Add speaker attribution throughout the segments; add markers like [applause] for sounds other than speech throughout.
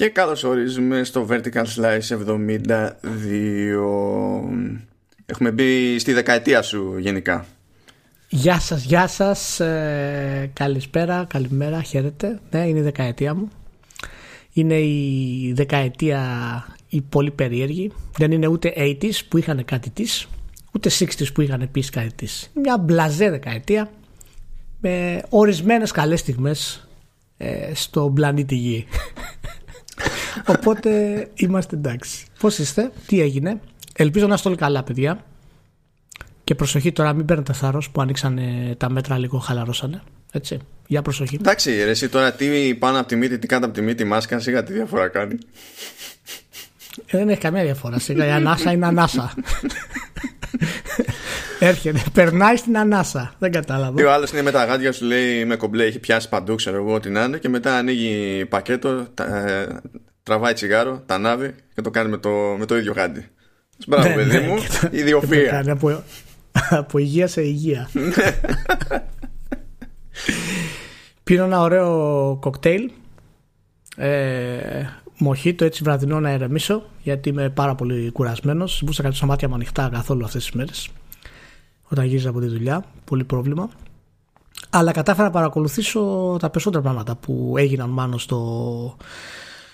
Speaker 1: Και καλώς ορίζουμε στο Vertical Slice 72. Έχουμε μπει στη δεκαετία σου γενικά.
Speaker 2: Γεια σας, γεια σας. Ε, καλησπέρα, καλημέρα, χαίρετε. Ναι, είναι η δεκαετία μου. Είναι η δεκαετία η πολύ περίεργη. Δεν είναι ούτε 80s που είχαν κάτι της, ούτε 60s που είχαν επίσης κάτι της. Μια μπλαζέ δεκαετία με ορισμένες καλές στιγμές ε, στο πλανήτη Γη. [laughs] Οπότε είμαστε εντάξει. Πώς είστε, τι έγινε. Ελπίζω να είστε όλοι καλά παιδιά. Και προσοχή τώρα, μην παίρνετε θάρρος που ανοίξαν τα μέτρα λίγο χαλαρώσανε. Έτσι. Για προσοχή.
Speaker 1: Εντάξει, ρε, εσύ τώρα τι πάνω από τη μύτη, τι κάτω από τη μύτη, μάσκα, σιγά τι διαφορά κάνει.
Speaker 2: Ε, δεν έχει καμία διαφορά. Σιγά η ανάσα είναι ανάσα. Έρχεται, περνάει στην ανάσα. Δεν κατάλαβα.
Speaker 1: Ο άλλος είναι με τα γάντια σου, λέει με κομπλέ, έχει πιάσει παντού, ξέρω εγώ ό,τι να είναι, και μετά ανοίγει πακέτο, ε, τραβάει τσιγάρο, τα ανάβει και το κάνει με το, με το ίδιο γάντι. Μπράβο, ναι, παιδί ναι, μου, ιδιοφία.
Speaker 2: Από, από υγεία σε υγεία. [laughs] Πίνω ένα ωραίο κοκτέιλ. Ε, μοχίτο έτσι βραδινό να ερεμήσω γιατί είμαι πάρα πολύ κουρασμένος. Μπούσα κάτι στα μάτια μου ανοιχτά καθόλου αυτές τις μέρες. Όταν γύριζα από τη δουλειά, πολύ πρόβλημα. Αλλά κατάφερα να παρακολουθήσω τα περισσότερα πράγματα που έγιναν μάλλον στο,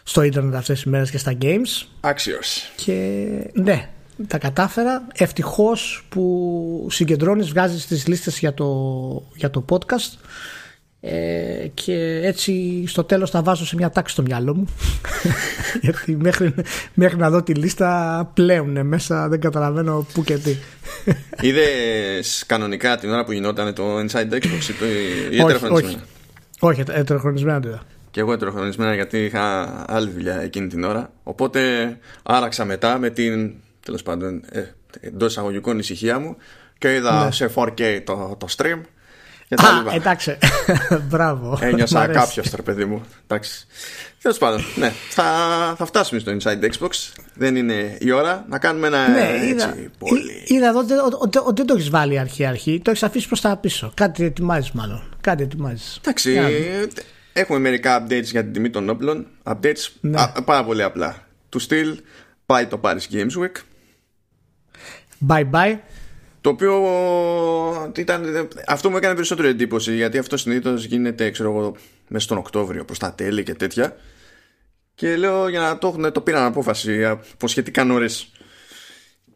Speaker 2: στο ίντερνετ αυτές τις μέρες και στα games.
Speaker 1: Άξιος.
Speaker 2: Και ναι, τα κατάφερα. Ευτυχώς που συγκεντρώνεις, βγάζεις τις λίστες για το, για το podcast ε, και έτσι στο τέλος θα βάζω σε μια τάξη στο μυαλό μου [laughs] γιατί μέχρι, μέχρι να δω τη λίστα πλέουν μέσα δεν καταλαβαίνω πού και τι
Speaker 1: Είδες κανονικά την ώρα που γινόταν το Inside Xbox ή
Speaker 2: ετεροχρονισμένα Όχι, ετεροχρονισμένα το είδα
Speaker 1: και εγώ ετεροχρονισμένα γιατί είχα άλλη δουλειά εκείνη την ώρα οπότε άραξα μετά με την τέλος πάντων ε, εντός εισαγωγικών ησυχία μου και είδα ναι. σε 4K το, το stream
Speaker 2: Α, εντάξει. [laughs] Μπράβο.
Speaker 1: Ένιωσα κάποιος τώρα, παιδί μου. Εντάξει. Τέλος πάντων, ναι. Θα, θα φτάσουμε στο Inside Xbox. Δεν είναι η ώρα να κάνουμε ένα ναι, έτσι είδα, πολύ.
Speaker 2: Είδα εδώ ότι δεν το έχεις βάλει αρχή-αρχή. Το έχεις αφήσει προς τα πίσω. Κάτι ετοιμάζεις, μάλλον. Κάτι ετοιμάζεις.
Speaker 1: Εντάξει. Έχουμε μερικά updates για την τιμή των όπλων. Updates ναι. πάρα πολύ απλά. Του στυλ πάει το Paris Games Week.
Speaker 2: Bye bye.
Speaker 1: Το οποίο ήταν, αυτό μου έκανε περισσότερη εντύπωση γιατί αυτό συνήθως γίνεται ξέρω εγώ μέσα στον Οκτώβριο προς τα τέλη και τέτοια και λέω για να το έχουν το πήραν απόφαση από σχετικά νωρίς.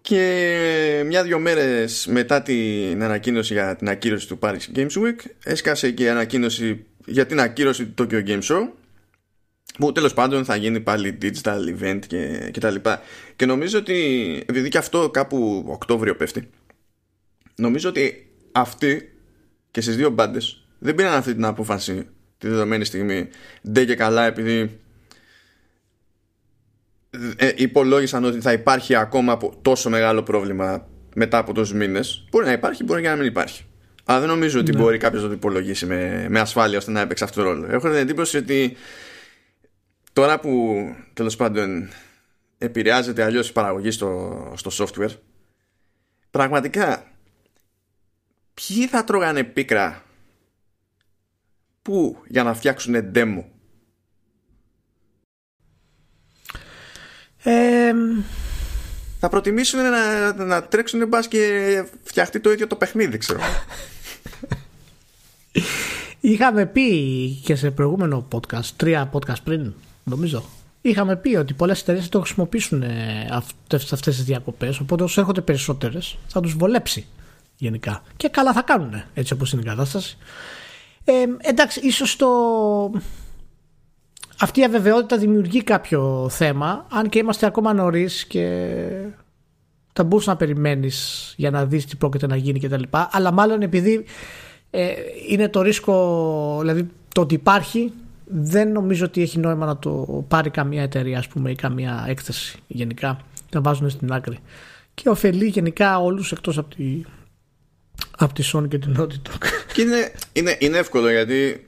Speaker 1: Και μια-δυο μέρες μετά την ανακοίνωση για την ακύρωση του Paris Games Week έσκασε και η ανακοίνωση για την ακύρωση του Tokyo Game Show που τέλος πάντων θα γίνει πάλι digital event και, και τα λοιπά. Και νομίζω ότι επειδή και αυτό κάπου Οκτώβριο πέφτει νομίζω ότι αυτοί και στις δύο μπάντες δεν πήραν αυτή την απόφαση τη δεδομένη στιγμή ντε και καλά επειδή ε, υπολόγισαν ότι θα υπάρχει ακόμα τόσο μεγάλο πρόβλημα μετά από τόσους μήνες. Μπορεί να υπάρχει, μπορεί και να μην υπάρχει. Αλλά δεν νομίζω ότι ναι. μπορεί κάποιος να το υπολογίσει με, με ασφάλεια ώστε να έπαιξε αυτό το ρόλο. Έχω την εντύπωση ότι τώρα που τέλος πάντων επηρεάζεται αλλιώς η παραγωγή στο, στο software πραγματικά ποιοι θα τρώγανε πίκρα πού για να φτιάξουν demo;
Speaker 2: Ε,
Speaker 1: θα προτιμήσουν να, να τρέξουν μπας και φτιαχτεί το ίδιο το παιχνίδι ξέρω
Speaker 2: Είχαμε πει και σε προηγούμενο podcast, τρία podcast πριν, νομίζω. Είχαμε πει ότι πολλές εταιρείες θα το χρησιμοποιήσουν αυτές τις διακοπές. Οπότε όσο έρχονται περισσότερες, θα τους βολέψει γενικά. Και καλά θα κάνουν έτσι όπως είναι η κατάσταση. Ε, εντάξει, ίσως το... Αυτή η αβεβαιότητα δημιουργεί κάποιο θέμα, αν και είμαστε ακόμα νωρίς και θα μπορούσε να περιμένεις για να δεις τι πρόκειται να γίνει κτλ. Αλλά μάλλον επειδή ε, είναι το ρίσκο, δηλαδή το ότι υπάρχει, δεν νομίζω ότι έχει νόημα να το πάρει καμία εταιρεία ας πούμε, ή καμία έκθεση γενικά. Τα βάζουν στην άκρη. Και ωφελεί γενικά όλους εκτός από τη από τη Sony και την Naughty Dog.
Speaker 1: Και είναι, είναι, είναι εύκολο γιατί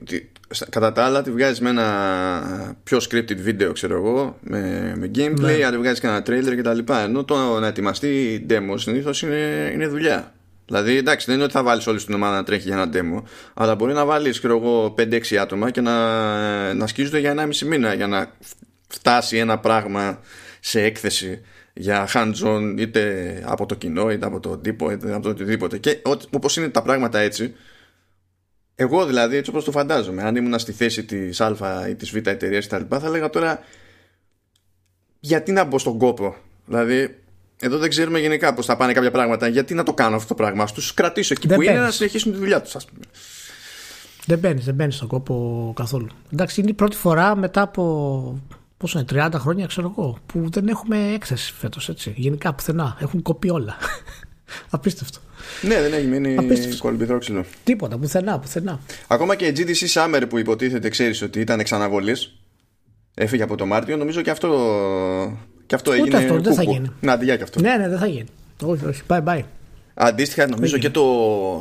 Speaker 1: κατά τα άλλα τη βγάζεις με ένα πιο scripted βίντεο, ξέρω εγώ, με, με gameplay, ναι. αν τη βγάζεις και ένα trailer κτλ. Ενώ το να ετοιμαστεί demo συνήθως είναι, είναι δουλειά. Δηλαδή, εντάξει, δεν είναι ότι θα βάλεις όλη την ομάδα να τρέχει για ένα demo, αλλά μπορεί να βάλεις, ξέρω εγώ, 5-6 άτομα και να, να σκίζονται για 1,5 μήνα για να φτάσει ένα πράγμα σε έκθεση για hands-on είτε από το κοινό είτε από το τύπο είτε από το οτιδήποτε και όπως είναι τα πράγματα έτσι εγώ δηλαδή έτσι όπως το φαντάζομαι αν ήμουν στη θέση της α ή της β εταιρείας κτλ θα έλεγα τώρα γιατί να μπω στον κόπο; Δηλαδή εδώ δεν ξέρουμε γενικά πώς θα πάνε κάποια πράγματα γιατί να το κάνω αυτό το πράγμα; Ας τους κρατήσω εκεί
Speaker 2: Δεν
Speaker 1: που είναι
Speaker 2: παίρνεις.
Speaker 1: να συνεχίσουν τη δουλειά τους ας πούμε.
Speaker 2: Δεν μπαίνει, δεν μπαίνει στον κόπο καθόλου. Εντάξει, είναι η πρώτη φορά μετά από πόσο είναι, 30 χρόνια, ξέρω εγώ, που δεν έχουμε έκθεση φέτος. Γενικά πουθενά. Έχουν κοπεί όλα. [laughs] Απίστευτο.
Speaker 1: Ναι δεν έχει μείνει
Speaker 2: Απίστευτο.
Speaker 1: κολυμπιδρόξυλο
Speaker 2: Τίποτα, πουθενά, πουθενά.
Speaker 1: Ακόμα και η GDC Summer που υποτίθεται ξέρεις ότι ήταν εξαναβολής έφυγε από το Μάρτιο νομίζω και αυτό, και αυτό
Speaker 2: Ούτε
Speaker 1: έγινε
Speaker 2: αυτό, δεν θα
Speaker 1: κούκου.
Speaker 2: γίνει.
Speaker 1: Να, αντιγιά και αυτό.
Speaker 2: Ναι, ναι, δεν θα γίνει. Όχι, όχι. Bye bye.
Speaker 1: Αντίστοιχα νομίζω και το,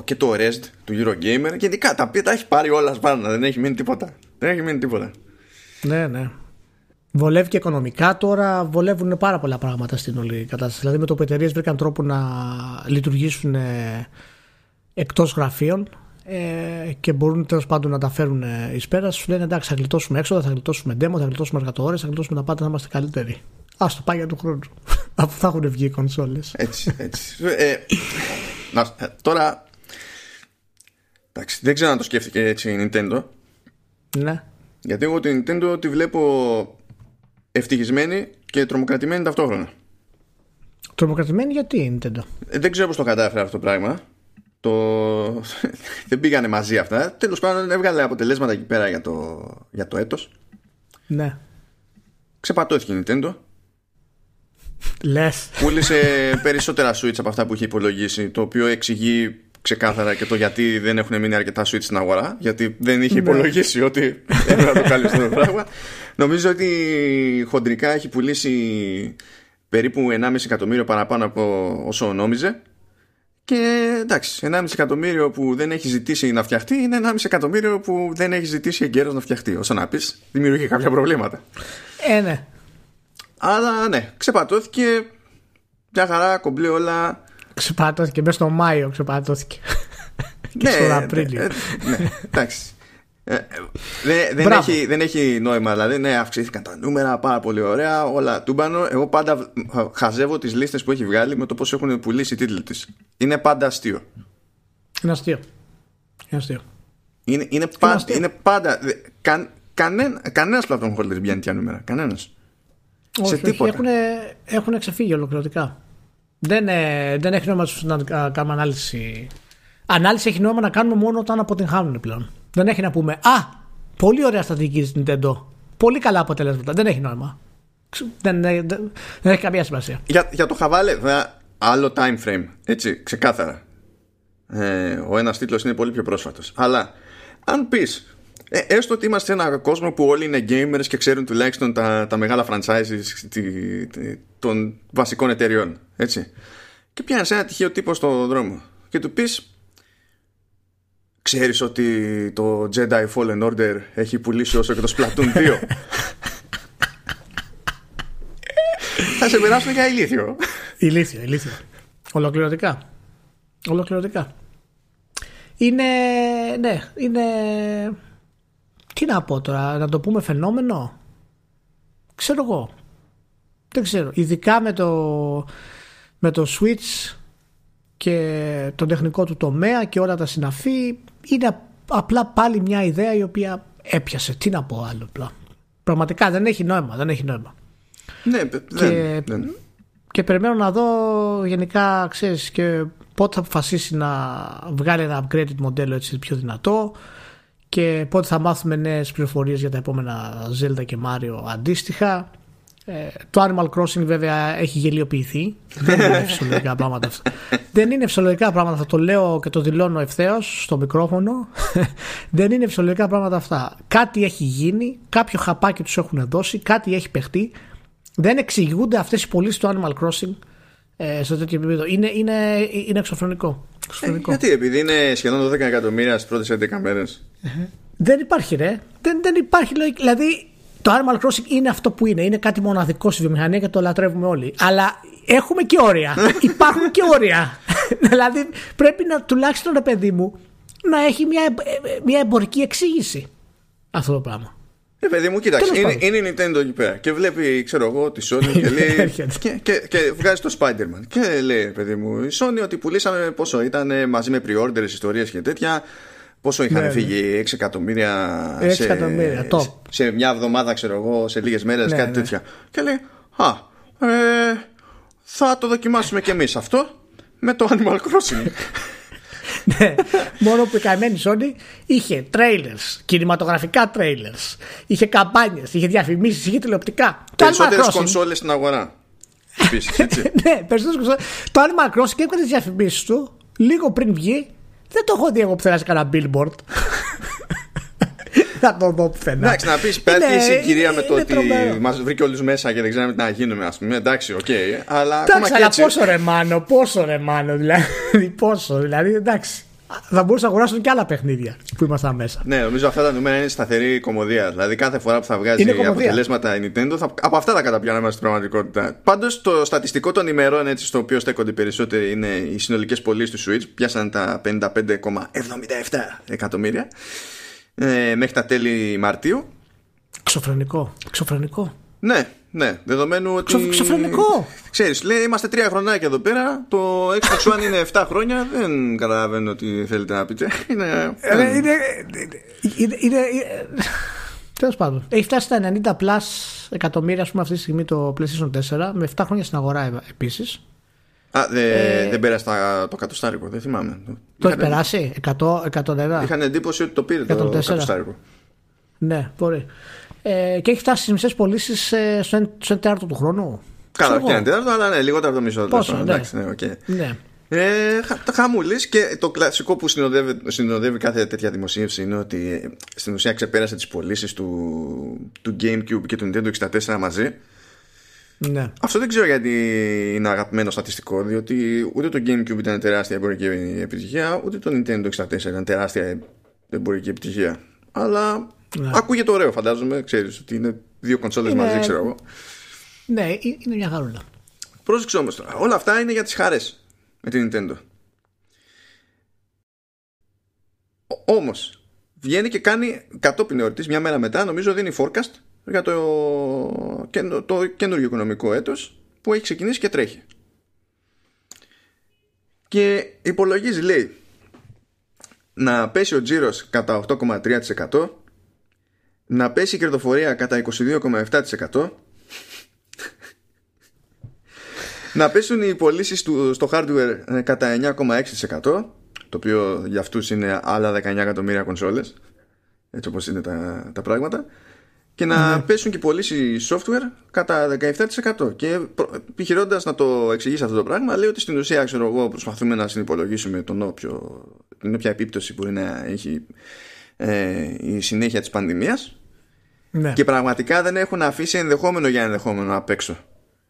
Speaker 1: και το REST του Eurogamer γενικά τα οποία τα έχει πάρει όλα σπάνα δεν έχει μείνει τίποτα. Δεν έχει μείνει τίποτα.
Speaker 2: Ναι, ναι. Βολεύει και οικονομικά τώρα, βολεύουν πάρα πολλά πράγματα στην όλη κατάσταση. Δηλαδή με το που εταιρείες βρήκαν τρόπο να λειτουργήσουν ε, εκτός γραφείων ε, και μπορούν τέλος πάντων να τα φέρουν ε, εις πέρας, σου λένε εντάξει, θα γλιτώσουμε έξοδα, θα γλιτώσουμε demo, θα γλιτώσουμε εργατόρες, θα γλιτώσουμε τα πάντα, θα είμαστε καλύτεροι. Α το πάει για του χρόνου. [laughs] Αφού θα έχουν βγει οι κονσόλες.
Speaker 1: Έτσι, έτσι. ε, να, ε, τώρα εντάξει, δεν ξέρω αν το σκέφτηκε έτσι η Nintendo
Speaker 2: ναι.
Speaker 1: γιατί εγώ την Nintendo τη βλέπω ευτυχισμένη και τρομοκρατημένη ταυτόχρονα.
Speaker 2: Τρομοκρατημένοι γιατί η Nintendo;
Speaker 1: Ε, Δεν ξέρω πώς το κατάφερε αυτό το πράγμα. Το... [laughs] δεν πήγανε μαζί αυτά. Τέλος πάντων, έβγαλε αποτελέσματα εκεί πέρα για το, για το έτος.
Speaker 2: Ναι.
Speaker 1: Ξεπατώθηκε η Nintendo.
Speaker 2: Λες.
Speaker 1: Πούλησε περισσότερα [laughs] Switch από αυτά που είχε υπολογίσει. Το οποίο εξηγεί ξεκάθαρα και το γιατί δεν έχουν μείνει αρκετά Switch στην αγορά. Γιατί δεν είχε
Speaker 2: Ναι.
Speaker 1: υπολογίσει ότι έπρεπε να το κάνει αυτό το πράγμα. Νομίζω ότι χοντρικά έχει πουλήσει περίπου 1,5 εκατομμύριο παραπάνω από όσο νόμιζε. Και εντάξει, 1,5 εκατομμύριο που δεν έχει ζητήσει να φτιαχτεί είναι 1,5 εκατομμύριο που δεν έχει ζητήσει εγκαίρως να φτιαχτεί. Όσο να πεις, δημιουργεί κάποια προβλήματα.
Speaker 2: Ε, ναι.
Speaker 1: Αλλά ναι, ξεπατώθηκε. Μια χαρά, κομπλέ όλα.
Speaker 2: Ξεπατώθηκε μέσα στο Μάιο, ξεπατώθηκε. [laughs] και στον Απρίλιο.
Speaker 1: Ναι, ναι, εντάξει. Ε, ε, δεν, δεν,
Speaker 2: Μπράβο.
Speaker 1: έχει, δεν έχει νόημα, δηλαδή ναι, αυξήθηκαν τα νούμερα πάρα πολύ ωραία, όλα τούμπανο. Εγώ πάντα χαζεύω τις λίστες που έχει βγάλει με το πώς έχουν πουλήσει οι τίτλοι της. Είναι πάντα αστείο.
Speaker 2: Είναι αστείο. Είναι αστείο.
Speaker 1: Είναι, είναι, πάντα,
Speaker 2: αστείο.
Speaker 1: είναι πάντα. δε- Κα, κανένα, κανένας platform holder βγαίνει τέτοια νούμερα. Κανένας.
Speaker 2: Όχι,
Speaker 1: σε τίποτα.
Speaker 2: Έχουν, έχουν ξεφύγει ολοκληρωτικά. Δεν, ε, δεν έχει νόημα τους να α, κάνουμε ανάλυση. Ανάλυση έχει νόημα να κάνουμε μόνο όταν αποτυγχάνουν πλέον. Δεν έχει να πούμε Α, πολύ ωραία στρατηγική στην Nintendo. Πολύ καλά αποτελέσματα. Δεν έχει νόημα. Ξ- Δεν, ε, δεν, δεν έχει καμία σημασία.
Speaker 1: Για, για το χαβάλε, βέβαια, άλλο time frame. Έτσι, ξεκάθαρα. Ε, ο ένας τίτλος είναι πολύ πιο πρόσφατος. Αλλά, αν πεις, ε, έστω ότι είμαστε σε ένα κόσμο που όλοι είναι gamers και ξέρουν τουλάχιστον τα, τα μεγάλα franchises τη- τη- των βασικών εταιριών. Έτσι. Και πιάνεις ένα τυχαίο τύπο στο δρόμο και του πεις Ξέρεις ότι το Jedi Fallen Order έχει πουλήσει όσο και το Splatoon [laughs] 2. Θα σε περάσουν για ηλίθιο.
Speaker 2: Ηλίθιο, ηλίθιο. Ολοκληρωτικά. Ολοκληρωτικά. Είναι, ναι, είναι, τι να πω τώρα, να το πούμε φαινόμενο; Ξέρω εγώ. Δεν ξέρω. Ειδικά με το, με το Switch και το τεχνικό του τομέα και όλα τα συναφή είναι απ- απλά πάλι μια ιδέα η οποία έπιασε. Τι να πω άλλο απλά. Πραγματικά δεν έχει νόημα, δεν έχει νόημα.
Speaker 1: Ναι, δεν, δεν.
Speaker 2: Και περιμένω να δω γενικά, ξέρεις, και πότε θα αποφασίσει να βγάλει ένα upgraded μοντέλο έτσι πιο δυνατό και πότε θα μάθουμε νέες πληροφορίες για τα επόμενα Zelda και Mario αντίστοιχα. Ε, το Animal Crossing βέβαια έχει γελιοποιηθεί. Δεν είναι [laughs] φυσιολογικά πράγματα αυτά. Δεν είναι φυσιολογικά πράγματα αυτά. Το λέω και το δηλώνω ευθέως στο μικρόφωνο. [laughs] Δεν είναι φυσιολογικά πράγματα αυτά. Κάτι έχει γίνει, κάποιο χαπάκι τους έχουν δώσει, κάτι έχει παιχτεί. Δεν εξηγούνται αυτές οι πωλήσεις του Animal Crossing ε, σε τέτοιο επίπεδο. Είναι, είναι, είναι εξωφρενικό.
Speaker 1: Ε,
Speaker 2: εξωφρενικό.
Speaker 1: γιατί, επειδή είναι σχεδόν 12 εκατομμύρια στις πρώτες 11 μέρες.
Speaker 2: Δεν υπάρχει, ρε. Δεν, δεν υπάρχει λογική. Δηλαδή, το Animal Crossing είναι αυτό που είναι. Είναι κάτι μοναδικό στη βιομηχανία και το λατρεύουμε όλοι. Αλλά έχουμε και όρια. [laughs] Υπάρχουν και όρια. [laughs] δηλαδή, πρέπει να τουλάχιστον, ρε παιδί μου, να έχει μια, ε, ε, μια εμπορική εξήγηση αυτό το πράγμα.
Speaker 1: Ε, παιδί μου, κοίταξε. Είναι, είναι η Nintendo εκεί πέρα. Και βλέπει, ξέρω εγώ, τη Sony και [laughs] λέει. και, και, και, βγάζει το Spider-Man. Και λέει, παιδί μου, η Sony ότι πουλήσαμε πόσο ήταν μαζί με pre-orders, ιστορίες και τέτοια. Πόσο είχαν ναι, ναι. φύγει, 6 εκατομμύρια.
Speaker 2: 6 σε, εκατομμύρια,
Speaker 1: σε, σε, μια εβδομάδα, ξέρω εγώ, σε λίγες μέρες, ναι, κάτι ναι. τέτοια. Και λέει, Α, ε, θα το δοκιμάσουμε κι εμείς αυτό με το Animal Crossing. [laughs]
Speaker 2: ναι, μόνο που η καημένη Sony είχε trailers, κινηματογραφικά trailers, είχε καμπάνιες, είχε διαφημίσεις, είχε τηλεοπτικά.
Speaker 1: Περισσότερες κονσόλες στην αγορά. Επίσης, έτσι. [laughs]
Speaker 2: ναι, περισσότερες κονσόλες. Το Animal Crossing έκανε τις διαφημίσεις του λίγο πριν βγει. Δεν το έχω δει εγώ που θέλω να κανένα billboard θα το δω πουθενά.
Speaker 1: Εντάξει, να πεις πέτυχε η συγκυρία με το ότι μας βρήκε όλους μέσα και δεν ξέραμε τι να γίνουμε, ας πούμε. Εντάξει, OK. Okay. Αλλά
Speaker 2: εντάξει, αλλά πόσο ρε μάνο, πόσο ρε μάνο, δηλαδή. [laughs] πόσο, δηλαδή, εντάξει. Θα μπορούσαν να αγοράσουν και άλλα παιχνίδια που ήμασταν μέσα.
Speaker 1: Ναι, νομίζω αυτά τα νούμερα είναι σταθερή κωμωδία. Δηλαδή, κάθε φορά που θα βγάζει αποτελέσματα η Nintendo, θα, από αυτά τα καταπιάναμε στην πραγματικότητα. Πάντως, το στατιστικό των ημερών έτσι, στο οποίο στέκονται περισσότεροι είναι οι συνολικές πωλήσεις του Switch. Πιάσαν τα 55,77 εκατομμύρια ε, μέχρι τα τέλη Μαρτίου.
Speaker 2: Ξοφρενικό. Ξοφρενικό.
Speaker 1: Ναι, ναι. Δεδομένου ότι.
Speaker 2: Ξοφρενικό.
Speaker 1: Ξέρεις, λέει είμαστε τρία χρονάκια εδώ πέρα. Το Xbox One είναι 7 χρόνια. Δεν καταλαβαίνω τι θέλετε να πείτε. Είναι.
Speaker 2: Ε, είναι, είναι, είναι, είναι Τέλος πάντων. Έχει φτάσει στα 90 plus εκατομμύρια, ας πούμε, αυτή τη στιγμή το PlayStation 4 με 7 χρόνια στην αγορά επίσης.
Speaker 1: Α, δε, ε, δεν πέρασε το κατοστάρικο, δεν θυμάμαι.
Speaker 2: Το έχει περάσει, 100, 101.
Speaker 1: Είχαν εντύπωση ότι το πήρε 104. το κατοστάρικο.
Speaker 2: Ναι, μπορεί. Ε, και έχει φτάσει στις μισές πωλήσεις ε, στο 1 τέταρτο του χρόνου.
Speaker 1: Καλά, όχι ένα τέταρτο, αλλά ναι, λιγότερο από το μισό.
Speaker 2: Πόσο, ναι.
Speaker 1: Εντάξει, ναι, okay. ναι. Ε, τα χαμούλης και το κλασικό που συνοδεύει, συνοδεύει κάθε τέτοια δημοσίευση είναι ότι στην ουσία ξεπέρασε τις πωλήσεις του, του GameCube και του Nintendo 64 μαζί
Speaker 2: ναι.
Speaker 1: Αυτό δεν ξέρω γιατί είναι αγαπημένο στατιστικό, διότι ούτε το GameCube ήταν τεράστια εμπορική επιτυχία, ούτε το Nintendo 64 ήταν τεράστια εμπορική επιτυχία. Αλλά ναι. ακούγεται ωραίο, φαντάζομαι. Ξέρεις ότι είναι δύο κονσόλες είναι... μαζί, ξέρω εγώ.
Speaker 2: Ναι, είναι μια χαρούλα.
Speaker 1: Πρόσεξε όμως τώρα. Όλα αυτά είναι για τις χαρές με την Nintendo. Όμως, βγαίνει και κάνει κατόπιν εορτής μια μέρα μετά, νομίζω δίνει forecast για το, το καινούργιο οικονομικό έτος που έχει ξεκινήσει και τρέχει. Και υπολογίζει λέει να πέσει ο τζίρος κατά 8,3% να πέσει η κερδοφορία κατά 22,7% να πέσουν οι πωλήσεις του στο hardware ε, κατά 9,6% το οποίο για αυτούς είναι άλλα 19 εκατομμύρια κονσόλες έτσι όπως είναι τα, τα πράγματα και να ναι. πέσουν και πωλήσεις software κατά 17%. Και επιχειρώντας να το εξηγήσει αυτό το πράγμα, λέει ότι στην ουσία ξέρω εγώ, προσπαθούμε να συνυπολογίσουμε τον όποιο, την όποια επίπτωση μπορεί να έχει ε, η συνέχεια της πανδημίας ναι. και πραγματικά δεν έχουν αφήσει ενδεχόμενο για ενδεχόμενο απ' έξω.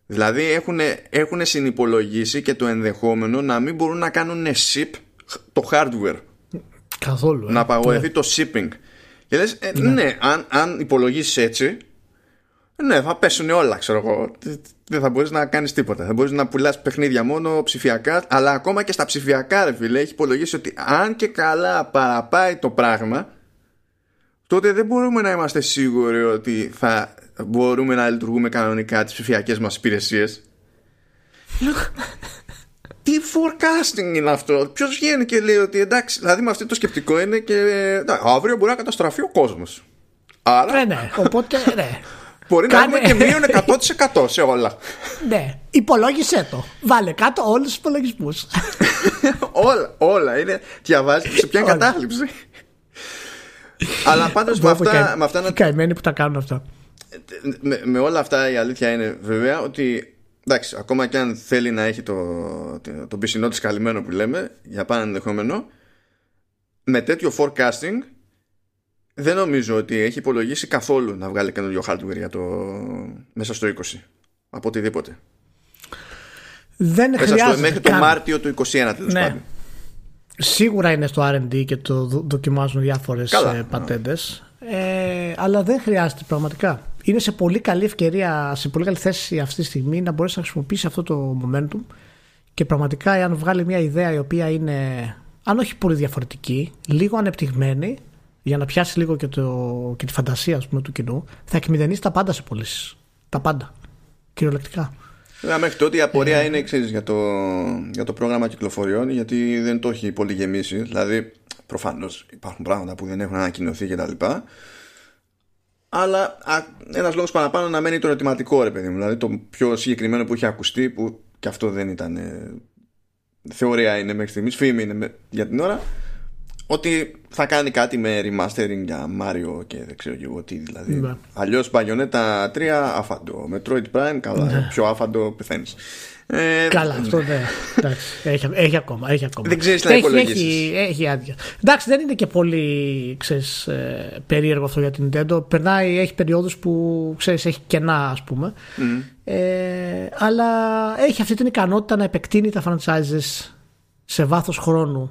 Speaker 1: Δηλαδή έχουν, έχουν συνυπολογίσει και το ενδεχόμενο να μην μπορούν να κάνουν ship το hardware.
Speaker 2: Καθόλου.
Speaker 1: Ε. Να απαγορευτεί ναι. το shipping. Και λες, ε, ναι, ναι αν, αν υπολογίσεις έτσι, ναι, θα πέσουν όλα, ξέρω εγώ. Δεν θα μπορείς να κάνεις τίποτα. Θα μπορείς να πουλάς παιχνίδια μόνο ψηφιακά, αλλά ακόμα και στα ψηφιακά, ρε φίλε, έχει υπολογίσει ότι αν και καλά παραπάει το πράγμα, τότε δεν μπορούμε να είμαστε σίγουροι ότι θα μπορούμε να λειτουργούμε κανονικά τις ψηφιακές μας υπηρεσίες. Τι forecasting είναι αυτό; Ποιος βγαίνει και λέει ότι εντάξει, δηλαδή με αυτό το σκεπτικό είναι και εντάξει, αύριο μπορεί να καταστραφεί ο κόσμος. Άρα.
Speaker 2: Ναι, ναι. Οπότε, ναι.
Speaker 1: Μπορεί να έχουμε και μείον 100% σε όλα.
Speaker 2: Ναι. Υπολόγισε το. Βάλε κάτω όλους τους υπολογισμούς. [laughs]
Speaker 1: όλα, όλα. Είναι, διαβάζεις σε ποια κατάθλιψη. Αλλά πάντως με αυτά. Με αυτά
Speaker 2: να... καημένοι που τα κάνουν αυτά.
Speaker 1: Με, με όλα αυτά η αλήθεια είναι βέβαια ότι εντάξει, ακόμα και αν θέλει να έχει το, το, το πισινό της καλυμμένο που λέμε για πάνω ενδεχόμενο με τέτοιο forecasting δεν νομίζω ότι έχει υπολογίσει καθόλου να βγάλει καινούριο hardware για το, μέσα στο 20 από οτιδήποτε
Speaker 2: δεν μέσα χρειάζεται
Speaker 1: μέχρι το Μάρτιο του 21 τέλος ναι.
Speaker 2: Σίγουρα είναι στο R&D και το δοκιμάζουν διάφορες ε, πατέντες ε, αλλά δεν χρειάζεται πραγματικά είναι σε πολύ καλή ευκαιρία, σε πολύ καλή θέση αυτή τη στιγμή να μπορέσει να χρησιμοποιήσει αυτό το momentum και πραγματικά εάν βγάλει μια ιδέα η οποία είναι αν όχι πολύ διαφορετική, λίγο ανεπτυγμένη για να πιάσει λίγο και, το, και τη φαντασία ας πούμε, του κοινού, θα εκμηδενήσει τα πάντα σε πωλήσεις. Τα πάντα. Κυριολεκτικά.
Speaker 1: Βέβαια, μέχρι τότε η απορία ε, είναι ξέρεις, για, το, για το πρόγραμμα κυκλοφοριών, γιατί δεν το έχει πολύ γεμίσει. Δηλαδή, προφανώς υπάρχουν πράγματα που δεν έχουν ανακοινωθεί κτλ. Αλλά ένας λόγος παραπάνω να μένει το ερωτηματικό, ρε παιδί μου. Δηλαδή, το πιο συγκεκριμένο που έχει ακουστεί, που και αυτό δεν ήταν. Ε, θεωρία είναι μέχρι στιγμής, φήμη είναι για την ώρα, ότι θα κάνει κάτι με remastering για Mario και δεν ξέρω και εγώ τι δηλαδή. Ναι. Αλλιώς Bayonetta 3 άφαντο. Metroid Prime, καλά. Ναι. Πιο άφαντο πεθαίνεις.
Speaker 2: Ε, Καλά, αυτό δεν. έχει, έχει, ακόμα, έχει ακόμα.
Speaker 1: Δεν ξέρεις να υπολογίσει.
Speaker 2: Έχει, έχει άδεια. Εντάξει, δεν είναι και πολύ ξέρεις, ε, περίεργο αυτό για την Nintendo. Περνάει, έχει περιόδους που ξέρεις, έχει κενά, ας πούμε. Mm. Ε, αλλά έχει αυτή την ικανότητα να επεκτείνει τα franchises σε βάθος χρόνου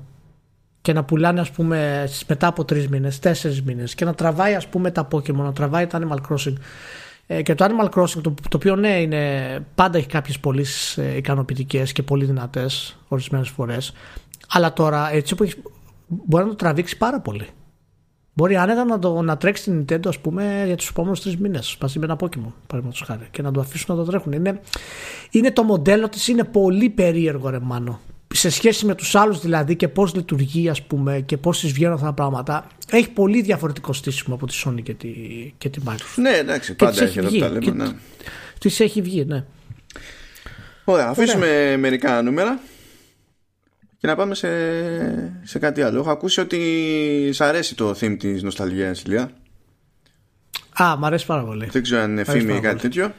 Speaker 2: και να πουλάνε ας πούμε μετά από τρεις μήνες, τέσσερις μήνες και να τραβάει ας πούμε τα Pokemon, να τραβάει τα Animal Crossing. Ε, και το Animal Crossing το, το οποίο ναι είναι, πάντα έχει κάποιες πολύ ε, ικανοποιητικές και πολύ δυνατές ορισμένες φορές αλλά τώρα έτσι που έχεις, μπορεί να το τραβήξει πάρα πολύ. Μπορεί άνετα να, το, να τρέξει την Nintendo ας πούμε, για τους επόμενους τρεις μήνες μαζί με ένα Pokémon παραδείγματος χάρη και να το αφήσουν να το τρέχουν. Είναι, είναι το μοντέλο της, είναι πολύ περίεργο ρε μάνο σε σχέση με τους άλλους δηλαδή και πώς λειτουργεί ας πούμε και πώς τις βγαίνουν αυτά τα πράγματα έχει πολύ διαφορετικό στήσιμο από τη Sony και τη, και τη Microsoft.
Speaker 1: Ναι εντάξει πάντα έχει εδώ τα λέμε. Ναι.
Speaker 2: Της έχει βγει ναι.
Speaker 1: Ωραία αφήσουμε μερικά νούμερα και να πάμε σε, σε κάτι άλλο. Έχω ακούσει ότι σ' αρέσει το theme της νοσταλγίας Ηλία.
Speaker 2: Α, μ' αρέσει πάρα πολύ.
Speaker 1: Δεν ξέρω αν είναι φήμη ή κάτι τέτοιο.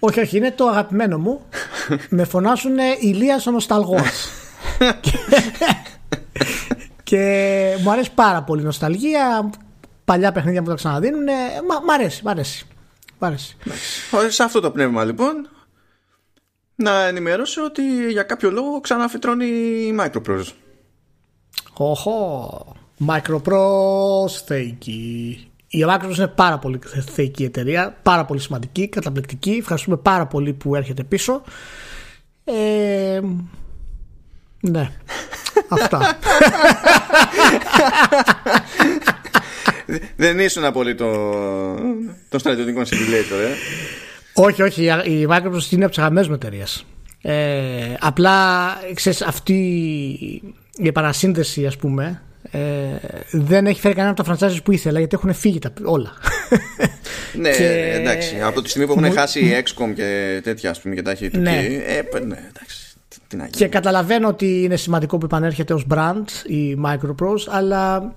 Speaker 2: Όχι, όχι, είναι το αγαπημένο μου. [laughs] με φωνάσουν Ηλίας ο Νοσταλγός. [laughs] και, μου αρέσει πάρα πολύ η νοσταλγία. Παλιά παιχνίδια που τα ξαναδίνουν. Μ' αρέσει, μ' αρέσει. Μ αρέσει.
Speaker 1: Σε αυτό το πνεύμα λοιπόν να ενημερώσω ότι για κάποιο λόγο ξαναφυτρώνει η Microprose.
Speaker 2: Οχο, Microprose, θεϊκή. Η Microsoft είναι πάρα πολύ θεϊκή εταιρεία, πάρα πολύ σημαντική, καταπληκτική. Ευχαριστούμε πάρα πολύ που έρχεται πίσω. Ε, ναι, [laughs] αυτά.
Speaker 1: Δεν ήσουν πολύ το, το στρατιωτικό simulator, ε;
Speaker 2: Όχι, όχι. Η Microsoft είναι από τις αγαπημένες μου εταιρείες. Ε, απλά ξέρεις, αυτή η επανασύνδεση, ας πούμε, ε, δεν έχει φέρει κανένα από τα franchises που ήθελα γιατί έχουν φύγει τα, όλα.
Speaker 1: ναι, και... εντάξει. Από τη στιγμή που έχουν μου... χάσει XCOM και τέτοια, ας πούμε, και τα έχει ναι. Ε, ναι, εντάξει. Τι να
Speaker 2: και καταλαβαίνω ότι είναι σημαντικό που επανέρχεται ως brand η Microprose αλλά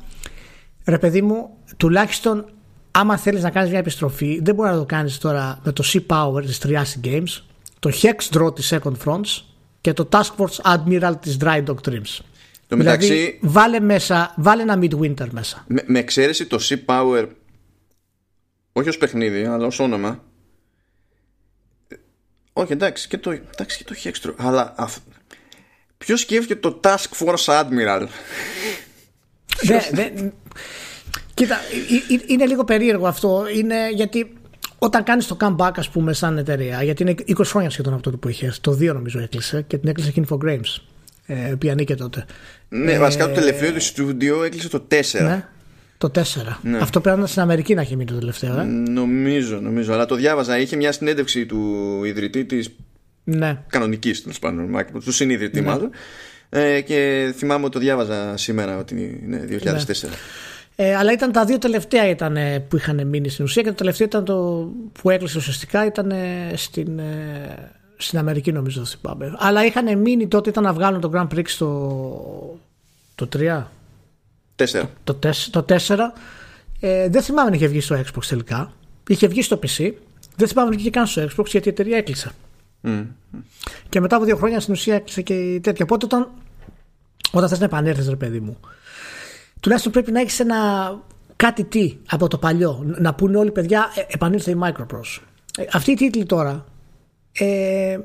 Speaker 2: ρε παιδί μου τουλάχιστον άμα θέλεις να κάνεις μια επιστροφή δεν μπορεί να το κάνεις τώρα με το Sea Power της Triassic Games το Hex Draw της Second Fronts και το Task Force Admiral της Dry Dog Dreams δηλαδή, βάλε, μέσα, βάλε ένα Midwinter μέσα.
Speaker 1: Με, με εξαίρεση το Sea Power, όχι ως παιχνίδι, αλλά ως όνομα. Όχι, εντάξει, και το, εντάξει, και το Hextro. Αλλά αυ... ποιος σκέφτηκε το Task Force Admiral; [laughs]
Speaker 2: Ναι, ναι, κοίτα, είναι λίγο περίεργο αυτό. Είναι γιατί όταν κάνεις το comeback, ας πούμε, σαν εταιρεία, γιατί είναι 20 χρόνια σχεδόν αυτό που είχες, το 2 νομίζω έκλεισε και την έκλεισε και Infogrames ε, που ανήκε τότε.
Speaker 1: Ναι, ε, βασικά το τελευταίο του στούντιο έκλεισε το 4.
Speaker 2: Ναι, το 4. Ναι. Αυτό πρέπει να στην Αμερική να έχει μείνει το τελευταίο. Ε;
Speaker 1: Νομίζω, νομίζω. Αλλά το διάβαζα. Είχε μια συνέντευξη του ιδρυτή της.
Speaker 2: Ναι.
Speaker 1: Κανονικής τέλος πάντων, του συνειδητή ναι. μάλλον. Ε, και θυμάμαι ότι το διάβαζα σήμερα ότι είναι 2004. Ναι.
Speaker 2: Ε, αλλά ήταν τα δύο τελευταία ήταν, που είχαν μείνει στην ουσία και το τελευταίο ήταν το που έκλεισε ουσιαστικά ήταν στην, στην Αμερική νομίζω δεν θυμάμαι. Αλλά είχαν μείνει τότε ήταν να βγάλουν το Grand Prix το, το 3.
Speaker 1: 4.
Speaker 2: Το, το, 4. Ε, δεν θυμάμαι αν είχε βγει στο Xbox τελικά. Είχε βγει στο PC. Δεν θυμάμαι αν είχε καν στο Xbox γιατί η εταιρεία έκλεισε. Mm. Και μετά από δύο χρόνια στην ουσία έκλεισε και η τέτοια. Οπότε όταν, όταν θες να επανέλθεις, ρε παιδί μου, τουλάχιστον πρέπει να έχεις ένα κάτι τι από το παλιό. Να πούνε όλοι παιδιά, ε, επανήλθε η Microprose. Ε, αυτή η τίτλη τώρα ε,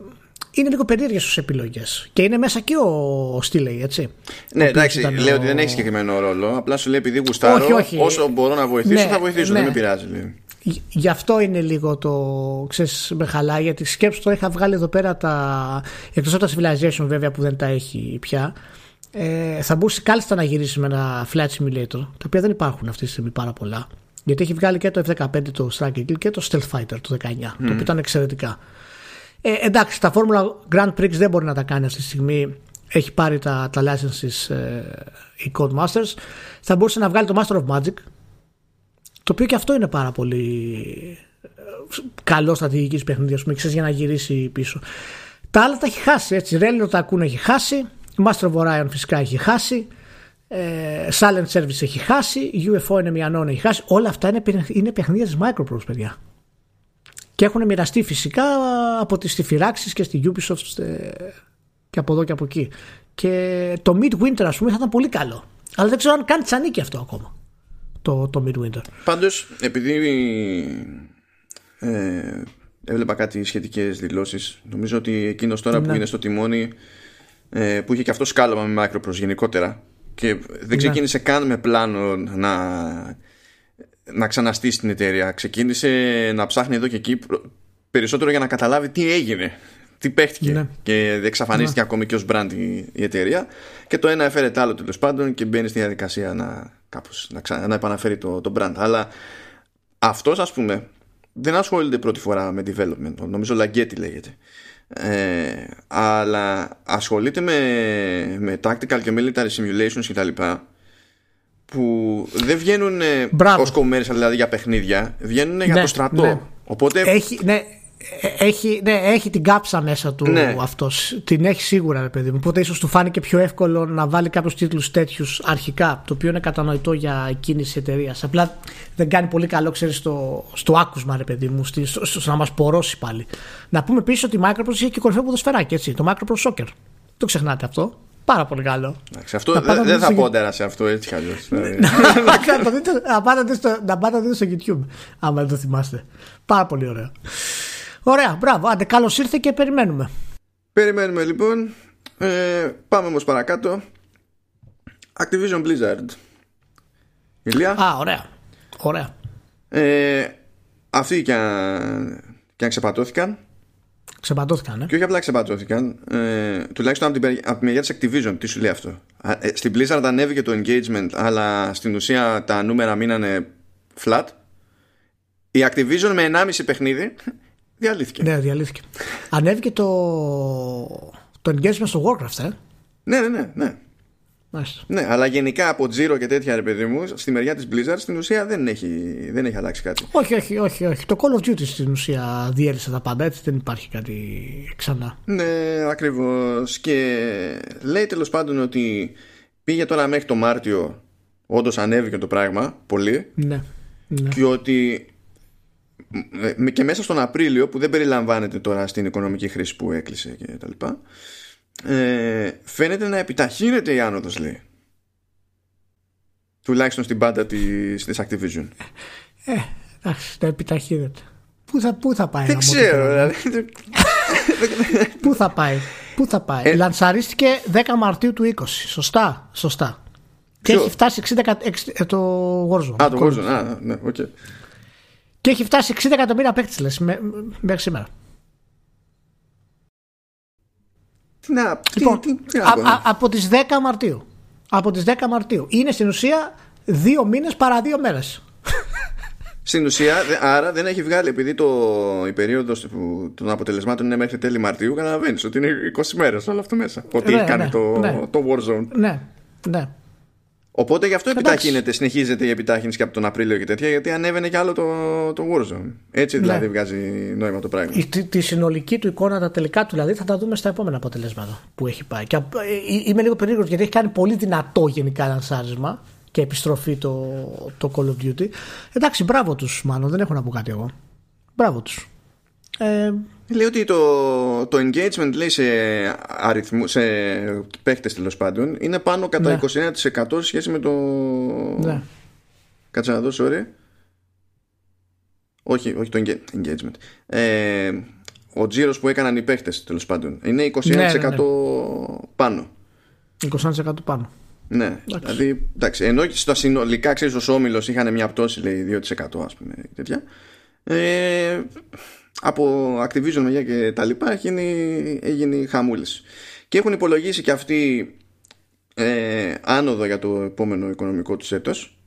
Speaker 2: είναι λίγο περίεργες ως επιλογές. Και είναι μέσα και ο Στήλεϊ, έτσι.
Speaker 1: Ναι, εντάξει, λέω ότι δεν έχει συγκεκριμένο ρόλο. Απλά σου λέει επειδή γουστάρω, όχι, όχι. όσο μπορώ να βοηθήσω, ναι, θα βοηθήσω. Ναι. Δεν με πειράζει. Λέει.
Speaker 2: Γι' αυτό είναι λίγο το. ξέρεις, με χαλάει, γιατί σκέψου το είχα βγάλει εδώ πέρα τα. εκτός από τα Civilization βέβαια που δεν τα έχει πια. ε, θα μπορούσε κάλλιστα να γυρίσει με ένα flight simulator, τα οποία δεν υπάρχουν αυτή τη στιγμή πάρα πολλά. Γιατί έχει βγάλει και το F-15 το Strike Eagle και το Stealth Fighter το 19, το οποίο ήταν εξαιρετικά. Ε, εντάξει, τα Formula Grand Prix δεν μπορεί να τα κάνει αυτή τη στιγμή. Έχει πάρει τα, τα licenses ε, οι Codemasters. Θα μπορούσε να βγάλει το Master of Magic, το οποίο και αυτό είναι πάρα πολύ ε, καλό στρατηγικής παιχνίδι, ας πούμε, ξέρεις, για να γυρίσει πίσω. Τα άλλα τα έχει χάσει έτσι. Railroad Tycoon έχει χάσει. Master of Orion φυσικά έχει χάσει. Ε, Silent Service έχει χάσει. UFO είναι μια νόνα έχει χάσει. Όλα αυτά είναι, είναι παιχνίδια της Microprose, παιδιά. Και έχουν μοιραστεί φυσικά από τις φυράξεις και στη Ubisoft ε, και από εδώ και από εκεί. Και το Midwinter ας πούμε θα ήταν πολύ καλό. Αλλά δεν ξέρω αν κάνει τσανίκι αυτό ακόμα. Το, το Midwinter.
Speaker 1: Πάντως επειδή ε, έβλεπα κάτι σχετικές δηλώσεις νομίζω ότι εκείνος τώρα που ναι. είναι στο τιμόνι ε, που είχε και αυτό σκάλωμα με Microprose γενικότερα και δεν ναι. ξεκίνησε καν με πλάνο να, να ξαναστήσει την εταιρεία. Ξεκίνησε να ψάχνει εδώ και εκεί περισσότερο για να καταλάβει τι έγινε, τι παίχτηκε ναι. και εξαφανίστηκε ναι. ακόμη και ως brand η, εταιρεία και το ένα έφερε το άλλο τέλος πάντων και μπαίνει στη διαδικασία να, κάπως, να, να επαναφέρει το, το brand. Αλλά αυτός ας πούμε δεν ασχολείται πρώτη φορά με development, νομίζω Λαγκέτη λέγεται. Ε, αλλά ασχολείται με, με tactical και military simulations και τα λοιπά που δεν βγαίνουν ως commercial δηλαδή για παιχνίδια βγαίνουν για
Speaker 2: ναι,
Speaker 1: το στρατό
Speaker 2: ναι.
Speaker 1: οπότε
Speaker 2: έχει, ναι, έχει, ναι, έχει την κάψα μέσα του ναι. αυτός την έχει σίγουρα ρε παιδί μου οπότε ίσως του φάνηκε πιο εύκολο να βάλει κάποιους τίτλους τέτοιους αρχικά το οποίο είναι κατανοητό για εκείνη τη εταιρείας. απλά δεν κάνει πολύ καλό ξέρεις στο, στο άκουσμα ρε παιδί μου στο, στο, να μας πορώσει πάλι να πούμε επίσης ότι η Microsoft είχε και κορυφαίο ποδοσφαιράκι έτσι το Microsoft Soccer το ξεχνάτε αυτό; Πάρα πολύ καλό.
Speaker 1: αυτό δεν δε θα πόντερα σε αυτό έτσι κι αλλιώς.
Speaker 2: Δηλαδή. να πάτε [laughs] να δείτε στο YouTube, άμα δεν το θυμάστε. Πάρα πολύ ωραίο. Ωραία, μπράβο. Άντε, καλώς ήρθε και περιμένουμε.
Speaker 1: Περιμένουμε λοιπόν. Ε, πάμε όμως παρακάτω. Activision Blizzard. Ηλία.
Speaker 2: Α, ωραία. Ωραία.
Speaker 1: Ε, αυτοί και αν, και αν ξεπατώθηκαν.
Speaker 2: Ξεπατώθηκαν, ναι.
Speaker 1: Και όχι απλά ξεπατώθηκαν. Ε, τουλάχιστον από την, από τη μεριά της Activision. Τι σου λέει αυτό. Ε, στην Blizzard ανέβηκε το engagement, αλλά στην ουσία τα νούμερα μείνανε flat. Η Activision με 1,5 παιχνίδι [laughs] Διαλύθηκε.
Speaker 2: Ναι, διαλύθηκε. Ανέβηκε το, το engagement στο Warcraft, ε.
Speaker 1: Ναι, ναι, ναι. ναι.
Speaker 2: Μάλιστα.
Speaker 1: Ναι, αλλά γενικά από Zero και τέτοια ρε παιδί μου, στη μεριά της Blizzard στην ουσία δεν έχει, δεν έχει αλλάξει κάτι.
Speaker 2: Όχι, όχι, όχι, όχι. Το Call of Duty στην ουσία διέλυσε τα πάντα, έτσι δεν υπάρχει κάτι ξανά.
Speaker 1: Ναι, ακριβώς. Και λέει τέλος πάντων ότι πήγε τώρα μέχρι το Μάρτιο, όντως ανέβηκε το πράγμα πολύ.
Speaker 2: Ναι. ναι.
Speaker 1: Και ότι και μέσα στον Απρίλιο που δεν περιλαμβάνεται τώρα στην οικονομική χρήση που έκλεισε και τα λοιπά ε, φαίνεται να επιταχύνεται η άνοδος λέει. Τουλάχιστον στην πάντα της, της Activision.
Speaker 2: Ε, εντάξει να επιταχύνεται. Πού θα, πού θα πάει
Speaker 1: Δεν ξέρω δηλαδή.
Speaker 2: Πού θα πάει Πού θα πάει. Ε, Λανσαρίστηκε 10 Μαρτίου του 20 Σωστά, σωστά. Και έχει φτάσει 60, 60, ε, το Warzone.
Speaker 1: Α το Warzone, α, ναι, okay.
Speaker 2: Και έχει φτάσει 60 εκατομμύρια παίκτες λες μέχρι σήμερα.
Speaker 1: Να,
Speaker 2: λοιπόν, τι, τι, από τις 10 Μαρτίου. Από τις 10 Μαρτίου. Είναι στην ουσία δύο μήνες παρά δύο μέρες.
Speaker 1: Στην ουσία, άρα δεν έχει βγάλει επειδή το, η περίοδος των αποτελεσμάτων είναι μέχρι τέλη Μαρτίου. Καταλαβαίνεις ότι είναι 20 μέρες όλο αυτό μέσα. Ότι ναι, έχει κάνει ναι, το,
Speaker 2: ναι.
Speaker 1: το Warzone.
Speaker 2: Ναι, ναι.
Speaker 1: Οπότε γι' αυτό επιταχύνεται, συνεχίζεται η επιτάχυνση και από τον Απρίλιο και τέτοια, γιατί ανέβαινε κι άλλο το, το Warzone. Έτσι δηλαδή ναι. βγάζει νόημα το πράγμα.
Speaker 2: Τη, τη, συνολική του εικόνα, τα τελικά του δηλαδή, θα τα δούμε στα επόμενα αποτελέσματα που έχει πάει. Και, ε, είμαι λίγο περίεργος γιατί έχει κάνει πολύ δυνατό γενικά λανσάρισμα και επιστροφή το, το Call of Duty. Εντάξει, μπράβο τους, μάλλον δεν έχω να πω κάτι εγώ. Μπράβο τους.
Speaker 1: Ε, Λέει ότι το, το engagement λέει σε, αριθμού, σε παίχτες τέλος πάντων είναι πάνω κατά ναι. 21% σε σχέση με το...
Speaker 2: Ναι.
Speaker 1: Κάτσε να δω, sorry. Όχι, όχι το engagement. Ε, ο τζίρος που έκαναν οι παίχτες τέλος πάντων είναι 21% ναι, ναι, ναι. πάνω.
Speaker 2: 21% πάνω.
Speaker 1: Ναι, εντάξει. δηλαδή εντάξει, ενώ στα συνολικά ξέρεις ως όμιλος είχαν μια πτώση λέει 2% ας πούμε τέτοια. Ε, από Activision μεγιά και τα λοιπά έγινε, έγινε χαμούλης και έχουν υπολογίσει και αυτοί ε, άνοδο για το επόμενο οικονομικό τους έτος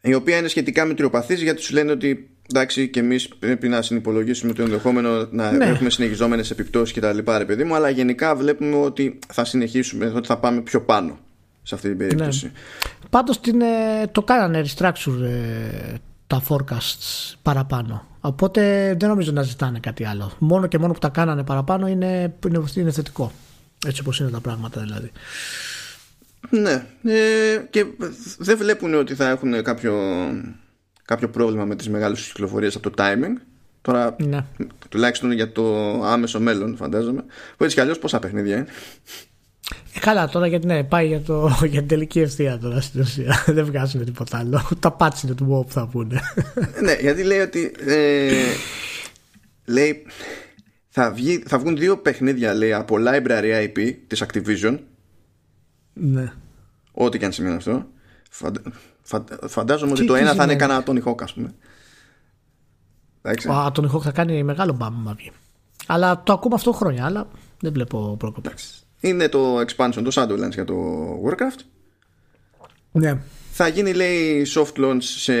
Speaker 1: η οποία είναι σχετικά μετριοπαθής γιατί σου λένε ότι εντάξει και εμείς πρέπει να συνυπολογίσουμε το ενδεχόμενο να ναι. έχουμε συνεχιζόμενες επιπτώσεις και τα λοιπά ρε παιδί μου αλλά γενικά βλέπουμε ότι θα συνεχίσουμε ότι θα πάμε πιο πάνω σε αυτή την ναι. περίπτωση ναι.
Speaker 2: Πάντως την, ε, το κάνανε restructure ε, τα forecasts παραπάνω. Οπότε δεν νομίζω να ζητάνε κάτι άλλο. Μόνο και μόνο που τα κάνανε παραπάνω είναι, είναι, είναι θετικό. Έτσι όπως είναι τα πράγματα δηλαδή.
Speaker 1: Ναι. Ε, και δεν βλέπουν ότι θα έχουν κάποιο κάποιο πρόβλημα με τις μεγάλες κυκλοφορίες από το timing. Τώρα ναι. τουλάχιστον για το άμεσο μέλλον φαντάζομαι. Που έτσι κι αλλιώς πόσα παιχνίδια είναι
Speaker 2: ε, καλά τώρα γιατί ναι, πάει για, το, [laughs] για την τελική ευθεία τώρα στην ουσία. [laughs] Δεν βγάζουν τίποτα άλλο. Τα πάτσινε του WoW θα πούνε.
Speaker 1: ναι, γιατί λέει ότι. Ε, λέει. Θα, βγει, θα βγουν δύο παιχνίδια λέει από library IP της Activision.
Speaker 2: Ναι.
Speaker 1: Ό,τι και αν σημαίνει αυτό. Φαντάζομαι ότι το ένα θα είναι κανένα τον Hawk, ας πούμε.
Speaker 2: Α, τον Hawk θα κάνει μεγάλο μπαμ βγει. Αλλά το ακούμε αυτό χρόνια, αλλά δεν βλέπω πρόκοπη.
Speaker 1: Είναι το expansion, το Shadowlands για το Warcraft.
Speaker 2: Ναι.
Speaker 1: Θα γίνει λέει soft launch σε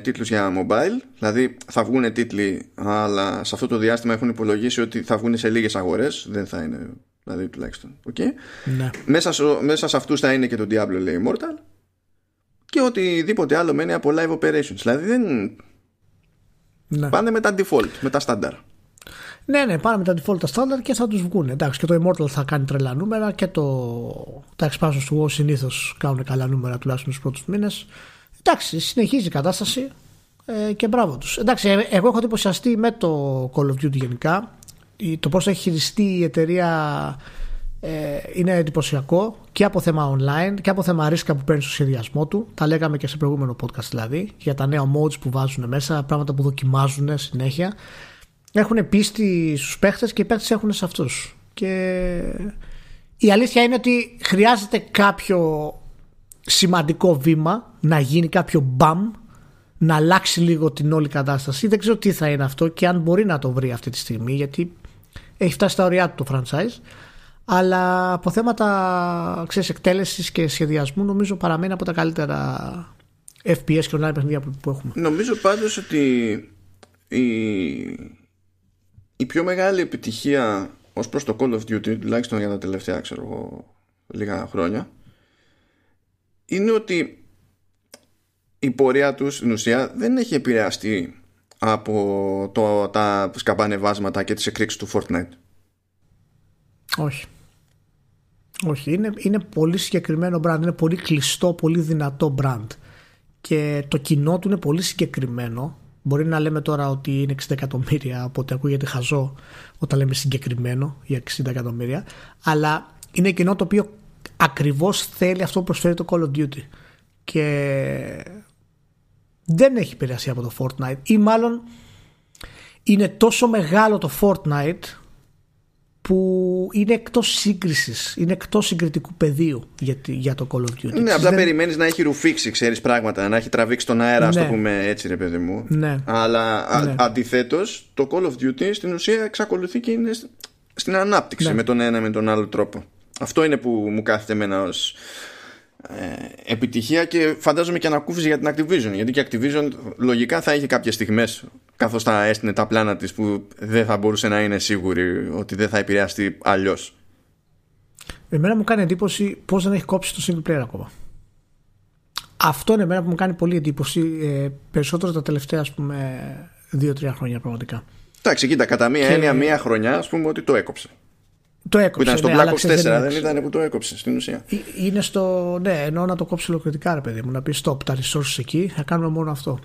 Speaker 1: τίτλους για mobile Δηλαδή θα βγουν τίτλοι Αλλά σε αυτό το διάστημα έχουν υπολογίσει Ότι θα βγουν σε λίγες αγορές Δεν θα είναι δηλαδή τουλάχιστον okay.
Speaker 2: ναι.
Speaker 1: μέσα, μέσα σε αυτούς θα είναι και το Diablo λέει Immortal και οτιδήποτε άλλο μένει από live operations. Δηλαδή δεν. Ναι. Πάνε με τα default, με τα standard.
Speaker 2: Ναι, ναι, πάνε με τα default τα standard και θα τους βγουν. Εντάξει, και το Immortal θα κάνει τρελά νούμερα και το... τα expansions του WoW συνήθως κάνουν καλά νούμερα τουλάχιστον τους πρώτους μήνες. Εντάξει, συνεχίζει η κατάσταση ε, και μπράβο τους. Εντάξει, ε, εγώ έχω εντυπωσιαστεί με το Call of Duty γενικά. Το πώς έχει χειριστεί η εταιρεία ε, είναι εντυπωσιακό και από θέμα online και από θέμα ρίσκα που παίρνει στο σχεδιασμό του. Τα λέγαμε και σε προηγούμενο podcast δηλαδή για τα νέα modes που βάζουν μέσα, πράγματα που δοκιμάζουν συνέχεια. Έχουν πίστη στους παίχτες και οι παίχτες έχουν σε αυτούς. Και η αλήθεια είναι ότι χρειάζεται κάποιο σημαντικό βήμα να γίνει κάποιο μπαμ να αλλάξει λίγο την όλη κατάσταση. Δεν ξέρω τι θα είναι αυτό και αν μπορεί να το βρει αυτή τη στιγμή γιατί έχει φτάσει στα ωριά του το franchise αλλά από θέματα ξέρεις, εκτέλεσης και σχεδιασμού νομίζω παραμένει από τα καλύτερα FPS και online παιχνίδια που έχουμε.
Speaker 1: Νομίζω πάντως ότι η, η πιο μεγάλη επιτυχία ως προς το Call of Duty τουλάχιστον για τα τελευταία ξέρω εγώ λίγα χρόνια είναι ότι η πορεία τους στην ουσία δεν έχει επηρεαστεί από το, τα σκαμπανεβάσματα και τις εκρήξεις του Fortnite.
Speaker 2: Όχι. Όχι, είναι, είναι πολύ συγκεκριμένο brand, είναι πολύ κλειστό, πολύ δυνατό brand και το κοινό του είναι πολύ συγκεκριμένο. Μπορεί να λέμε τώρα ότι είναι 60 εκατομμύρια, οπότε ακούγεται χαζό όταν λέμε συγκεκριμένο για 60 εκατομμύρια, αλλά είναι κοινό το οποίο ακριβώς θέλει αυτό που προσφέρει το Call of Duty. Και δεν έχει επηρεαστεί από το Fortnite ή μάλλον είναι τόσο μεγάλο το Fortnite που είναι εκτός σύγκρισης, είναι εκτός συγκριτικού πεδίου για, για το Call of Duty.
Speaker 1: Ναι, απλά δεν... περιμένεις να έχει ρουφήξει, ξέρεις πράγματα, να έχει τραβήξει τον αέρα, ας το ναι. πούμε έτσι, ρε παιδί μου.
Speaker 2: Ναι.
Speaker 1: Αλλά ναι. αντιθέτως, το Call of Duty στην ουσία εξακολουθεί και είναι στην ανάπτυξη ναι. με τον ένα με τον άλλο τρόπο. Αυτό είναι που μου κάθεται εμένα ως ε, επιτυχία και φαντάζομαι και ανακούφιση για την Activision. Γιατί και Activision λογικά θα είχε κάποιες στιγμές καθώς θα έστεινε τα πλάνα της που δεν θα μπορούσε να είναι σίγουρη ότι δεν θα επηρεαστεί αλλιώς.
Speaker 2: Εμένα μου κάνει εντύπωση πώς δεν έχει κόψει το single player ακόμα. Αυτό είναι εμένα που μου κάνει πολύ εντύπωση ε, περισσότερο τα τελευταία ας πούμε δύο-τρία χρόνια πραγματικά.
Speaker 1: Εντάξει, κοίτα, κατά μία και... έννοια μία χρονιά ας πούμε ότι το έκοψε.
Speaker 2: Το έκοψε. Που
Speaker 1: ήταν στο ναι, Black Ops 4, δεν, δεν ήταν που το έκοψε στην ουσία. Ε,
Speaker 2: είναι στο. Ναι, ενώ να το κόψει ολοκληρωτικά, ρε παιδί μου, να πεις stop τα resources εκεί, θα κάνουμε μόνο αυτό.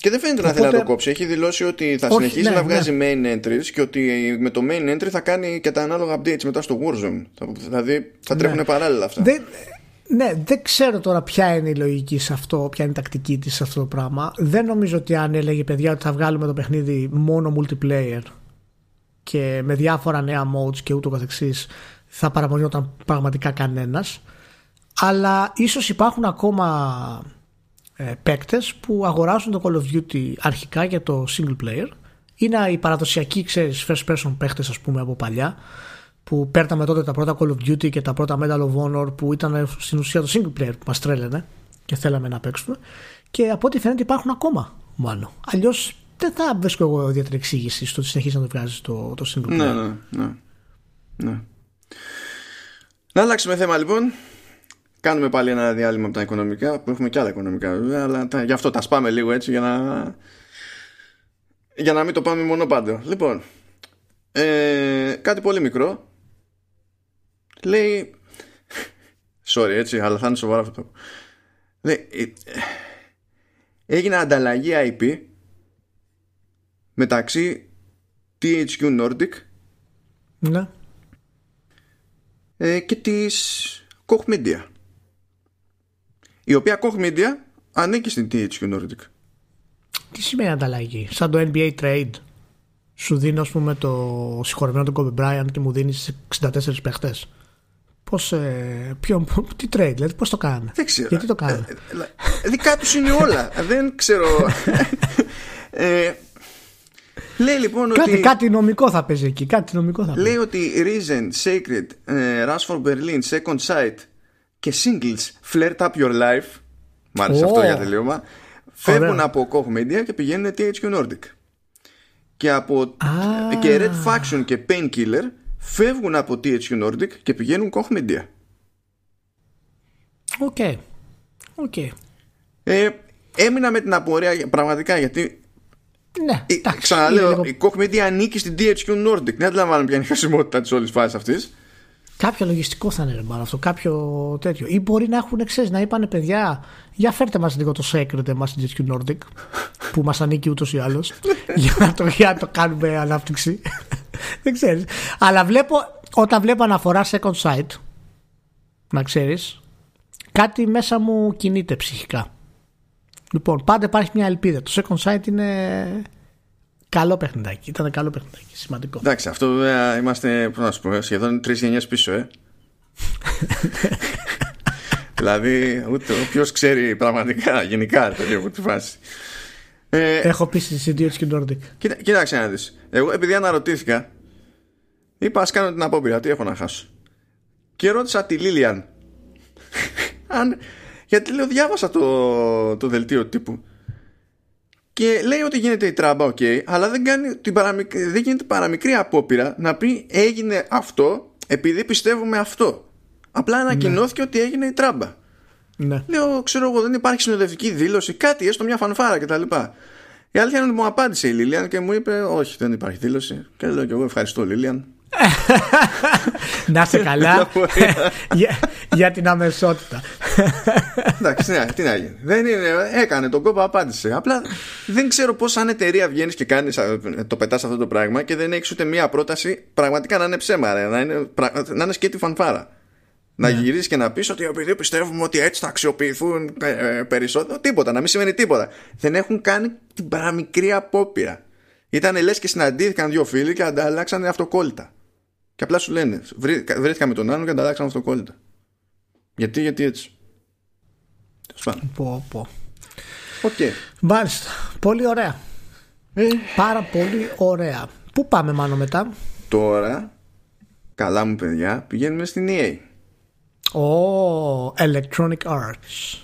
Speaker 1: Και δεν φαίνεται Οπότε... να θέλει να το κόψει. Έχει δηλώσει ότι θα συνεχίσει ναι, να βγάζει ναι. main entries και ότι με το main entry θα κάνει και τα ανάλογα updates μετά στο Warzone. Δηλαδή θα ναι. τρέχουν παράλληλα αυτά.
Speaker 2: Δεν, ναι, δεν ξέρω τώρα ποια είναι η λογική σε αυτό, ποια είναι η τακτική της σε αυτό το πράγμα. Δεν νομίζω ότι αν έλεγε παιδιά ότι θα βγάλουμε το παιχνίδι μόνο multiplayer και με διάφορα νέα modes και ούτω καθεξής θα παραπονιόταν πραγματικά κανένας αλλά ίσως υπάρχουν ακόμα ε, παίκτες που αγοράζουν το Call of Duty αρχικά για το single player είναι οι παραδοσιακοί ξέρεις first person παίκτες ας πούμε από παλιά που παίρναμε τότε τα πρώτα Call of Duty και τα πρώτα Medal of Honor που ήταν στην ουσία το single player που μας τρέλαινε και θέλαμε να παίξουμε και από ό,τι φαίνεται υπάρχουν ακόμα μάλλον. Αλλιώς δεν θα βρίσκω εγώ ιδιαίτερη εξήγηση στο ότι συνεχίζεις να το βγάζεις το, το single player.
Speaker 1: Ναι, ναι, ναι, ναι. Να αλλάξουμε θέμα λοιπόν. Κάνουμε πάλι ένα διάλειμμα από τα οικονομικά που έχουμε και άλλα οικονομικά βέβαια, αλλά τα, γι' αυτό τα σπάμε λίγο έτσι για να, για να μην το πάμε μόνο πάντο. Λοιπόν, ε, κάτι πολύ μικρό. Λέει. [laughs] Sorry, έτσι, αλλά θα είναι σοβαρό αυτό. Λέει. Ε, έγινε ανταλλαγή IP μεταξύ THQ Nordic
Speaker 2: ναι.
Speaker 1: ε, και της Koch Media η οποία Koch Media ανήκει στην THQ Nordic.
Speaker 2: Τι σημαίνει ανταλλαγή, σαν το NBA Trade. Σου δίνω, ας πούμε, το συγχωρεμένο τον Kobe Bryant και μου δίνεις 64 παίχτες. Πώς. Ε, τι trade, δηλαδή, πώς το κάνανε;
Speaker 1: Δεν ξέρω.
Speaker 2: Γιατί το κάνανε;
Speaker 1: Ε, ε, δικά τους είναι όλα. [laughs] Δεν ξέρω. ε, λέει λοιπόν
Speaker 2: κάτι,
Speaker 1: ότι.
Speaker 2: Κάτι νομικό θα παίζει εκεί. Κάτι νομικό θα
Speaker 1: λέει ότι Reason, Sacred, uh, Rush for Berlin, Second Sight και singles Flirt Up Your Life μάλιστα oh. αυτό για τελείωμα φεύγουν από Koch Media και πηγαίνουν THQ Nordic και από ah. και Red Faction και Painkiller φεύγουν από THQ Nordic και πηγαίνουν Koch Media
Speaker 2: Οκ okay. okay.
Speaker 1: ε, έμεινα με την απορία πραγματικά γιατί
Speaker 2: ναι,
Speaker 1: η, ξαναλέω, η Koch Media ανήκει στην THQ Nordic. Δεν αντιλαμβάνομαι ποια είναι η χρησιμότητα της όλης φάσης αυτής.
Speaker 2: Κάποιο λογιστικό θα είναι μάλλον αυτό, κάποιο τέτοιο. Ή μπορεί να έχουν εξή, να είπανε παιδιά, για φέρτε μας λίγο το secret εμά στην GQ Nordic, [laughs] που μας ανήκει ούτως ή άλλως, [laughs] για, να το, για να το κάνουμε ανάπτυξη. [laughs] Δεν ξέρεις. Αλλά βλέπω, όταν βλέπω αναφορά second site, να ξέρεις, κάτι μέσα μου κινείται ψυχικά. Λοιπόν, πάντα υπάρχει μια ελπίδα. Το second site είναι Καλό παιχνιδάκι. Ήταν καλό παιχνιδάκι. Σημαντικό.
Speaker 1: Εντάξει, αυτό βέβαια είμαστε, πώς να σου πω, σχεδόν τρεις γενιές πίσω, ε. [laughs] δηλαδή, ούτε όποιος ξέρει πραγματικά, γενικά, το λίγο τη φάση.
Speaker 2: Ε, Έχω πει στις Idiots και Nordic.
Speaker 1: Κοίτα, κοίταξε να δεις. Εγώ επειδή αναρωτήθηκα, είπα ας κάνω την απόπειρα, τι έχω να χάσω. Και ρώτησα τη Λίλιαν. [laughs] αν, γιατί λέω, διάβασα το, το δελτίο τύπου και λέει ότι γίνεται η τράμπα, ok, αλλά δεν, κάνει την παραμικρή, δεν γίνεται παραμικρή απόπειρα να πει έγινε αυτό επειδή πιστεύουμε αυτό. Απλά ανακοινώθηκε ναι. ότι έγινε η τράμπα. Ναι. Λέω, ξέρω εγώ, δεν υπάρχει συνοδευτική δήλωση, κάτι, έστω μια φανφάρα κτλ. Η αλήθεια είναι ότι μου απάντησε η Λίλιαν και μου είπε, Όχι, δεν υπάρχει δήλωση. Και λέω και εγώ, Ευχαριστώ, Λίλιαν. [laughs]
Speaker 2: να σε καλά [laughs] [laughs] για, για, την αμεσότητα.
Speaker 1: Εντάξει, ναι, τι να γίνει. Δεν είναι, έκανε τον κόπο, απάντησε. Απλά δεν ξέρω πώς, αν εταιρεία βγαίνεις και κάνεις το πετάς αυτό το πράγμα και δεν έχεις ούτε μία πρόταση πραγματικά να είναι ψέμα, ρε, να, είναι, να είναι σκέτη φανφάρα. Να ναι. γυρίσεις και να πεις ότι επειδή πιστεύουμε ότι έτσι θα αξιοποιηθούν ε, περισσότερο, τίποτα, να μην σημαίνει τίποτα. Δεν έχουν κάνει την παραμικρή απόπειρα. Ήταν λες και συναντήθηκαν δύο φίλοι και ανταλλάξαν αυτοκόλλητα. Και απλά σου λένε, βρέθηκα με τον άλλον και ανταλλάξαν αυτοκόλλητα. Γιατί, γιατί έτσι.
Speaker 2: Πω, πω.
Speaker 1: OK. Okay.
Speaker 2: Μάλιστα. Πολύ ωραία. Ε. Πάρα πολύ ωραία. Πού πάμε μάλλον μετά;
Speaker 1: Τώρα, καλά μου παιδιά, πηγαίνουμε στην EA.
Speaker 2: Oh, Electronic Arts.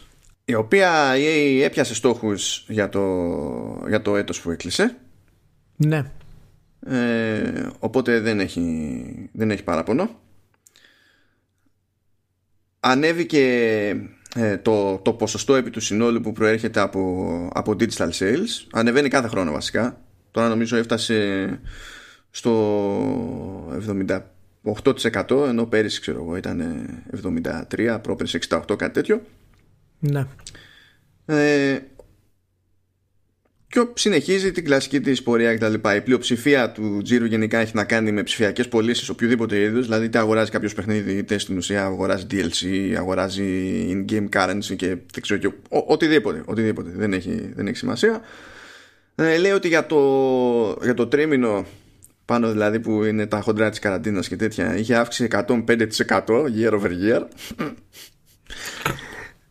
Speaker 1: Η οποία η EA έπιασε στόχους για το, για το έτος που έκλεισε.
Speaker 2: Ναι.
Speaker 1: Ε, οπότε δεν έχει, δεν έχει παράπονο. Ανέβηκε ε, το, το ποσοστό επί του συνόλου που προέρχεται από, από digital sales. Ανεβαίνει κάθε χρόνο βασικά. Τώρα νομίζω έφτασε στο 78% ενώ πέρυσι ξέρω εγώ ήταν 73, πρόπερσι 68 κάτι τέτοιο.
Speaker 2: Ναι.
Speaker 1: Ε, και συνεχίζει την κλασική της πορεία κτλ. Η πλειοψηφία του τζίρου γενικά έχει να κάνει με ψηφιακές πωλήσεις οποιοδήποτε είδους. Δηλαδή, είτε αγοράζει κάποιος παιχνίδι, είτε στην ουσία αγοράζει DLC, αγοράζει in-game currency και δεν ξέρω και. οτιδήποτε, οτιδήποτε. Δεν έχει, δεν έχει σημασία. Ε, λέει ότι για το, για το τρίμηνο πάνω δηλαδή που είναι τα χοντρά της καραντίνας και τέτοια είχε αύξηση 105% year over year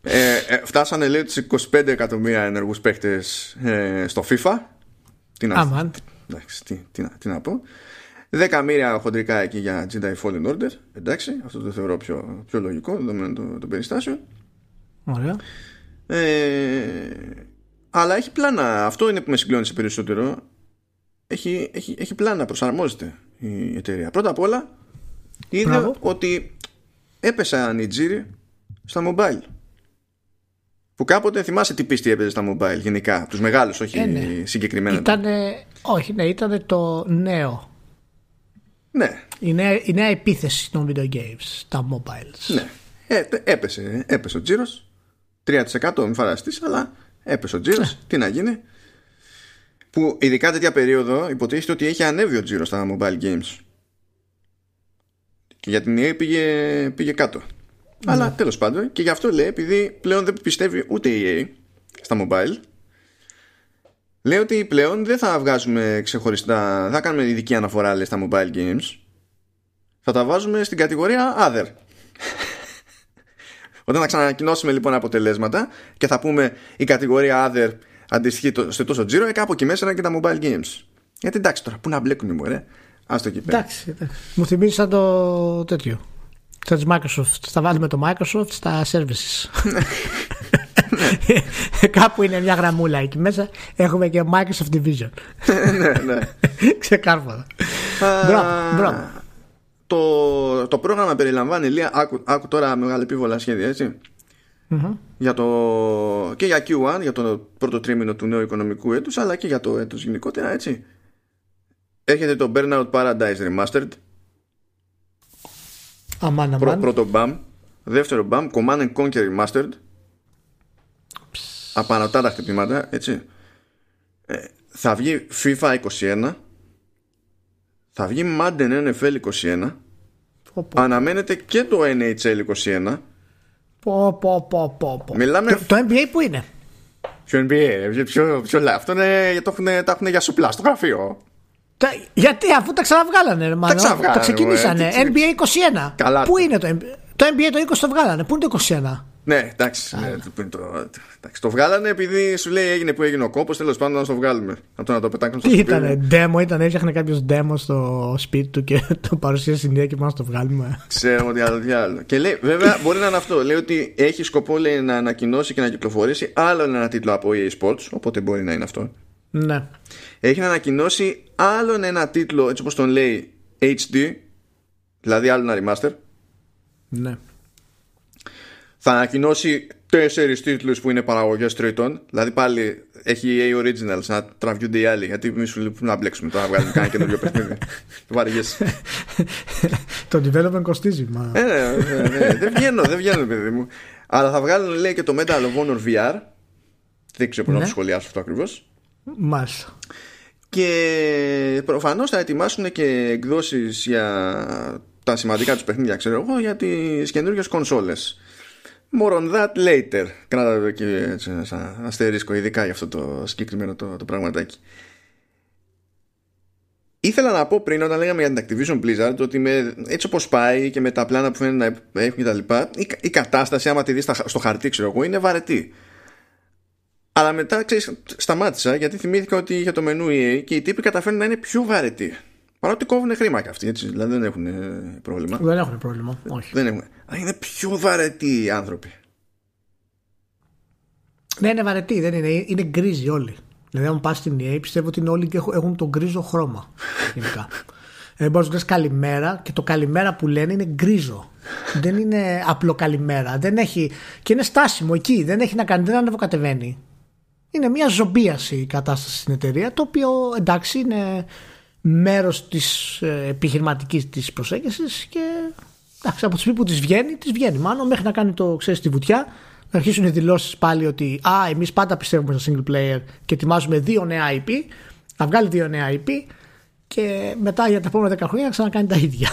Speaker 1: ε, ε, φτάσανε λέει τους 25 εκατομμύρια ενεργούς παίχτες ε, στο FIFA. Τι να,
Speaker 2: τι,
Speaker 1: τι, τι, τι να πω. 10 μοίρια χοντρικά εκεί για Jedi Fallen Order. Εντάξει, αυτό το θεωρώ πιο, πιο λογικό δεδομένου των το περιστάσεων.
Speaker 2: Ωραία.
Speaker 1: Ε, αλλά έχει πλάνα. Αυτό είναι που με συγκλώνησε περισσότερο. Έχει, έχει, έχει πλάνα, προσαρμόζεται η εταιρεία. Πρώτα απ' όλα, είδε
Speaker 2: Μπράβο.
Speaker 1: ότι έπεσαν οι τζίροι στα mobile. Που κάποτε θυμάσαι τι πίστη έπαιζε στα mobile γενικά. Τους μεγάλους, όχι
Speaker 2: Ε, ναι.
Speaker 1: συγκεκριμένα.
Speaker 2: Ήτανε, όχι, ναι, ήταν το νέο.
Speaker 1: Ναι,
Speaker 2: Η νέα, η νέα επίθεση των video games, τα mobiles.
Speaker 1: ναι. Ε, έπεσε, έπεσε ο τζίρος. 3% μην φανταστείς, αλλά έπεσε ο τζίρος.
Speaker 2: Ναι.
Speaker 1: Τι να γίνει. Που ειδικά τέτοια περίοδο υποτίθεται ότι έχει ανέβει ο τζίρος στα mobile games. Και για την EA πήγε, πήγε κάτω. Αλλά τέλος πάντων και γι' αυτό λέει επειδή πλέον δεν πιστεύει ούτε η EA στα mobile λέει ότι πλέον δεν θα βγάζουμε ξεχωριστά δεν θα κάνουμε ειδική αναφορά λέει, στα mobile games θα τα βάζουμε στην κατηγορία other [laughs] όταν θα ξανανακοινώσουμε λοιπόν αποτελέσματα και θα πούμε η κατηγορία other αντιστοιχεί το- σε τόσο τζίρο, ε, κάπου εκεί μέσα είναι και τα mobile games. Γιατί εντάξει τώρα, πού να μπλέκουν οι μωρέ; Ας το εκεί πέρα.
Speaker 2: Εντάξει, εντάξει. Μου θυμίζει σαν το τέτοιο. Σαν της Microsoft. Θα βάλουμε το Microsoft στα services. [laughs] Κάπου είναι μια γραμμούλα εκεί μέσα. Έχουμε και Microsoft Division. [laughs]
Speaker 1: ναι, ναι.
Speaker 2: Ξεκάρφατα. Μπράβο, μπράβο.
Speaker 1: Το, το πρόγραμμα περιλαμβάνει λίγα, άκου, άκου τώρα μεγάλα επίβολα σχέδια, έτσι. Για το, και για Q1, για το πρώτο τρίμηνο του νέου οικονομικού έτους, αλλά και για το έτος γενικότερα, έτσι. Έχετε το Burnout Paradise Remastered,
Speaker 2: Αμάν,
Speaker 1: Πρω-
Speaker 2: αμάν.
Speaker 1: πρώτο BAM. Δεύτερο BAM, Command and Conquer Remastered. Απανωτά τα χτυπήματα, έτσι. Ε, θα βγει FIFA 21. Θα βγει Madden NFL 21.
Speaker 2: Πω, πω,
Speaker 1: Αναμένεται και το NHL 21.
Speaker 2: πω, πω, πω, πω, πω.
Speaker 1: Μιλάμε-
Speaker 2: Το, το NBA που είναι;
Speaker 1: Ποιο NBA, ρε, ποιο, ποιο, λέει. Αυτό είναι, το έχουν, τα έχουν για σουπλά στο γραφείο.
Speaker 2: Τα- γιατί αφού τα ξαναβγάλανε, ρε, μάλλον.
Speaker 1: ξαναβγάλανε,
Speaker 2: Τα ξεκινήσανε.
Speaker 1: μωρέ, τι-
Speaker 2: NBA 21.
Speaker 1: Καλά.
Speaker 2: Πού είναι το NBA. Το NBA το 20 το βγάλανε. Πού είναι το 21.
Speaker 1: Ναι, εντάξει. ναι, το, το, εντάξει, το βγάλανε επειδή σου λέει έγινε που έγινε ο κόπος. Τέλος πάντων, να το βγάλουμε. Από το να το πετάξουμε στο
Speaker 2: Τι
Speaker 1: σκουπίδι.
Speaker 2: ήταν, demo ήταν, έφτιαχνε κάποιος demo στο σπίτι του και [laughs] το παρουσίασε στην ίδια και πάμε να το βγάλουμε.
Speaker 1: Ξέρω ότι άλλο τι άλλο. Και λέει, βέβαια, μπορεί να είναι αυτό. Λέει ότι έχει σκοπό λέει, να ανακοινώσει και να κυκλοφορήσει άλλον ένα τίτλο από EA Sports. Οπότε μπορεί να είναι αυτό.
Speaker 2: Ναι.
Speaker 1: Έχει να ανακοινώσει άλλον ένα τίτλο, έτσι όπως τον λέει, HD. Δηλαδή άλλο ένα remaster.
Speaker 2: Ναι.
Speaker 1: Θα ανακοινώσει τέσσερις τίτλους που είναι παραγωγές τρίτων. Δηλαδή πάλι έχει EA Originals να τραβιούνται οι άλλοι. Γιατί εμείς σου λέει, πού να μπλέξουμε τώρα να βγάλουμε κανένα καινούριο παιχνίδι. [laughs] Το βαριέσαι.
Speaker 2: το development κοστίζει. Μα...
Speaker 1: Ε, ναι, ναι, ναι. δεν βγαίνω, δεν βγαίνω, παιδί μου. Αλλά θα βγάλουν, λέει, και το Medal of Honor VR. Δεν ξέρω πώς να
Speaker 2: Ναι.
Speaker 1: το σχολιάσω αυτό ακριβώς.
Speaker 2: Μάλιστα.
Speaker 1: Και προφανώς θα ετοιμάσουν και εκδόσεις για τα σημαντικά τους παιχνίδια, ξέρω εγώ, για τις καινούργιες κονσόλες. More on that later. Κράτα το και έτσι, σαν αστερίσκο, ειδικά για αυτό το συγκεκριμένο το, το πραγματάκι. Ήθελα να πω πριν όταν λέγαμε για την Activision Blizzard ότι με, έτσι όπως πάει και με τα πλάνα που φαίνεται να έχουν και τα λοιπά η, η κατάσταση άμα τη δεις στα- στο χαρτί ξέρω εγώ είναι βαρετή. Αλλά μετά ξέρεις, σταμάτησα γιατί θυμήθηκα ότι για το μενού EA και οι τύποι καταφέρνουν να είναι πιο βαρετοί. Παρότι κόβουν χρήμα και αυτοί, έτσι, δηλαδή δεν έχουν ε, πρόβλημα.
Speaker 2: Δεν έχουν πρόβλημα. Όχι.
Speaker 1: Δεν έχουν. Αλλά είναι πιο βαρετοί οι άνθρωποι.
Speaker 2: Ναι, είναι βαρετή, δεν είναι. Είναι γκρίζοι όλοι. Δηλαδή, αν πας στην EA, πιστεύω ότι είναι όλοι και έχουν- έχουν τον γκρίζο χρώμα. Γενικά. [laughs] Ε, μπορείς να λες καλημέρα και το καλημέρα που λένε είναι γκρίζο. δεν είναι απλό καλημέρα. Δεν έχει, και είναι στάσιμο εκεί. Δεν έχει να κάνει, δεν ανεβοκατεβαίνει. Είναι μια ζωμπίαση η κατάσταση στην εταιρεία, το οποίο εντάξει είναι μέρος της ε, επιχειρηματικής της προσέγγισης και εντάξει, από τη στιγμή που της βγαίνει, της βγαίνει. Μάλλον μέχρι να κάνει το, ξέρεις, τη βουτιά, να αρχίσουν οι δηλώσεις πάλι ότι α, εμείς πάντα πιστεύουμε στο single player και ετοιμάζουμε δύο νέα IP, να βγάλει δύο νέα IP και μετά για τα επόμενα 10 χρόνια να ξανακάνει τα ίδια.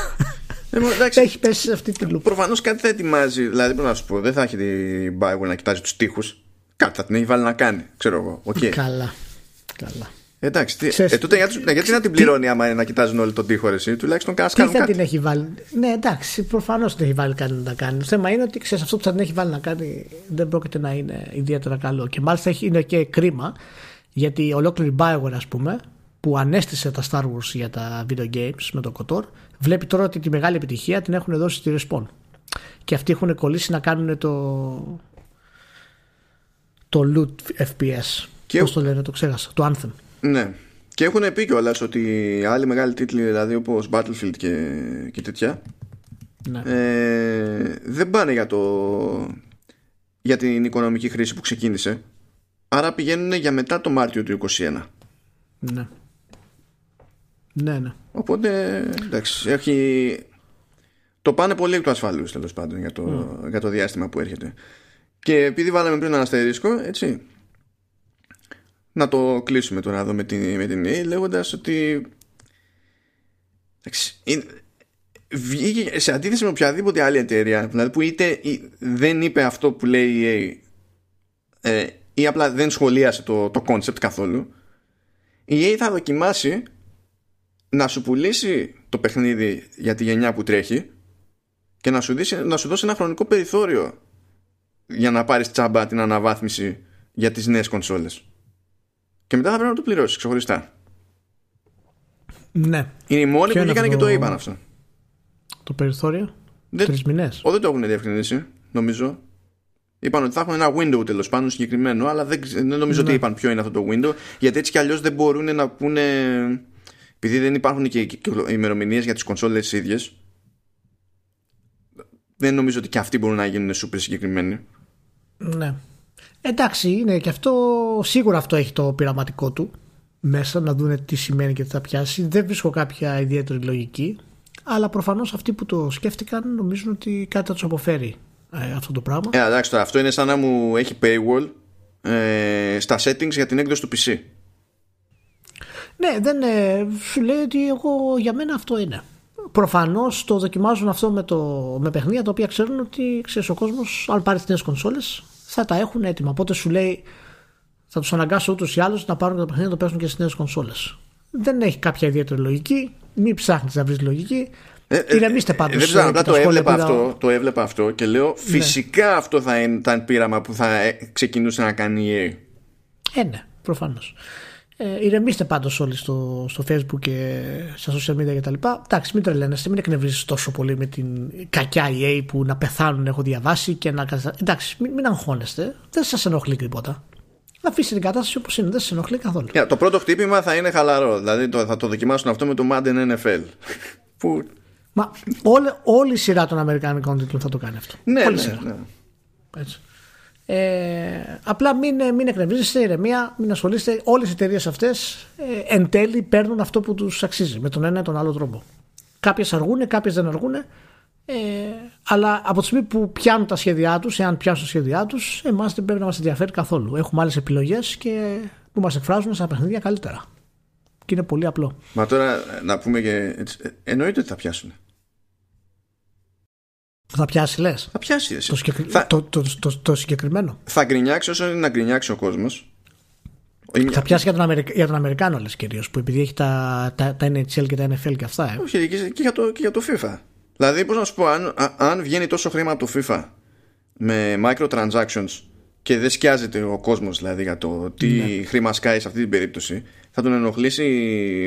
Speaker 1: Ε, μα, εντάξει,
Speaker 2: Έχει πέσει σε αυτή τη λούπα.
Speaker 1: Προφανώς κάτι θα ετοιμάζει. Δηλαδή, πρέπει να σου πω, δεν θα έχει την Bioware να κοιτάζει τους τοίχους. Κάτι θα την έχει βάλει να κάνει, ξέρω εγώ. Οκ.
Speaker 2: Καλά. Καλά.
Speaker 1: Εντάξει, τι,
Speaker 2: Ξέρεις,
Speaker 1: ε, τότε γιατί, ναι, γιατί να την πληρώνει άμα είναι να κοιτάζουν όλοι τον τοίχο, ρε, εσύ, τουλάχιστον κάνα
Speaker 2: Τι
Speaker 1: κάνουν
Speaker 2: θα
Speaker 1: κάτι.
Speaker 2: την έχει βάλει; Ναι, εντάξει, προφανώς την έχει βάλει κάτι να τα κάνει. Το θέμα είναι ότι ξέρεις αυτό που θα την έχει βάλει να κάνει δεν πρόκειται να είναι ιδιαίτερα καλό. Και μάλιστα έχει, είναι και κρίμα γιατί ολόκληρη Bioware, ας πούμε, που ανέστησε τα Star Wars για τα video games με τον Kotor βλέπει τώρα ότι τη μεγάλη επιτυχία την έχουν δώσει στη Respawn και αυτοί έχουν κολλήσει να κάνουν το το loot FPS και... πώς το λένε το ξέχασα το Anthem
Speaker 1: ναι και έχουν πει κιόλας ότι άλλοι μεγάλοι τίτλοι δηλαδή όπως Battlefield και, και τέτοια ναι. ε, δεν πάνε για το για την οικονομική χρήση που ξεκίνησε άρα πηγαίνουν για μετά το Μάρτιο του 2021
Speaker 2: ναι ναι, ναι.
Speaker 1: Οπότε εντάξει, έχει... το πάνε πολύ εκ του ασφαλού τέλος πάντων για το, mm. για το διάστημα που έρχεται. Και επειδή βάλαμε πριν ένα αστερίσκο, έτσι. Να το κλείσουμε τώρα εδώ με την, με την EA λέγοντας ότι. Εντάξει, βγήκε σε αντίθεση με οποιαδήποτε άλλη εταιρεία δηλαδή που είτε δεν είπε αυτό που λέει η EA ε, ή απλά δεν σχολίασε το, το concept καθόλου η EA θα δοκιμάσει να σου πουλήσει το παιχνίδι για τη γενιά που τρέχει και να σου, δώσει, να σου δώσει ένα χρονικό περιθώριο για να πάρεις τσάμπα την αναβάθμιση για τις νέες κονσόλες. Και μετά θα πρέπει να το πληρώσεις ξεχωριστά.
Speaker 2: Ναι.
Speaker 1: Είναι οι μόνοι που βγήκαν και το είπαν αυτό.
Speaker 2: Το περιθώριο; Δεν... Τρεις μηνές;
Speaker 1: Ο, δεν το έχουν διευκρινίσει, νομίζω. Είπαν ότι θα έχουν ένα window τέλος πάντων συγκεκριμένο, αλλά δεν, δεν νομίζω ναι. ότι είπαν ποιο είναι αυτό το window, γιατί έτσι κι αλλιώς δεν μπορούν να πούνε επειδή δεν υπάρχουν και ημερομηνίες για τις κονσόλες ίδιες δεν νομίζω ότι και αυτοί μπορούν να γίνουν super συγκεκριμένοι
Speaker 2: ναι. Εντάξει είναι και αυτό σίγουρα αυτό έχει το πειραματικό του μέσα να δούνε τι σημαίνει και τι θα πιάσει. Δεν βρίσκω κάποια ιδιαίτερη λογική αλλά προφανώς αυτοί που το σκέφτηκαν νομίζουν ότι κάτι θα τους αποφέρει ε, αυτό το πράγμα.
Speaker 1: Ε, εντάξει αυτό είναι σαν να μου έχει paywall ε, στα settings για την έκδοση του PC
Speaker 2: ναι, δεν, ε, σου λέει ότι εγώ, για μένα αυτό είναι. Προφανώς το δοκιμάζουν αυτό με, το, με παιχνίδια τα οποία ξέρουν ότι ξέρεις, ο κόσμος, αν πάρει τις νέες κονσόλες, θα τα έχουν έτοιμα. Οπότε σου λέει, θα τους αναγκάσω ούτως ή άλλως να πάρουν τα παιχνίδια να το παίζουν και στις νέες κονσόλες. Δεν έχει κάποια ιδιαίτερη λογική. Μην ψάχνεις να βρεις λογική. Ε, ε,
Speaker 1: Ηρεμήστε πάντως. Δεν ξέρω, απλά το έβλεπα, αυτό, το έβλεπα αυτό και λέω ναι. φυσικά αυτό θα ήταν πείραμα που θα ξεκινούσε να κάνει η EA.
Speaker 2: Ε, ναι, προφανώς. Ε, ηρεμήστε πάντως όλοι στο, στο facebook και στα social media κτλ. Εντάξει, μην τρελαίνεστε, μην εκνευρίζετε τόσο πολύ με την κακιά EA που να πεθάνουν, έχω διαβάσει και να. Εντάξει, μην, μην αγχώνεστε, δεν σας ενοχλεί τίποτα. Να αφήσετε την κατάσταση όπως είναι, δεν σας ενοχλεί καθόλου.
Speaker 1: Yeah, το πρώτο χτύπημα θα είναι χαλαρό. Δηλαδή το, θα το δοκιμάσουν αυτό με το Madden NFL. [laughs] που...
Speaker 2: Μα όλη, όλη η σειρά των Αμερικανικών τίτλων θα το κάνει αυτό.
Speaker 1: Ναι, όλη ναι, ναι.
Speaker 2: Έτσι. Ε, απλά μην, μην εκνευρίζεστε, ηρεμία, μην ασχολείστε. Όλες οι εταιρείες αυτές ε, εν τέλει παίρνουν αυτό που τους αξίζει με τον ένα ή τον άλλο τρόπο. Κάποιες αργούν, κάποιες δεν αργούν. Ε, αλλά από τη στιγμή που πιάνουν τα σχέδιά τους, εάν πιάνουν τα σχέδιά τους, εμάς δεν πρέπει να μας ενδιαφέρει καθόλου. Έχουμε άλλες επιλογές και που μας εκφράζουν σαν παιχνίδια καλύτερα. Και είναι πολύ απλό.
Speaker 1: Μα τώρα να πούμε και. Έτσι, εννοείται ότι θα πιάσουν.
Speaker 2: Θα πιάσει, λες;
Speaker 1: Θα πιάσει.
Speaker 2: Το, θα... το, το, το, το, συγκεκριμένο.
Speaker 1: Θα γκρινιάξει όσο είναι να γκρινιάξει ο κόσμος.
Speaker 2: Θα πιάσει για τον, Αμερικα... για τον Αμερικάνο, λες κυρίως, που επειδή έχει τα, τα, τα NHL και τα NFL και αυτά. Ε.
Speaker 1: Όχι, και, για το, και για το FIFA. Δηλαδή, πώς να σου πω, αν, αν βγαίνει τόσο χρήμα από το FIFA με microtransactions και δεν σκιάζεται ο κόσμος δηλαδή για το τι ναι. χρήμα σκάει σε αυτή την περίπτωση, θα τον ενοχλήσει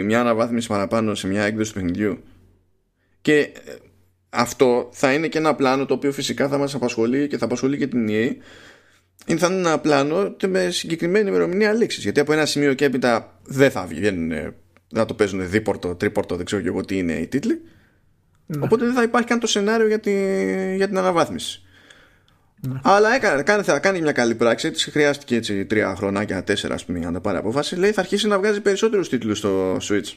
Speaker 1: μια αναβάθμιση παραπάνω σε μια έκδοση του παιχνιδιού. Και ε, αυτό θα είναι και ένα πλάνο το οποίο φυσικά θα μας απασχολεί και θα απασχολεί και την EA είναι θα είναι ένα πλάνο με συγκεκριμένη ημερομηνία λήξης. Γιατί από ένα σημείο και έπειτα δεν θα βγαίνουν, δεν θα το παίζουν δίπορτο, τρίπορτο, δεν ξέρω και εγώ τι είναι οι τίτλοι. Ναι. Οπότε δεν θα υπάρχει καν το σενάριο για, τη, για την αναβάθμιση. Ναι. Αλλά έκανε, έκανε, θα κάνει μια καλή πράξη. Τη χρειάστηκε έτσι τρία χρονάκια, τέσσερα, ας πούμε, για να πάρει απόφαση. Λέει θα αρχίσει να βγάζει περισσότερους τίτλους στο Switch.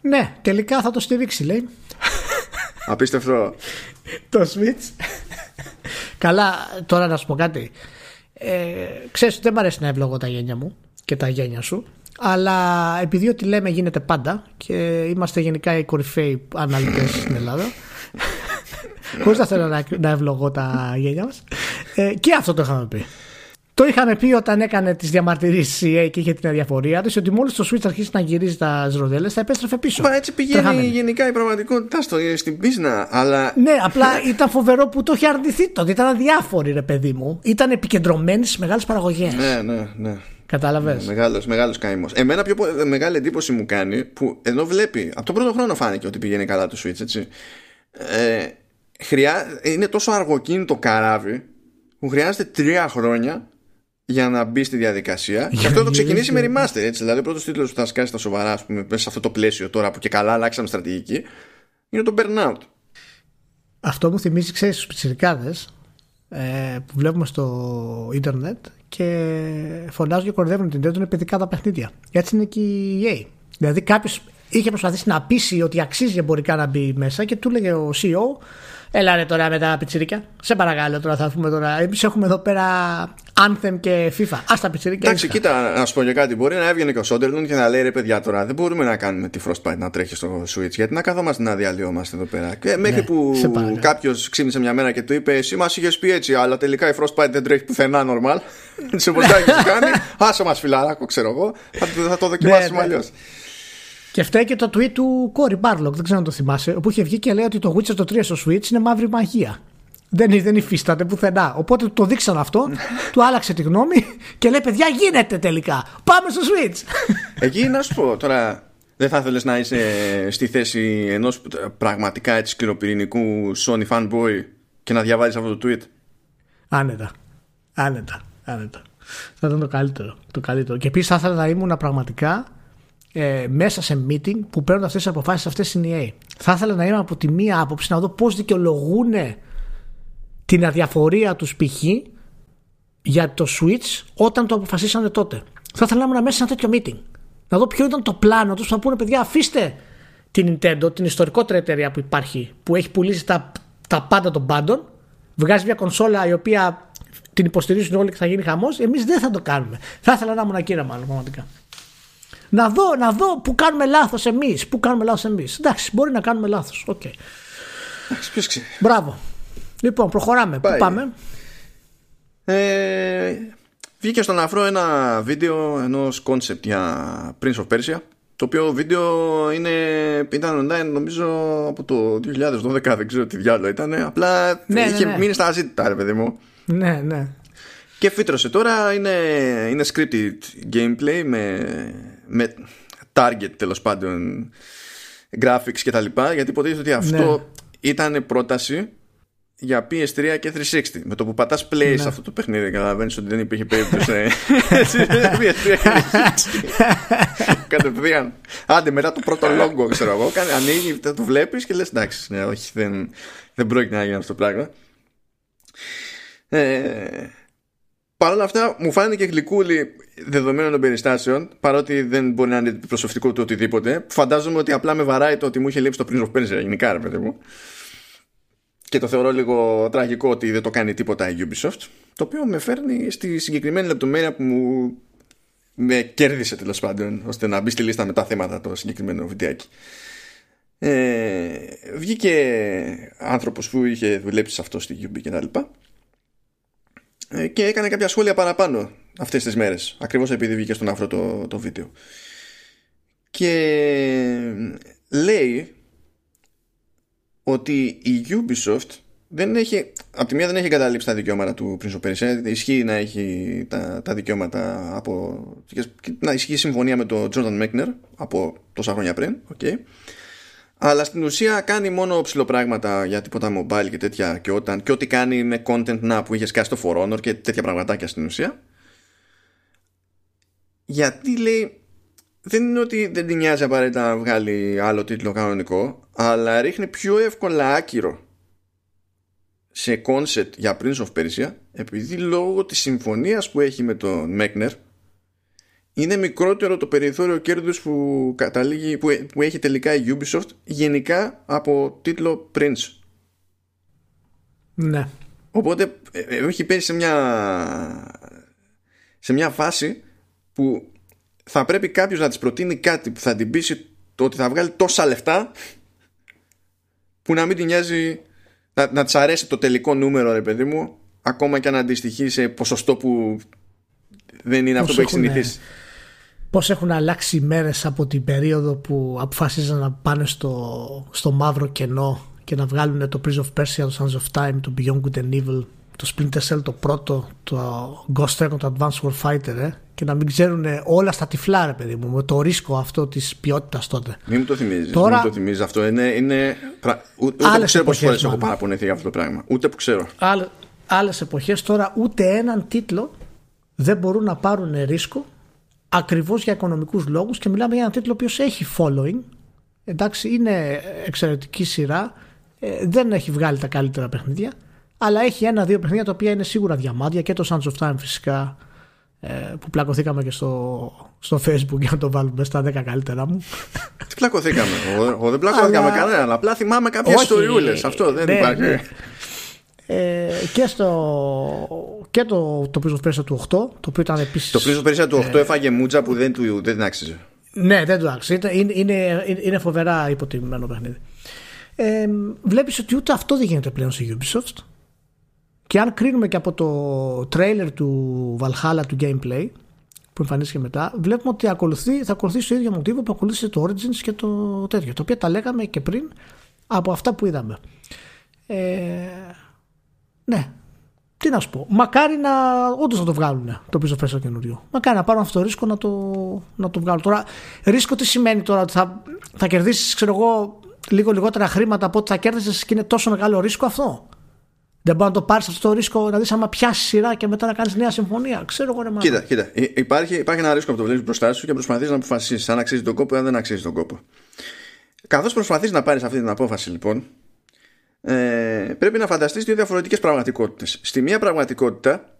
Speaker 2: Ναι, τελικά θα το στηρίξει, λέει.
Speaker 1: Απίστευτο.
Speaker 2: το Switch. Καλά, τώρα να σου πω κάτι. Ε, ξέρεις ότι δεν μου αρέσει να ευλογώ τα γένια μου και τα γένια σου. Αλλά επειδή ό,τι λέμε γίνεται πάντα και είμαστε γενικά οι κορυφαίοι αναλυτές στην Ελλάδα. [laughs] Χωρίς να θέλω να ευλογώ τα γένια μας. Ε, και αυτό το είχαμε πει. Το είχαμε πει όταν έκανε τις διαμαρτυρήσει η EA και είχε την αδιαφορία της ότι μόλις το Switch αρχίσει να γυρίζει τα ροδέλε θα επέστρεφε πίσω.
Speaker 1: Μα έτσι πηγαίνει γενικά η πραγματικότητα στο, στην πίσνα. Αλλά...
Speaker 2: Ναι, απλά ήταν φοβερό που το είχε αρνηθεί τότε. Ήταν αδιάφορη, ρε παιδί μου. Ήταν επικεντρωμένη στις μεγάλες παραγωγές.
Speaker 1: Ναι, ναι, ναι.
Speaker 2: Κατάλαβες;
Speaker 1: Μεγάλος μεγάλος καημός. Εμένα πιο μεγάλη εντύπωση μου κάνει που ενώ βλέπει. Από τον πρώτο χρόνο φάνηκε ότι πηγαίνει καλά το Switch, έτσι. Ε, χρειά, είναι τόσο αργοκίνητο καράβι που χρειάζεται τρία χρόνια για να μπει στη διαδικασία. και αυτό το ξεκινήσει με remaster. Έτσι. Δηλαδή, ο πρώτος τίτλος που θα σκάσει τα σοβαρά, ας πούμε, μέσα σε αυτό το πλαίσιο τώρα που και καλά αλλάξαμε στρατηγική, είναι το Burnout.
Speaker 2: Αυτό μου θυμίζει, ξέρεις, στου πιτσιρικάδες ε, που βλέπουμε στο ίντερνετ και φωνάζουν και κορδεύουν την Nintendo είναι παιδικά τα παιχνίδια. Έτσι είναι και η EA. Δηλαδή κάποιος είχε προσπαθήσει να πείσει ότι αξίζει εμπορικά να μπει μέσα και του έλεγε ο CEO Έλα ρε τώρα με τα πιτσιρίκια. Σε παρακαλώ τώρα θα πούμε τώρα. Εμείς έχουμε εδώ πέρα Anthem και FIFA. Α τα πιτσιρίκια.
Speaker 1: Εντάξει, κοίτα, να σου πω για κάτι. Μπορεί να έβγαινε και ο Σόντερλουν και να λέει ρε παιδιά τώρα δεν μπορούμε να κάνουμε τη Frostbite να τρέχει στο Switch. Γιατί να καθόμαστε να διαλυόμαστε εδώ πέρα. Και μέχρι ναι, που κάποιος ξύπνησε μια μέρα και του είπε Εσύ μας είχες πει έτσι, αλλά τελικά η Frostbite δεν τρέχει πουθενά normal. [laughs] Σε ποτέ έχει κάνει. [laughs] Άσε μας φιλαράκο, ξέρω εγώ. Θα, θα το δοκιμάσουμε ναι, ναι. αλλιώς.
Speaker 2: Και φταίει και το tweet του Κόρι Μπάρλοκ, δεν ξέρω αν το θυμάσαι, όπου είχε βγει και λέει ότι το Witcher το 3 στο Switch είναι μαύρη μαγεία. Δεν, δεν υφίσταται πουθενά. Οπότε το δείξαν αυτό, [laughs] του άλλαξε τη γνώμη και λέει: Παιδιά, γίνεται τελικά. Πάμε στο Switch. [laughs]
Speaker 1: Εκεί να σου πω τώρα, δεν θα ήθελε να είσαι στη θέση ενός πραγματικά έτσι σκληροπυρηνικού Sony fanboy και να διαβάζεις αυτό το tweet;
Speaker 2: Άνετα. Άνετα. Άνετα. Θα ήταν το καλύτερο. Το καλύτερο. Και επίσης θα ήθελα να ήμουν πραγματικά ε, μέσα σε meeting που παίρνουν αυτές τις αποφάσεις αυτές στην EA. Θα ήθελα να είμαι από τη μία άποψη να δω πώς δικαιολογούν την αδιαφορία τους π.χ. για το Switch όταν το αποφασίσανε τότε. Θα ήθελα να είμαι μέσα σε ένα τέτοιο meeting. Να δω ποιο ήταν το πλάνο τους. Θα πούνε, παιδιά, αφήστε την Nintendo, την ιστορικότερη εταιρεία που υπάρχει, που έχει πουλήσει τα, τα πάντα των πάντων, βγάζει μια κονσόλα η οποία την υποστηρίζουν όλοι και θα γίνει χαμός. Εμείς δεν θα το κάνουμε. Θα ήθελα να ήμουν ακύρα, μάλλον, πραγματικά. Να δω, να δω που κάνουμε λάθος εμείς. Που κάνουμε λάθος εμείς. Εντάξει, μπορεί να κάνουμε λάθος. OK. Okay.
Speaker 1: ποιος ξέρει.
Speaker 2: Μπράβο. Λοιπόν, προχωράμε. Πού πάμε;
Speaker 1: Ε, βγήκε στον αφρό ένα βίντεο ενός concept για Prince of Persia το οποίο βίντεο είναι, ήταν online νομίζω από το 2012 δεν ξέρω τι διάολο ήταν απλά ναι, ναι είχε ναι, ναι. μείνει στα αζήτητα ρε παιδί μου
Speaker 2: ναι ναι
Speaker 1: και φύτρωσε τώρα είναι, είναι scripted gameplay με με target τέλος πάντων graphics και τα λοιπά γιατί υποτίθεται ότι αυτό ναι. ήταν πρόταση για PS3 και 360 με το που πατάς play ναι. σε αυτό το παιχνίδι καταλαβαίνεις ότι δεν υπήρχε περίπτωση PS3 [laughs] [laughs] και 360 κατευθείαν. Άντε μετά το πρώτο logo ξέρω εγώ ανοίγει το βλέπεις και λες εντάξει ναι, όχι δεν, δεν πρόκειται να γίνει αυτό το πράγμα. Ε, Παρ' όλα αυτά μου φάνηκε γλυκούλη δεδομένων των περιστάσεων, παρότι δεν μπορεί να είναι προσωπικό του οτιδήποτε. Φαντάζομαι ότι απλά με βαράει το ότι μου είχε λείψει το Prince of Persia γενικά, ρε παιδί μου. Και το θεωρώ λίγο τραγικό ότι δεν το κάνει τίποτα η Ubisoft. Το οποίο με φέρνει στη συγκεκριμένη λεπτομέρεια που μου με κέρδισε τέλος πάντων, ώστε να μπει στη λίστα με τα θέματα το συγκεκριμένο βιντεάκι. Ε, βγήκε άνθρωπος που είχε δουλέψει σε αυτό στη Ubi και τα λοιπά ε, και έκανε κάποια σχόλια παραπάνω αυτές τις μέρες ακριβώς επειδή βγήκε στον αφρό το, το βίντεο. Και λέει ότι η Ubisoft δεν έχει, από τη μία δεν έχει καταλήψει τα δικαιώματα του Prince of Persia ισχύει να έχει τα, τα δικαιώματα από, να ισχύει η συμφωνία με τον Jordan Mechner από τόσα χρόνια πριν okay αλλά στην ουσία κάνει μόνο ψηλοπράγματα για τίποτα mobile και τέτοια και, όταν, και ό,τι κάνει με content να που είχε σκάσει το For Honor και τέτοια πραγματάκια στην ουσία. Γιατί λέει δεν είναι ότι δεν την νοιάζει απαραίτητα να βγάλει άλλο τίτλο κανονικό αλλά ρίχνει πιο εύκολα άκυρο σε concept για Prince of Persia επειδή λόγω της συμφωνίας που έχει με τον Mechner είναι μικρότερο το περιθώριο κέρδους που, καταλήγει, που, που έχει τελικά η Ubisoft γενικά από τίτλο Prince.
Speaker 2: Ναι.
Speaker 1: Οπότε ε, ε, έχει πέσει σε μια, σε μια φάση που θα πρέπει κάποιος να της προτείνει κάτι που θα την πείσει το ότι θα βγάλει τόσα λεφτά που να μην την νοιάζει να, να της αρέσει το τελικό νούμερο ρε παιδί μου ακόμα και αν αντιστοιχεί σε ποσοστό που δεν είναι αυτό που έχει συνηθίσει
Speaker 2: πώς έχουν αλλάξει οι μέρες από την περίοδο που αποφασίζαν να πάνε στο, στο μαύρο κενό και να βγάλουν το Prince of Persia, το Sons of Time, το Beyond Good and Evil το Splinter Cell το πρώτο, το Ghost Recon, το Advanced Warfighter ε, και να μην ξέρουν όλα στα τυφλά ρε παιδί μου με το ρίσκο αυτό της ποιότητας τότε.
Speaker 1: Μην μου το θυμίζεις, Τώρα... μην το θυμίζεις αυτό. Είναι, είναι... Ούτε που ξέρω πόσες φορές έχω παραπονεθεί για αυτό το πράγμα. Ούτε που ξέρω.
Speaker 2: Άλλε, άλλες εποχές τώρα ούτε έναν τίτλο δεν μπορούν να πάρουν ρίσκο ακριβώς για οικονομικούς λόγους και μιλάμε για έναν τίτλο ο έχει following. Εντάξει είναι εξαιρετική σειρά. Ε, δεν έχει βγάλει τα καλύτερα παιχνίδια αλλά έχει ένα-δύο παιχνίδια τα οποία είναι σίγουρα διαμάντια και το Sands of Time φυσικά ε, που πλακωθήκαμε και στο, στο facebook για να το βάλουμε στα 10 καλύτερα μου.
Speaker 1: Τι πλακωθήκαμε, εγώ, δεν πλακωθήκα με κανέναν, απλά θυμάμαι κάποιες ιστοριούλες, αυτό δεν ναι, υπάρχει. Ναι.
Speaker 2: Ε, και, στο, και το, το Prison of του 8 το οποίο ήταν επίσης
Speaker 1: το Prison of του 8 ε, έφαγε μούτζα που δεν του δεν άξιζε
Speaker 2: ναι δεν του άξιζε είναι, είναι, είναι φοβερά υποτιμημένο παιχνίδι ε, βλέπεις ότι ούτε αυτό δεν γίνεται πλέον σε Ubisoft και αν κρίνουμε και από το τρέιλερ του Valhalla του gameplay που εμφανίστηκε μετά, βλέπουμε ότι ακολουθεί, θα ακολουθήσει το ίδιος μοτίβο που ακολούθησε το Origins και το τέτοιο. Το οποίο τα λέγαμε και πριν από αυτά που είδαμε. Ε, ναι. Τι να σου πω. Μακάρι να όντως να το βγάλουν το πίσω φέσο καινούριο. Μακάρι να πάρουν αυτό το ρίσκο να το, να το βγάλουν. Τώρα, ρίσκο τι σημαίνει τώρα ότι θα, θα κερδίσεις, ξέρω εγώ, λίγο λιγότερα χρήματα από ό,τι θα κέρδισες και είναι τόσο μεγάλο ρίσκο αυτό; Δεν μπορεί να το πάρεις αυτό το ρίσκο να δεις άμα πιάσεις σειρά και μετά να κάνεις νέα συμφωνία. Ξέρω εγώ, ρε μάλλον.
Speaker 1: Κοίτα, κοίτα. Υπάρχει, υπάρχει ένα ρίσκο που το βλέπεις μπροστά σου και προσπαθείς να αποφασίσεις αν αξίζει τον κόπο ή αν δεν αξίζει τον κόπο. Καθώς προσπαθείς να πάρεις αυτή την απόφαση, λοιπόν, ε, πρέπει να φανταστείς δύο διαφορετικές πραγματικότητες. Στη μία πραγματικότητα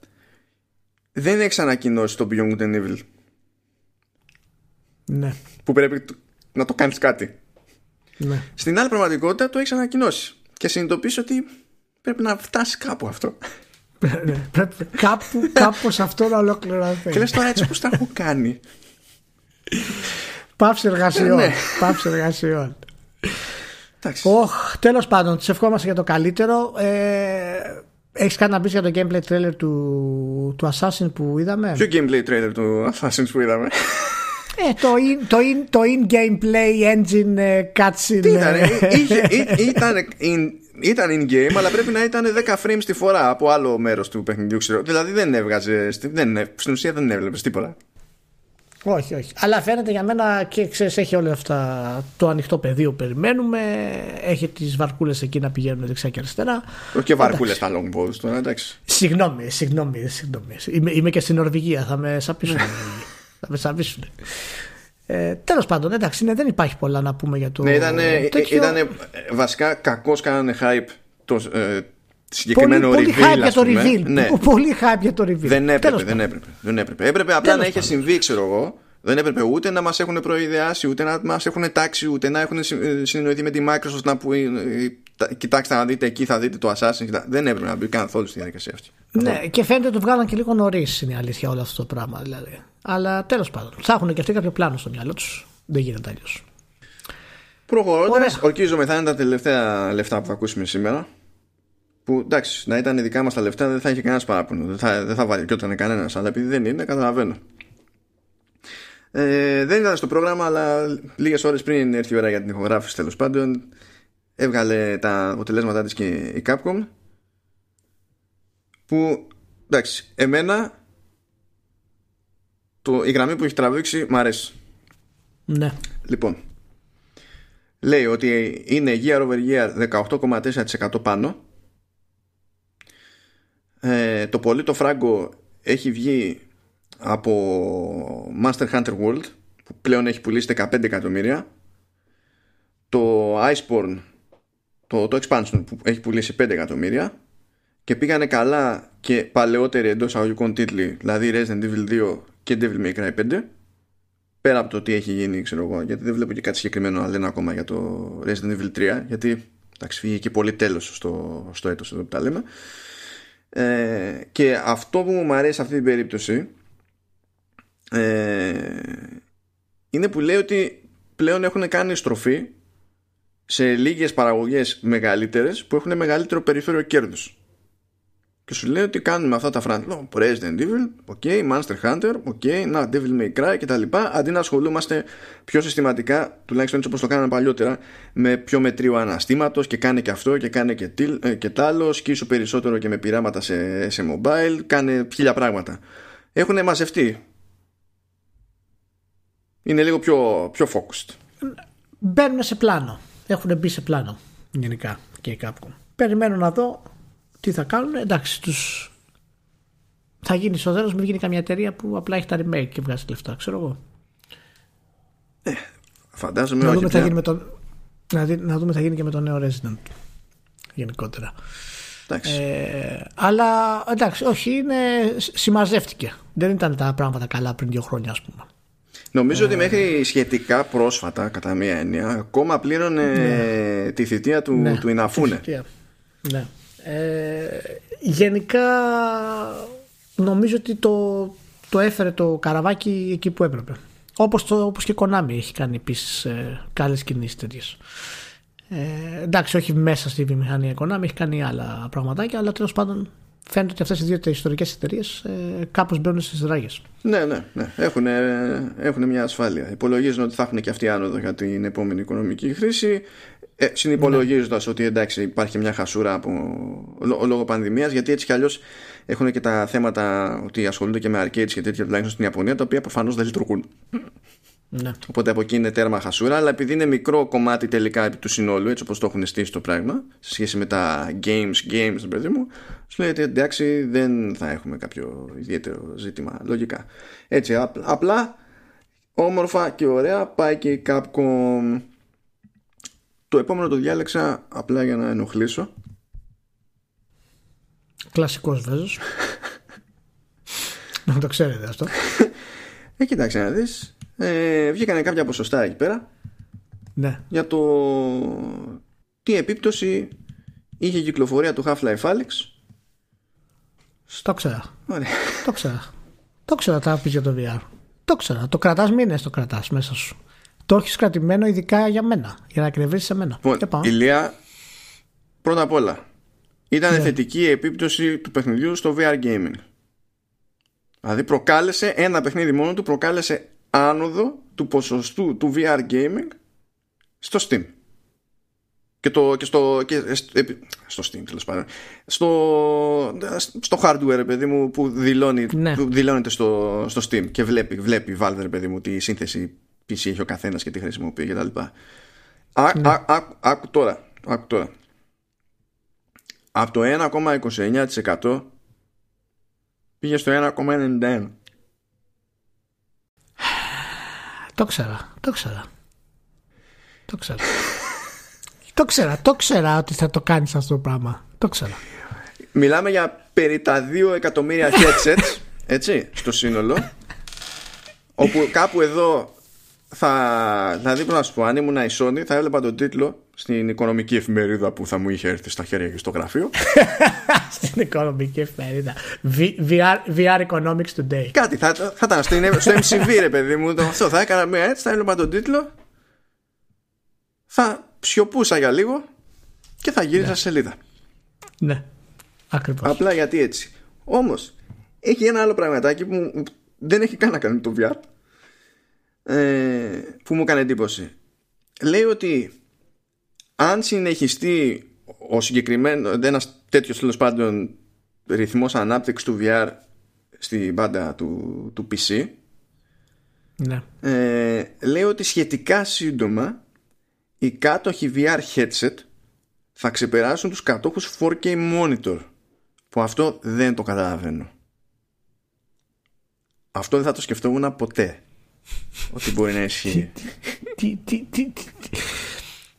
Speaker 1: δεν έχεις ανακοινώσει το Beyond Good and Evil.
Speaker 2: Ναι.
Speaker 1: Που πρέπει να το κάνεις κάτι.
Speaker 2: Ναι.
Speaker 1: Στην άλλη πραγματικότητα το έχεις ανακοινώσει. Και συνειδητοποιείς ότι πρέπει να φτάσει κάπου αυτό.
Speaker 2: Ναι, πρέπει κάπου, [laughs] κάπως αυτό να ολοκληρωθεί.
Speaker 1: Και λες τώρα έτσι πώς τα έχω κάνει;
Speaker 2: Πάυση εργασιών. Ναι. Πάυση εργασιών. Oh, Τέλος πάντων, τη ευχόμαστε για το καλύτερο. Ε, Έχεις κάνει να μπει για το gameplay trailer του, του Assassin που είδαμε;
Speaker 1: Ποιο gameplay trailer του Assassin που είδαμε;
Speaker 2: Ε, το, in, το, in, το in gameplay engine uh, cutscene. Τι
Speaker 1: ήταν, ε, [laughs] είχε, ήταν, in, ήταν in game, αλλά πρέπει να ήταν 10 frames τη φορά από άλλο μέρος του παιχνιδιού. Ξέρω. Δηλαδή δεν έβγαζε. Δεν, στην ουσία δεν έβλεπες τίποτα.
Speaker 2: Όχι, όχι. Αλλά φαίνεται για μένα και ξέρεις, έχει όλα αυτά το ανοιχτό πεδίο που περιμένουμε. Έχει τις βαρκούλες εκεί να πηγαίνουν δεξιά και αριστερά.
Speaker 1: Όχι και βαρκούλες στα longboards τώρα, εντάξει.
Speaker 2: Συγγνώμη, συγγνώμη. συγγνώμη. Είμαι, είμαι και στην Νορβηγία, θα με σαπίσουν. θα με σαπίσουν. Ε, Τέλος πάντων, εντάξει, ναι, δεν υπάρχει πολλά να πούμε για το.
Speaker 1: Ναι, ήταν τέτοιο... ήτανε, βασικά κακώς κάνανε hype το, ε, συγκεκριμένο
Speaker 2: πολύ,
Speaker 1: reveal.
Speaker 2: Πολύ hype για το reveal. Ναι. [laughs] Πολύ hype για το reveal.
Speaker 1: Δεν έπρεπε, δεν έπρεπε, δεν έπρεπε. Έπρεπε απλά Τέλος να είχε συμβεί, ξέρω εγώ. Δεν έπρεπε ούτε να μας έχουν προειδεάσει, ούτε να μας έχουν τάξει, ούτε να έχουν συνεννοηθεί με τη Microsoft να πει ε, Κοιτάξτε να δείτε εκεί, θα δείτε το Assassin. Δεν έπρεπε να μπει καθόλου στη διαδικασία αυτή.
Speaker 2: Ναι, και φαίνεται ότι το βγάλαν και λίγο νωρίς, είναι η αλήθεια όλο αυτό το πράγμα. Δηλαδή. Αλλά τέλος πάντων, ψάχνουν και αυτοί κάποιο πλάνο στο μυαλό τους. Δεν γίνεται αλλιώς.
Speaker 1: Προχωρώντας, ορκίζομαι θα είναι τα τελευταία λεφτά που θα ακούσουμε σήμερα που εντάξει, να ήταν δικά μας τα λεφτά δεν θα είχε κανένας παράπονο. Δεν θα, δεν θα βάλει και όταν κανένας, αλλά επειδή δεν είναι, καταλαβαίνω. Ε, δεν ήταν στο πρόγραμμα, αλλά λίγες ώρες πριν έρθει η ώρα για την ηχογράφηση τέλος πάντων, έβγαλε τα αποτελέσματά της και η Capcom. Που εντάξει, εμένα το, η γραμμή που έχει τραβήξει μου αρέσει.
Speaker 2: Ναι.
Speaker 1: Λοιπόν, λέει ότι είναι year over year 18,4% πάνω ε, το πολύ το φράγκο έχει βγει από Master Hunter World που πλέον έχει πουλήσει 15 εκατομμύρια. Το Iceborne το, το expansion που έχει πουλήσει 5 εκατομμύρια. Και πήγανε καλά και παλαιότεροι εντός αγωγικών τίτλοι δηλαδή Resident Evil 2 και Devil May Cry 5 πέρα από το τι έχει γίνει ξέρω εγώ γιατί δεν βλέπω και κάτι συγκεκριμένο να λένε ακόμα για το Resident Evil 3 γιατί εντάξει φύγει και πολύ τέλος στο, στο έτος εδώ που τα λέμε ε, και αυτό που μου αρέσει σε αυτή την περίπτωση ε, είναι που λέει ότι πλέον έχουν κάνει στροφή σε λίγες παραγωγές μεγαλύτερες που έχουν μεγαλύτερο περιθώριο κέρδους. Και σου λέει ότι κάνουμε αυτά τα franchise. Resident Evil, ok, Monster Hunter, ok, να, Devil May Cry κτλ. Αντί να ασχολούμαστε πιο συστηματικά, τουλάχιστον έτσι όπως το κάναμε παλιότερα, με πιο μετρίου αναστήματος και κάνε και αυτό και κάνε και, τίλ, ε, και τ' άλλο, σκίσου περισσότερο και με πειράματα σε, σε mobile, κάνε χίλια πράγματα. Έχουν μαζευτεί. Είναι λίγο πιο, πιο focused.
Speaker 2: Μπαίνουν σε πλάνο. Έχουν μπει σε πλάνο γενικά και η Capcom. Περιμένω να δω τι θα κάνουν. Εντάξει, τους... θα γίνει στο τέλος, μην γίνει καμιά εταιρεία που απλά έχει τα remake και βγάζει λεφτά, ξέρω εγώ.
Speaker 1: Ε, φαντάζομαι
Speaker 2: να
Speaker 1: όχι
Speaker 2: δούμε,
Speaker 1: πια.
Speaker 2: θα γίνει με το, να, δει, να δούμε τι θα γίνει και με το νέο Resident γενικότερα.
Speaker 1: Εντάξει.
Speaker 2: Ε, αλλά εντάξει, όχι, είναι, συμμαζεύτηκε. Δεν ήταν τα πράγματα καλά πριν δύο χρόνια, ας πούμε.
Speaker 1: Νομίζω ότι μέχρι σχετικά πρόσφατα, κατά μία έννοια, ακόμα πλήρωνε τη θητεία του,
Speaker 2: Ναι,
Speaker 1: του Ιναφούνε.
Speaker 2: ευθεία. Ναι. Ε, γενικά νομίζω ότι το, το έφερε το καραβάκι εκεί που έπρεπε. Όπως, το, όπως και Konami έχει κάνει επίσης ε, καλές κινήσεις τέτοιες. Ε, εντάξει, όχι μέσα στη βιομηχανία Konami, έχει κάνει άλλα πραγματάκια, αλλά τέλος πάντων φαίνεται ότι αυτές οι δύο ιστορικές εταιρείες ε, κάπως μπαίνουν στις ράγες.
Speaker 1: Ναι, ναι, ναι. Έχουν, έχουν μια ασφάλεια. Υπολογίζουν ότι θα έχουν και αυτή άνοδο για την επόμενη οικονομική χρήση. Ε, Συνυπολογίζοντας ότι εντάξει υπάρχει μια χασούρα από, λό- λόγω πανδημίας γιατί έτσι κι αλλιώς έχουν και τα θέματα ότι ασχολούνται και με arcades και τέτοια τουλάχιστον στην Ιαπωνία τα οποία προφανώς δεν λειτουργούν.
Speaker 2: Ναι.
Speaker 1: Οπότε από εκεί είναι τέρμα χασούρα, αλλά επειδή είναι μικρό κομμάτι τελικά επί του συνόλου, έτσι όπως το έχουν στήσει το πράγμα, σε σχέση με τα games, games, παιδί μου, σου λέει ότι εντάξει δεν θα έχουμε κάποιο ιδιαίτερο ζήτημα. Λογικά. Έτσι, απ- απλά όμορφα και ωραία πάει και η Capcom. Το επόμενο το διάλεξα απλά για να ενοχλήσω.
Speaker 2: Κλασικός Βέζος. [laughs] να το ξέρετε αυτό.
Speaker 1: Ε, κοίταξε να δεις. Ε, βγήκανε κάποια ποσοστά εκεί πέρα
Speaker 2: ναι.
Speaker 1: για το τι επίπτωση είχε η κυκλοφορία του Half-Life Alyx
Speaker 2: Το ξέρα.
Speaker 1: Ωραία.
Speaker 2: Το ξέρα. Το ξέρα τα πει για το VR. Το ξέρα. Το κρατάς μήνες το κρατάς μέσα σου. Το έχεις κρατημένο ειδικά για μένα. Για να κρεβεί σε μένα.
Speaker 1: Λοιπόν,
Speaker 2: Και πάω.
Speaker 1: Ηλία, πρώτα απ' όλα, ήταν
Speaker 2: Ναι.
Speaker 1: θετική η επίπτωση του παιχνιδιού στο VR gaming. Δηλαδή προκάλεσε, ένα παιχνίδι μόνο του προκάλεσε άνοδο του ποσοστού του VR gaming στο Steam. Και, το, και στο, και στο, επί- στο Steam τέλος πάντων. Στο, στο hardware, ρε παιδί μου, που, δηλώνει,
Speaker 2: Ναι.
Speaker 1: που δηλώνεται στο, στο Steam και βλέπει, βλέπει η Valve, ρε παιδί μου, τι σύνθεση PC έχει ο καθένας και τι χρησιμοποιεί κτλ. Α,
Speaker 2: Ναι.
Speaker 1: α, άκου- άκου τώρα, άκου τώρα. Από το 1,29% πήγε στο 1,91%.
Speaker 2: Το ξέρα. Το ξέρα. Το ξέρα. το ξέρα. Το ξέρα ότι θα το κάνεις αυτό το πράγμα. Το ξέρα.
Speaker 1: Μιλάμε για περί τα 2 εκατομμύρια [laughs] headsets, έτσι, στο σύνολο. όπου κάπου εδώ θα, δηλαδή πρέπει να σου πω, αν ήμουν η Sony θα έβλεπα τον τίτλο στην οικονομική εφημερίδα που θα μου είχε έρθει στα χέρια και στο γραφείο. [laughs]
Speaker 2: Στην οικονομική εφημερίδα. V- VR, VR Economics Today.
Speaker 1: Κάτι θα, θα ήταν στην, στο MCV ρε παιδί μου το, αυτό θα έκανα μια έτσι θα έβλεπα τον τίτλο θα σιωπούσα για λίγο και θα γύριζα σελίδα
Speaker 2: Ναι. Ακριβώς.
Speaker 1: απλά γιατί έτσι όμως έχει ένα άλλο πραγματάκι που μου- δεν έχει καν να κάνει με το VR ε, που μου έκανε εντύπωση. Λέει ότι αν συνεχιστεί ο συγκεκριμένο ένας τέτοιος τέλος πάντων ρυθμός ανάπτυξης του VR στην πάντα του, του PC
Speaker 2: Ναι.
Speaker 1: ε, λέει ότι σχετικά σύντομα οι κάτοχοι VR headset θα ξεπεράσουν τους κατόχους 4K monitor που αυτό δεν το καταλαβαίνω. Αυτό δεν θα το σκεφτόμουν ποτέ ότι μπορεί να ισχύει
Speaker 2: Τι, τι, τι, τι, τι.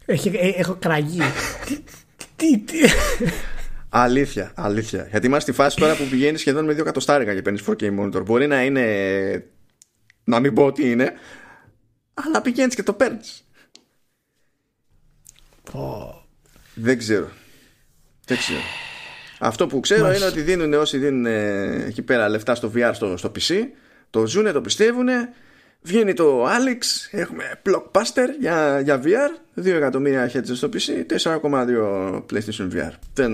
Speaker 2: Έχει, ε, έχω κραγεί. τι, τι, τι.
Speaker 1: αλήθεια, αλήθεια γιατί είμαστε στη φάση τώρα που πηγαίνει σχεδόν με δύο εκατοστάρικα και παίρνεις 4K monitor μπορεί να είναι να μην πω ότι είναι αλλά πηγαίνεις και το παίρνεις
Speaker 2: Πω.
Speaker 1: Δεν ξέρω. Δεν ξέρω. Αυτό που ξέρω
Speaker 2: Μάλιστα.
Speaker 1: είναι ότι δίνουν όσοι δίνουν ε, εκεί πέρα λεφτά στο VR στο, στο PC. Το ζουνε, το πιστεύουνε. Βγαίνει το Alex. Έχουμε Blockbuster για, για VR. 2 εκατομμύρια headsets στο PC. 4,2 PlayStation VR. Δεν,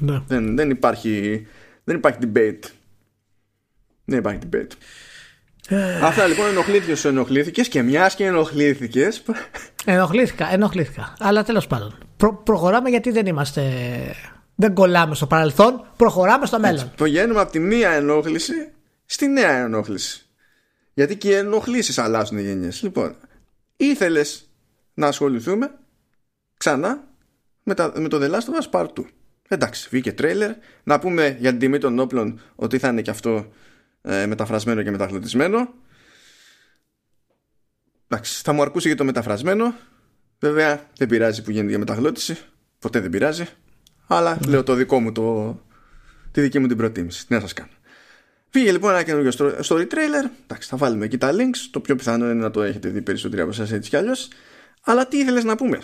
Speaker 2: Ναι.
Speaker 1: δεν, δεν υπάρχει Δεν υπάρχει debate. Δεν υπάρχει debate. Αυτά λοιπόν ενοχλήθηκες ενοχλήθηκες και μιας και ενοχλήθηκες.
Speaker 2: Ενοχλήθηκα, ενοχλήθηκα. Αλλά τέλος πάντων. προχωράμε γιατί δεν είμαστε. Δεν κολλάμε στο παρελθόν, προχωράμε στο μέλλον.
Speaker 1: πηγαίνουμε από τη μία ενόχληση στη νέα ενόχληση. Γιατί και οι ενοχλήσεις αλλάζουν οι γενιές. Λοιπόν, ήθελες να ασχοληθούμε ξανά με, τα, με το The Last of Us Part 2. Εντάξει, βγήκε τρέιλερ. Να πούμε για την τιμή των όπλων ότι θα είναι και αυτό ε, μεταφρασμένο και μεταχλωτισμένο. Εντάξει, θα μου αρκούσε για το μεταφρασμένο. Βέβαια, δεν πειράζει που γίνεται για μεταγλώτηση. Ποτέ δεν πειράζει. Αλλά λέω το δικό μου, το, τη δική μου την προτίμηση. Τι να σας κάνω. Φύγε λοιπόν ένα καινούργιο story trailer. Εντάξει, θα βάλουμε εκεί τα links. Το πιο πιθανό είναι να το έχετε δει περισσότεροι από εσάς έτσι κι αλλιώς. Αλλά τι ήθελες να πούμε;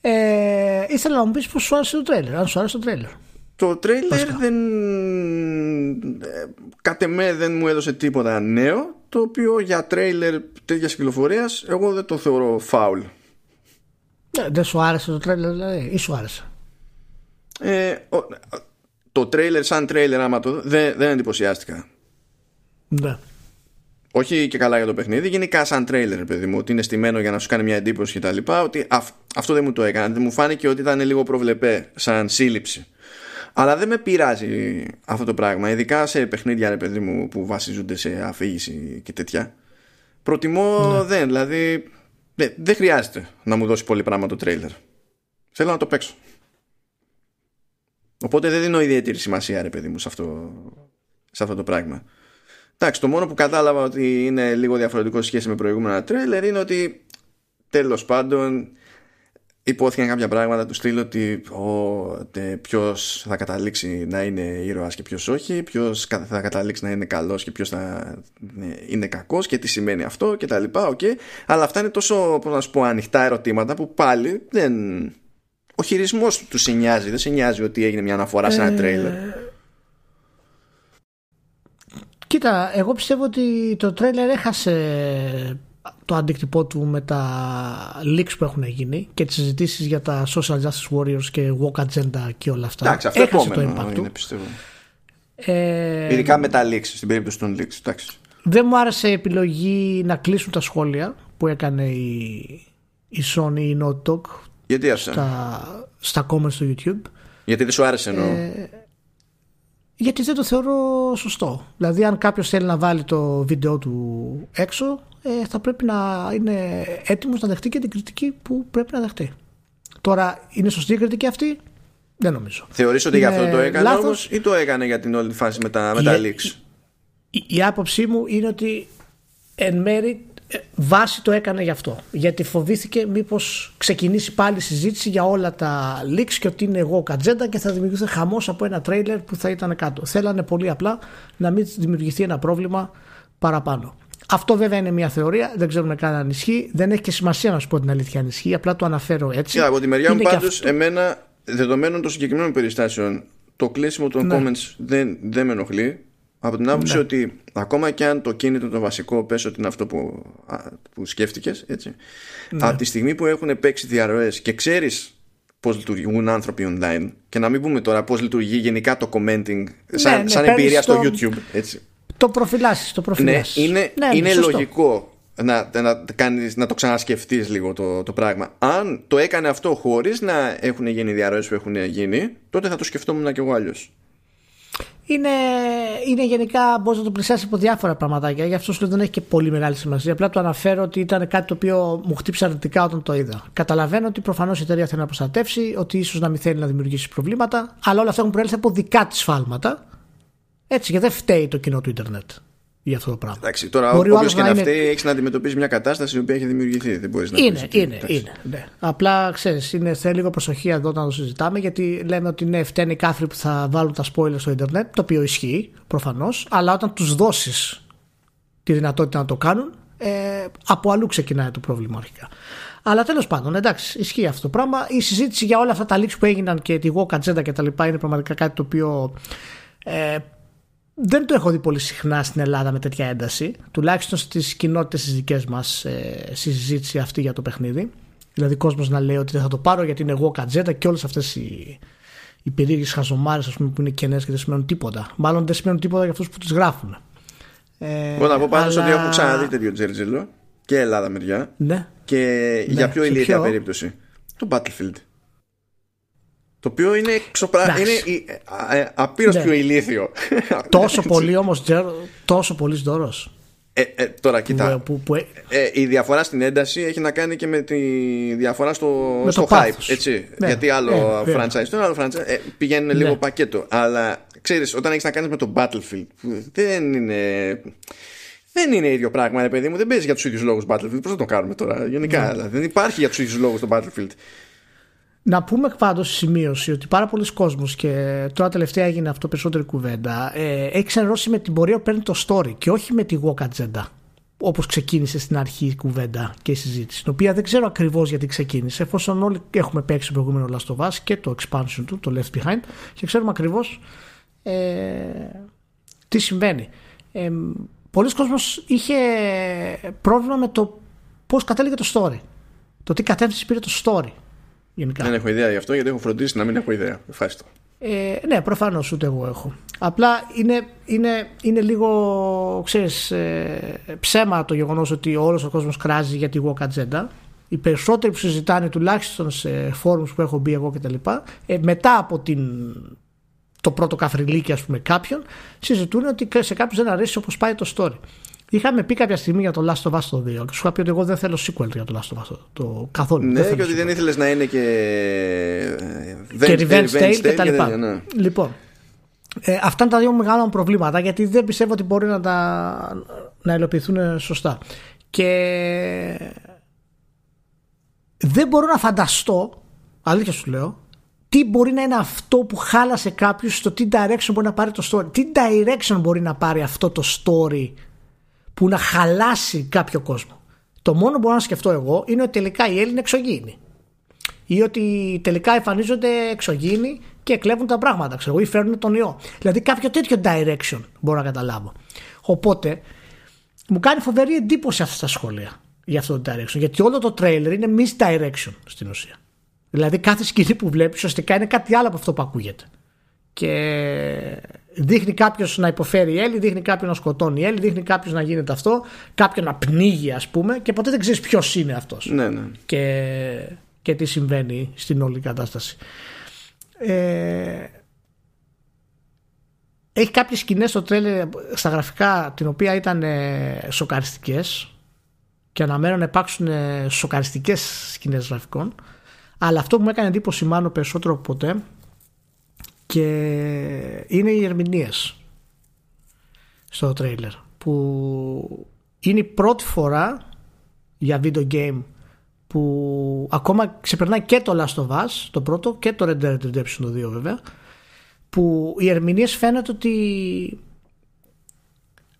Speaker 2: Ε, ήθελα να μου πεις πώ σου άρεσε το τρέλερ. Αν σου άρεσε το τρέλερ.
Speaker 1: Το τρέιλερ δεν. Κατ' εμέ δεν μου έδωσε τίποτα νέο. Το οποίο για τρέιλερ τέτοιας κυκλοφορίας εγώ δεν το θεωρώ φάουλ.
Speaker 2: Ναι, δεν σου άρεσε το τρέιλερ, δηλαδή, ή σου άρεσε;
Speaker 1: Ε, το τρέιλερ, σαν τρέιλερ, άμα το δεν, δεν εντυπωσιάστηκα.
Speaker 2: Ναι.
Speaker 1: Όχι και καλά για το παιχνίδι, γενικά σαν τρέιλερ, παιδί μου, ότι είναι στημένο για να σου κάνει μια εντύπωση και τα λοιπά, ότι αυτό δεν μου το έκανε. Δεν μου φάνηκε ότι ήταν λίγο προβλεπέ, σαν σύλληψη. Αλλά δεν με πειράζει αυτό το πράγμα, ειδικά σε παιχνίδια, ρε παιδί μου, που βασίζονται σε αφήγηση και τέτοια. Προτιμώ ναι. δεν, δηλαδή δεν, δεν χρειάζεται να μου δώσει πολύ πράγμα το τρέιλερ. Θέλω να το παίξω. Οπότε δεν δίνω ιδιαίτερη σημασία, ρε παιδί μου, σε αυτό, σε αυτό το πράγμα. Εντάξει, το μόνο που κατάλαβα ότι είναι λίγο διαφορετικό σχέση με προηγούμενα τρέλερ είναι ότι τέλος πάντων υπόθηκαν κάποια πράγματα του στείλω ότι ποιος θα καταλήξει να είναι ήρωας και ποιος όχι, ποιος θα καταλήξει να είναι καλός και ποιος θα είναι κακός και τι σημαίνει αυτό και τα λοιπά, okay. αλλά αυτά είναι τόσο πώς να σου πω, ανοιχτά ερωτήματα που πάλι δεν... ο χειρισμός του σε νοιάζει, δεν σε νοιάζει ότι έγινε μια αναφορά σε ένα τρέιλερ;
Speaker 2: Κοίτα, εγώ πιστεύω ότι το τρέιλερ έχασε το αντίκτυπό του με τα leaks που έχουν γίνει και τις συζητήσεις για τα social justice warriors και walk agenda και όλα αυτά.
Speaker 1: Εντάξει, αυτό Έχασε το impact είναι, πιστεύω. Ε, Ειδικά με τα leaks, στην περίπτωση των leaks. Εντάξει.
Speaker 2: Δεν μου άρεσε η επιλογή να κλείσουν τα σχόλια που έκανε η, η Sony, η Naughty Dog
Speaker 1: Γιατί
Speaker 2: στα, στα comments στο YouTube.
Speaker 1: Γιατί δεν σου άρεσε εννοώ. Ε,
Speaker 2: γιατί δεν το θεωρώ σωστό. Δηλαδή αν κάποιος θέλει να βάλει το βίντεο του έξω ε, θα πρέπει να είναι έτοιμος να δεχτεί και την κριτική που πρέπει να δεχτεί. Τώρα είναι σωστή η κριτική αυτή; Δεν νομίζω.
Speaker 1: Θεωρείς ότι για αυτό το έκανε όμως ή το έκανε για την όλη φάση με τα, με τα leaks;
Speaker 2: Η, η, άποψή μου είναι ότι εν μέρη ε, βάση το έκανε γι' αυτό. Γιατί φοβήθηκε μήπως ξεκινήσει πάλι συζήτηση για όλα τα leaks και ότι είναι εγώ κατζέντα και θα δημιουργηθεί χαμός από ένα τρέιλερ που θα ήταν κάτω. Θέλανε πολύ απλά να μην δημιουργηθεί ένα πρόβλημα παραπάνω. Αυτό βέβαια είναι μια θεωρία, δεν ξέρουμε καν αν ισχύει. Δεν έχει και σημασία να σου πω την αλήθεια αν ισχύει, απλά το αναφέρω έτσι.
Speaker 1: Yeah, από τη μεριά μου πάντως, εμένα δεδομένων των συγκεκριμένων περιστάσεων, το κλείσιμο των ναι. comments δεν, δεν με ενοχλεί. Από την άποψη ναι. ότι ακόμα και αν το κίνητο το βασικό πες ότι είναι αυτό που, που σκέφτηκες έτσι, ναι. από τη στιγμή που έχουν παίξει διαρροές και ξέρεις πώς λειτουργούν άνθρωποι online και να μην πούμε τώρα πώς λειτουργεί γενικά το commenting σαν, ναι, ναι σαν εμπειρία στο YouTube έτσι.
Speaker 2: Το προφυλάσσεις, το προφυλάσσεις.
Speaker 1: Ναι, είναι, ναι, είναι λογικό να, να, κάνεις, να το ξανασκεφτείς λίγο το, το πράγμα. Αν το έκανε αυτό χωρίς να έχουν γίνει διαρροές που έχουν γίνει, τότε θα το σκεφτόμουν και εγώ αλλιώς
Speaker 2: είναι, είναι γενικά μπορείς να το πλησιάσεις από διάφορα πραγματάκια. Γι' αυτό σου δεν έχει και πολύ μεγάλη σημασία. Απλά το αναφέρω ότι ήταν κάτι το οποίο μου χτύπησε αρνητικά όταν το είδα. Καταλαβαίνω ότι προφανώς η εταιρεία θέλει να προστατεύσει, ότι ίσως να μην θέλει να δημιουργήσει προβλήματα, αλλά όλα αυτά έχουν προέλθει από δικά της σφάλματα. Έτσι, και δεν φταίει το κοινό του Ιντερνετ για αυτό το πράγμα.
Speaker 1: Εντάξει, τώρα όποιος και να, φταίει, έχεις να αντιμετωπίσεις μια κατάσταση η οποία έχει δημιουργηθεί. Δεν μπορείς να
Speaker 2: Είναι, είναι, είναι. Ναι. Απλά ξέρεις, θέλει λίγο προσοχή εδώ όταν το συζητάμε, γιατί λέμε ότι ναι, φταίνει οι κάθροι που θα βάλουν τα spoilers στο Ιντερνετ, το οποίο ισχύει προφανώς, αλλά όταν τους δώσεις τη δυνατότητα να το κάνουν, ε, από αλλού ξεκινάει το πρόβλημα αρχικά. Αλλά τέλος πάντων, εντάξει, ισχύει αυτό το πράγμα. Η συζήτηση για όλα αυτά τα leaks που έγιναν και τη walk agenda και τα λοιπά είναι πραγματικά κάτι το οποίο ε, δεν το έχω δει πολύ συχνά στην Ελλάδα με τέτοια ένταση, τουλάχιστον στις κοινότητες τις δικές μας ε, συζήτηση αυτή για το παιχνίδι. Δηλαδή, κόσμος να λέει ότι δεν θα το πάρω γιατί είναι εγώ κατζέτα και όλες αυτές οι, οι περίεργες χαζομάρες που είναι κενές και δεν σημαίνουν τίποτα. Μάλλον δεν σημαίνουν τίποτα για αυτούς που τι γράφουν.
Speaker 1: Ε, Εγώ να πω πάντω αλλά... ότι έχω ξαναδεί τέτοιο τζέρτζελο και Ελλάδα μεριά.
Speaker 2: Ναι.
Speaker 1: Και ναι. για πιο ηλίθια περίπτωση. Το Battlefield. Το οποίο είναι, εξωπρα... είναι ε, απείρως ναι. πιο ηλίθιο. [laughs]
Speaker 2: Τόσο πολύ όμως, τόσο πολύς δώρος.
Speaker 1: Ε, ε, τώρα κοίτα. Που, που, ε, η διαφορά στην ένταση έχει να κάνει και με τη διαφορά στο, με στο hype. Έτσι. Ναι, Γιατί άλλο ναι, franchise, το άλλο franchise ε, πηγαίνουν ναι. λίγο πακέτο. Αλλά ξέρεις, όταν έχεις να κάνεις με το Battlefield, δεν είναι. Δεν είναι ίδιο πράγμα, ρε παιδί μου. Δεν παίζεις για τους ίδιους λόγους Battlefield. Πώς θα το κάνουμε τώρα, γενικά. Ναι. Δηλαδή, δεν υπάρχει για τους ίδιους λόγους το Battlefield.
Speaker 2: Να πούμε πάντως στη σημείωση ότι πάρα πολλοί κόσμοι και τώρα τελευταία έγινε αυτό περισσότερη κουβέντα ε, έχει ξενερώσει με την πορεία που παίρνει το story και όχι με τη walk agenda όπως ξεκίνησε στην αρχή η κουβέντα και η συζήτηση την οποία δεν ξέρω ακριβώς γιατί ξεκίνησε εφόσον όλοι έχουμε παίξει το προηγούμενο Last of Us και το expansion του, το Left Behind και ξέρουμε ακριβώς ε, τι συμβαίνει. Ε, πολλοί κόσμος είχε πρόβλημα με το πώς κατέληγε το story το τι κατεύθυνση πήρε το story
Speaker 1: Γενικά. Δεν έχω ιδέα γι' αυτό γιατί έχω φροντίσει να μην έχω ιδέα. Ευχαριστώ.
Speaker 2: Ε, ναι, προφανώς ούτε εγώ έχω. Απλά είναι, είναι, είναι λίγο ξέρεις, ε, ψέμα το γεγονός ότι όλος ο κόσμος κράζει για τη walk agenda. Οι περισσότεροι που συζητάνε, τουλάχιστον σε φόρουμς που έχω μπει εγώ κτλ., ε, μετά από την, το πρώτο καφριλίκι, ας πούμε, κάποιον, συζητούν ότι σε κάποιους δεν αρέσει όπως πάει το story. Είχαμε πει κάποια στιγμή για το Last of Us το 2 και σου είχα πει ότι εγώ δεν θέλω sequel για το Last of Us το καθόλου.
Speaker 1: Ναι, και ότι δεν ήθελες να είναι και.
Speaker 2: και Revenge Tale και τα λοιπά. Ναι. Λοιπόν, ε, αυτά είναι τα δύο μεγάλα προβλήματα γιατί δεν πιστεύω ότι μπορεί να τα να υλοποιηθούν σωστά. Και δεν μπορώ να φανταστώ, αλήθεια σου λέω, τι μπορεί να είναι αυτό που χάλασε κάποιος στο τι direction μπορεί να πάρει το story. Τι direction μπορεί να πάρει αυτό το story που να χαλάσει κάποιο κόσμο. Το μόνο που μπορώ να σκεφτώ εγώ είναι ότι τελικά οι Έλληνες εξωγήινοι. Ή ότι τελικά εμφανίζονται εξωγήινοι και κλέβουν τα πράγματα, ξέρω ή φέρνουν τον ιό. Δηλαδή κάποιο τέτοιο direction μπορώ να καταλάβω. Οπότε μου κάνει φοβερή εντύπωση αυτά τα σχόλια για αυτό το direction. Γιατί όλο το trailer είναι misdirection στην ουσία. Δηλαδή κάθε σκηνή που βλέπεις ουσιαστικά είναι κάτι άλλο από αυτό που ακούγεται. Και δείχνει κάποιος να υποφέρει η Έλλη, δείχνει κάποιο να σκοτώνει η Έλλη, δείχνει κάποιος να γίνεται αυτό, κάποιο να πνίγει, ας πούμε, και ποτέ δεν ξέρεις ποιος είναι αυτός.
Speaker 1: Ναι, ναι.
Speaker 2: Και, και τι συμβαίνει στην όλη κατάσταση. Ε, έχει κάποιες σκηνές στο τρέλερ στα γραφικά την οποία ήταν ε, σοκαριστικές και αναμένω να υπάρξουν ε, σοκαριστικές σκηνές γραφικών αλλά αυτό που μου έκανε εντύπωση μάλλον περισσότερο από ποτέ και είναι οι ερμηνείες στο τρέιλερ που είναι η πρώτη φορά για video game που ακόμα ξεπερνάει και το Last of Us το πρώτο και το Red Dead Redemption το 2 βέβαια που οι ερμηνείες φαίνεται ότι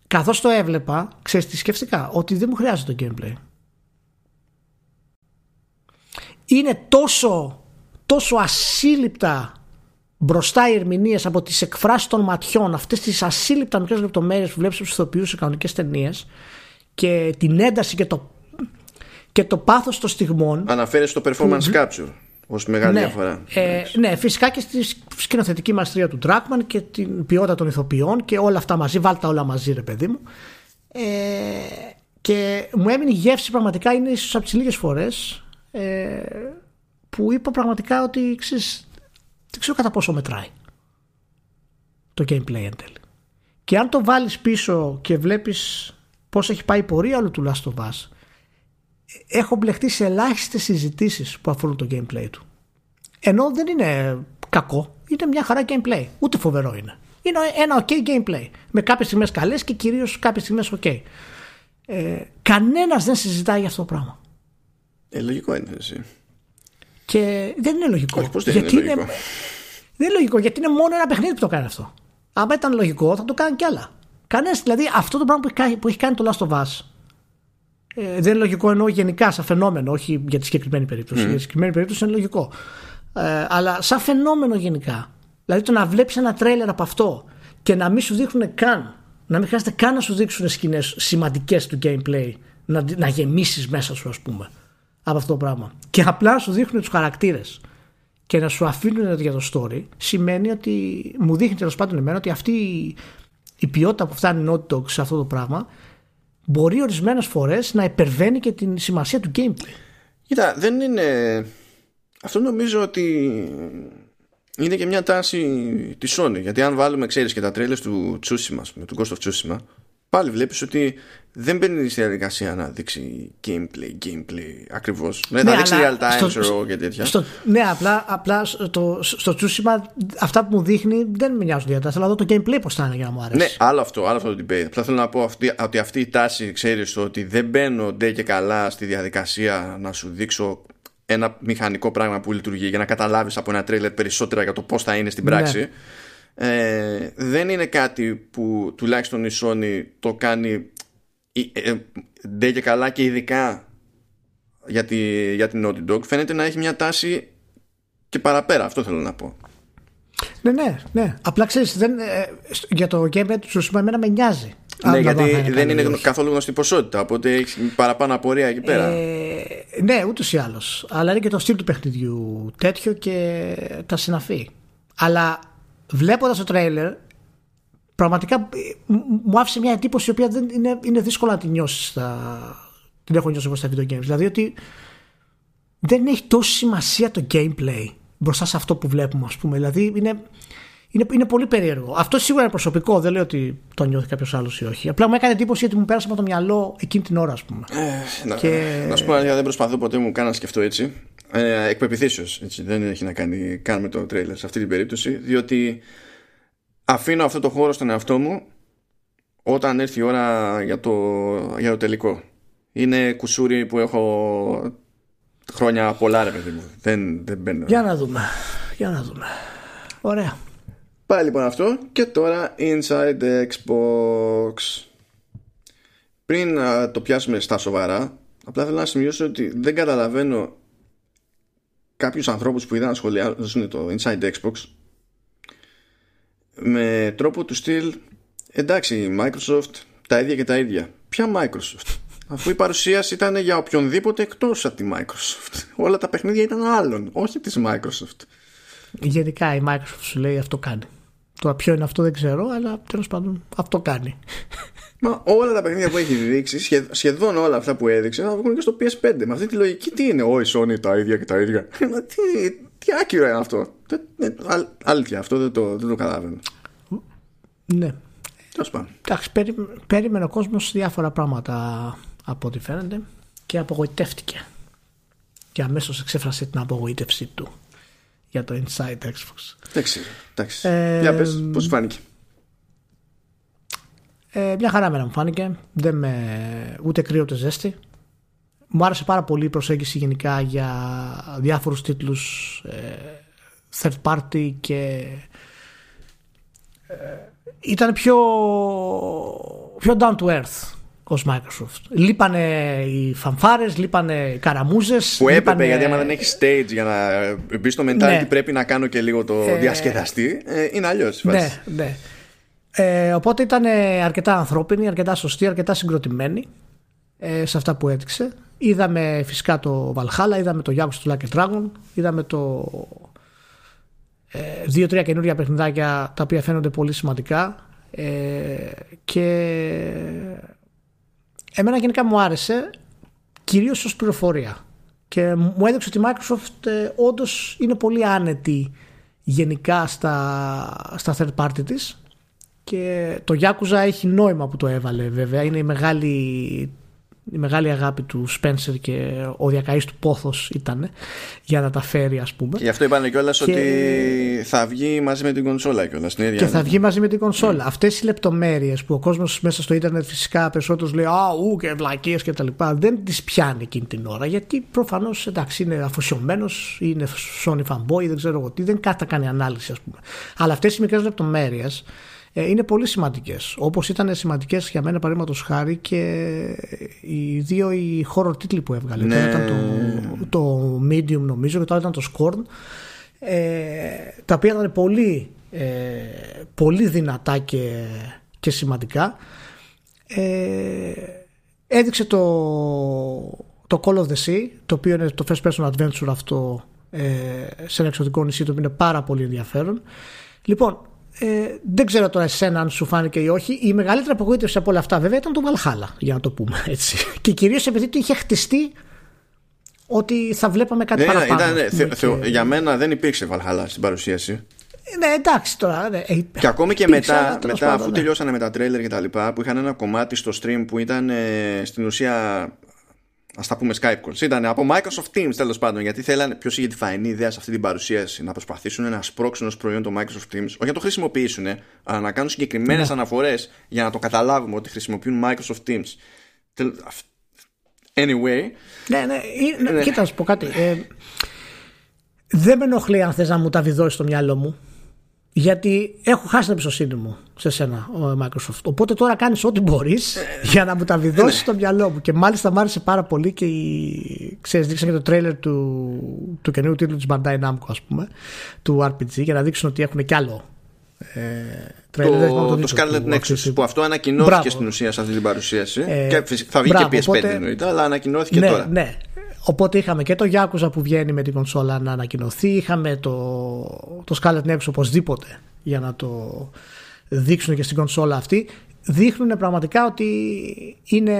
Speaker 2: καθώς το έβλεπα ξέρεις τι σκεφτικά ότι δεν μου χρειάζεται το gameplay. Είναι τόσο τόσο ασύλληπτα μπροστά οι ερμηνείες από τις εκφράσεις των ματιών, αυτές τις ασύλληπτα μικρέ λεπτομέρειες που βλέπεις του ηθοποιούς σε κανονικές ταινίες και την ένταση και το, και το πάθος των στιγμών.
Speaker 1: Αναφέρει στο performance που... capture ως μεγάλη
Speaker 2: ναι,
Speaker 1: διαφορά.
Speaker 2: Ε, ναι, φυσικά και στη σκηνοθετική μαστρία του Dragman και την ποιότητα των ηθοποιών και όλα αυτά μαζί. Βάλτε όλα μαζί, ρε παιδί μου. Ε, και μου έμεινε η γεύση πραγματικά είναι ίσως από τις λίγες φορές ε, που είπα πραγματικά ότι ξέρεις, δεν ξέρω κατά πόσο μετράει το gameplay εν τέλει. Και αν το βάλεις πίσω και βλέπεις πώς έχει πάει η πορεία όλου του Last of Us, έχω μπλεχτεί σε ελάχιστες συζητήσεις που αφορούν το gameplay του. Ενώ δεν είναι κακό, είναι μια χαρά gameplay. Ούτε φοβερό είναι. Είναι ένα ok gameplay. Με κάποιες στιγμές καλές και κυρίως κάποιες στιγμές ok. Ε, κανένας δεν συζητάει για αυτό το πράγμα.
Speaker 1: Ε, λογικό είναι εσύ.
Speaker 2: Και δεν είναι λογικό.
Speaker 1: Όχι, δεν γιατί είναι, λογικό;
Speaker 2: δεν είναι λογικό γιατί είναι μόνο ένα παιχνίδι που το κάνει αυτό. Αν ήταν λογικό θα το κάνει κι άλλα. Κανένας, δηλαδή αυτό το πράγμα που έχει, που έχει κάνει το Last of Us ε, δεν είναι λογικό εννοώ γενικά σαν φαινόμενο, όχι για τη συγκεκριμένη περίπτωση. Mm. Για τη συγκεκριμένη περίπτωση είναι λογικό. Ε, αλλά σαν φαινόμενο γενικά. Δηλαδή το να βλέπεις ένα τρέλερ από αυτό και να μην σου δείχνουν καν, να μην χρειάζεται καν να σου δείξουν σκηνές σημαντικές του gameplay, να, να γεμίσεις μέσα σου, ας πούμε από αυτό το πράγμα. Και απλά σου δείχνουν τους χαρακτήρες. και να σου αφήνουν για το story σημαίνει ότι μου δείχνει τέλος πάντων εμένα ότι αυτή η ποιότητα που φτάνει Naughty Dog σε αυτό το πράγμα μπορεί ορισμένες φορές να υπερβαίνει και την σημασία του gameplay.
Speaker 1: Κοίτα, δεν είναι... Αυτό νομίζω ότι είναι και μια τάση της Sony. Γιατί αν βάλουμε, ξέρεις, και τα τρέλες του Tsushima, με του Ghost of Tsushima, πάλι βλέπεις ότι δεν μπαίνει στη διαδικασία να δείξει gameplay, gameplay ακριβώς. Ναι, θα δείξει real time στο, και τέτοια.
Speaker 2: Στο, ναι, απλά, απλά στο, στο Tsushima αυτά που μου δείχνει δεν με νοιάζουν ιδιαίτερα. Θέλω να δω το gameplay πώς θα είναι για να μου αρέσει.
Speaker 1: Ναι, άλλο αυτό, άλλο αυτό το debate. Απλά θέλω να πω αυτή, ότι αυτή η τάση, ξέρεις, ότι δεν μπαίνω ντε και καλά στη διαδικασία να σου δείξω ένα μηχανικό πράγμα που λειτουργεί για να καταλάβεις από ένα τρέλερ περισσότερα για το πώς θα είναι στην ναι. πράξη. Ναι. Ε, δεν είναι κάτι που τουλάχιστον η Sony το κάνει ε, ντε και καλά και ειδικά για, τη, για την Naughty Dog φαίνεται να έχει μια τάση και παραπέρα αυτό θέλω να πω
Speaker 2: ναι ναι ναι απλά ξέρεις δεν, ε, για το gameplay του Tsushima εμένα με νοιάζει
Speaker 1: ναι, γιατί δεν είναι καθόλου γνωστή ποσότητα. Οπότε έχει παραπάνω απορία εκεί πέρα.
Speaker 2: Ε, ναι, ούτως ή άλλως. Αλλά είναι και το στυλ του παιχνιδιού τέτοιο και τα συναφή. Αλλά βλέποντας το τρέιλερ, πραγματικά μου άφησε μια εντύπωση η οποία δεν είναι, είναι δύσκολο να την νιώσεις. Στα, την έχω νιώσει εγώ στα video games. Δηλαδή ότι δεν έχει τόση σημασία το gameplay μπροστά σε αυτό που βλέπουμε, ας πούμε. Δηλαδή είναι, είναι, είναι πολύ περίεργο. Αυτό σίγουρα είναι προσωπικό, δεν λέω ότι το νιώθει κάποιος άλλος ή όχι. Απλά μου έκανε εντύπωση γιατί μου πέρασε από το μυαλό εκείνη την ώρα, ας πούμε.
Speaker 1: Ε, να, και... να σου πω, δεν προσπαθώ ποτέ μου καν να σκεφτώ έτσι. Ε, Εκ Δεν έχει να κάνει καν με το τρέιλερ σε αυτή την περίπτωση. Διότι αφήνω αυτό το χώρο στον εαυτό μου όταν έρθει η ώρα για το, για το τελικό. Είναι κουσούρι που έχω χρόνια πολλά ρε παιδί μου. Δεν, δεν μπαίνω.
Speaker 2: Για να δούμε. Για να δούμε. Ωραία.
Speaker 1: Πάει λοιπόν αυτό και τώρα Inside the Xbox. Πριν το πιάσουμε στα σοβαρά, απλά θέλω να σημειώσω ότι δεν καταλαβαίνω κάποιους ανθρώπους που είδαν να σχολιάζουν το Inside Xbox με τρόπο του στυλ εντάξει Microsoft τα ίδια και τα ίδια. Ποια Microsoft; [laughs] Αφού η παρουσίαση ήταν για οποιονδήποτε εκτός από τη Microsoft. [laughs] Όλα τα παιχνίδια ήταν άλλων όχι της Microsoft.
Speaker 2: Γενικά η Microsoft σου λέει αυτό κάνει. Τώρα ποιο είναι αυτό δεν ξέρω, αλλά τέλος πάντων αυτό κάνει.
Speaker 1: Μα όλα τα παιχνίδια που έχει δείξει, σχεδόν όλα αυτά που έδειξε, θα βγουν και στο PS5. Με αυτή τη λογική, τι είναι, Όχι, Sony τα ίδια και τα ίδια. Μα τι, τι άκυρο είναι αυτό. Αλήθεια, αυτό δεν το, δεν το καταλαβαίνω.
Speaker 2: Ναι.
Speaker 1: Τέλος πάντων.
Speaker 2: Εντάξει, περί, περίμενε ο κόσμος διάφορα πράγματα από ό,τι φαίνεται και απογοητεύτηκε. Και αμέσως εξέφρασε την απογοήτευσή του για το Inside Xbox.
Speaker 1: Εντάξει, εντάξει. Ε, για πες, πώς φάνηκε.
Speaker 2: Ε, μια χαρά μένα μου φάνηκε. Δεν με, ούτε κρύο ούτε ζέστη. Μου άρεσε πάρα πολύ η προσέγγιση γενικά για διάφορους τίτλους ε, third party και ε, ήταν πιο, πιο down to earth ως Microsoft. Λείπανε οι φανφάρες, λείπανε οι καραμούζες.
Speaker 1: Που έπρεπε, γιατί άμα δεν έχεις stage για να μπεις στο mentality, ναι. πρέπει να κάνω και λίγο το ε... διασκεδαστή. Ε, είναι αλλιώς.
Speaker 2: Ναι, ναι. Ε, οπότε ήταν αρκετά ανθρώπινη, αρκετά σωστή, αρκετά συγκροτημένη ε, σε αυτά που έδειξε. Είδαμε φυσικά το Valhalla, είδαμε το Yakuza του Lucky Dragon, είδαμε το ε, δύο-τρία καινούργια παιχνιδάκια τα οποία φαίνονται πολύ σημαντικά ε, και εμένα γενικά μου άρεσε κυρίως ως πληροφορία και μου έδειξε ότι η Microsoft ε, όντως είναι πολύ άνετη γενικά στα, στα third party της και το Yakuza έχει νόημα που το έβαλε βέβαια είναι η μεγάλη η μεγάλη αγάπη του Σπένσερ και ο διακαής του πόθος ήταν για να τα φέρει ας πούμε.
Speaker 1: Και γι' αυτό είπανε κιόλας και... ότι θα βγει μαζί με την κονσόλα κιόλας. Την
Speaker 2: και θα βγει μαζί με την κονσόλα. Mm. Αυτές οι λεπτομέρειες που ο κόσμος μέσα στο ίντερνετ φυσικά περισσότερος λέει «Α, ου και βλακίες και τα λοιπά» δεν τις πιάνει εκείνη την ώρα γιατί προφανώς εντάξει είναι αφοσιωμένος είναι Sony fanboy δεν ξέρω εγώ τι δεν κάτι κάνει ανάλυση ας πούμε. Αλλά αυτές οι μικρές λεπτομέρειες ε, είναι πολύ σημαντικές. Όπως ήταν σημαντικές για μένα παραδείγματος χάρη και οι δύο οι horror τίτλοι που έβγαλε. Ναι. ήταν το, το Medium νομίζω και τώρα ήταν το Scorn. Ε, τα οποία ήταν πολύ, ε, πολύ δυνατά και, και σημαντικά. Ε, έδειξε το, το Call of the Sea, το οποίο είναι το first person adventure αυτό ε, σε ένα εξωτικό νησί το οποίο είναι πάρα πολύ ενδιαφέρον. Λοιπόν, ε, δεν ξέρω τώρα εσένα αν σου φάνηκε ή όχι. Η μεγαλύτερη απογοήτευση από όλα αυτά βέβαια ήταν το Βαλχάλα, για να το πούμε έτσι. Και κυρίως επειδή το είχε χτιστεί ότι θα βλέπαμε κάτι ναι, παραπάνω.
Speaker 1: Ήταν, και... για μένα δεν υπήρξε Βαλχάλα στην παρουσίαση.
Speaker 2: Ναι, εντάξει τώρα. Ναι.
Speaker 1: Και ακόμη και μετά, μετά αφού ναι. τελειώσανε με τα τρέλερ και τα λοιπά, που είχαν ένα κομμάτι στο stream που ήταν ε, στην ουσία ας τα πούμε Skype calls. Ήταν από Microsoft Teams τέλος πάντων, γιατί θέλανε ποιος είχε τη φανή ιδέα σε αυτή την παρουσίαση να προσπαθήσουν να σπρώξουν ως προϊόν το Microsoft Teams, όχι να το χρησιμοποιήσουν, αλλά να κάνουν συγκεκριμένες ναι. αναφορές για να το καταλάβουμε ότι χρησιμοποιούν Microsoft Teams. Anyway.
Speaker 2: Ναι, ναι, ναι. κοίτα να σου πω κάτι. Ε, δεν με ενοχλεί αν θες να μου τα βιδώσεις στο μυαλό μου. Γιατί έχω χάσει την εμπιστοσύνη μου σε σένα, ο Microsoft. Οπότε τώρα κάνεις ό,τι μπορείς για να μου τα βιδώσεις ναι. στο μυαλό μου. Και μάλιστα μου άρεσε πάρα πολύ και οι... ξέρεις, δείξαν και το τρέιλερ του, του καινούργιου τίτλου της Bandai Namco, ας πούμε, του RPG, για να δείξουν ότι έχουν κι άλλο.
Speaker 1: Ε, τρέιλερ, το, το, το Scarlet Nexus που αυτό ανακοινώθηκε μπράβο. στην ουσία σε αυτή την παρουσίαση ε, και θα βγει μπράβο, και PS5 οπότε, εννοείται αλλά ανακοινώθηκε
Speaker 2: ναι,
Speaker 1: τώρα
Speaker 2: ναι, Οπότε είχαμε και το Yakuza που βγαίνει με την κονσόλα να ανακοινωθεί. Είχαμε το, το Scarlet Nexus οπωσδήποτε για να το δείξουν και στην κονσόλα αυτή. Δείχνουν πραγματικά ότι είναι,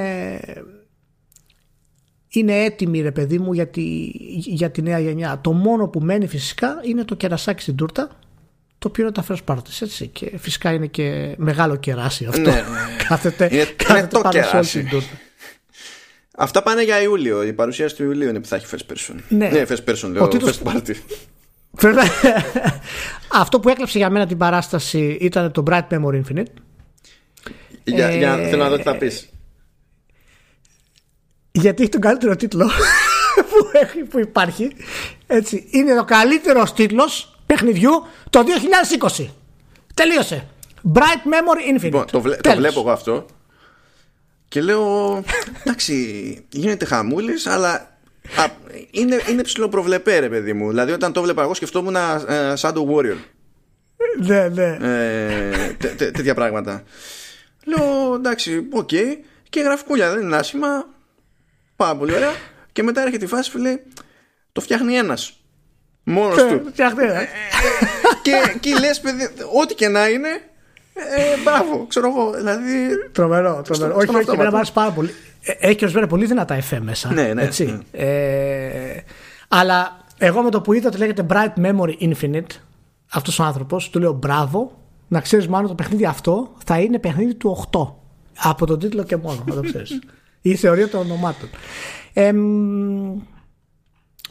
Speaker 2: είναι έτοιμοι ρε παιδί μου για τη, για τη νέα γενιά. Το μόνο που μένει φυσικά είναι το κερασάκι στην τούρτα το οποίο είναι τα first parties έτσι και φυσικά είναι και μεγάλο κεράσι αυτό ναι, ναι. [laughs] κάθεται,
Speaker 1: είναι, κάθεται είναι πάνω σε όλη την τούρτα Αυτά πάνε για Ιούλιο. Η παρουσίαση του Ιουλίου είναι που θα έχει first person.
Speaker 2: Ναι,
Speaker 1: ναι first person, λέω. Τίτλος... First party. [laughs]
Speaker 2: Αυτό που έκλεψε για μένα την παράσταση ήταν το Bright Memory Infinite.
Speaker 1: Για, ε... για, θέλω να δω τι θα πεις.
Speaker 2: Γιατί έχει τον καλύτερο τίτλο [laughs] που, έχει, που υπάρχει. Έτσι. Είναι ο καλύτερος τίτλος παιχνιδιού το 2020. Τελείωσε. Bright Memory Infinite. Λοιπόν,
Speaker 1: το, βλέ, το βλέπω εγώ αυτό και λέω, εντάξει, γίνεται χαμούλη, αλλά α, είναι, είναι ψιλοπροβλεπέ, ρε παιδί μου. Δηλαδή, όταν το βλέπα εγώ, σκεφτόμουν ε, Shadow Warrior.
Speaker 2: Ναι, ναι.
Speaker 1: Ε, τέτοια πράγματα. Λέω, εντάξει, OK. Okay. Και γραφικούλια δεν είναι άσχημα. Πάρα πολύ ωραία. Και μετά έρχεται η φάση που λέει, το φτιάχνει ένα. Μόνο του.
Speaker 2: Φτιάχνει ένα.
Speaker 1: και, και λε, παιδί, ό,τι και να είναι, ε, μπράβο, ξέρω εγώ. Δηλαδή.
Speaker 2: Τρομερό, τρομερό. Όχι, όχι, εμένα μου άρεσε πάρα πολύ. Ε, έχει ορισμένα πολύ δυνατά FM μέσα.
Speaker 1: Ναι, ναι.
Speaker 2: Έτσι. Ναι. Ε, αλλά εγώ με το που είδα ότι λέγεται Bright Memory Infinite, αυτός ο άνθρωπος, του λέω μπράβο. Να ξέρεις μάλλον το παιχνίδι αυτό θα είναι παιχνίδι του 8. Από τον τίτλο και μόνο, να το ξέρεις. [laughs] Η θεωρία των ονομάτων. Ε,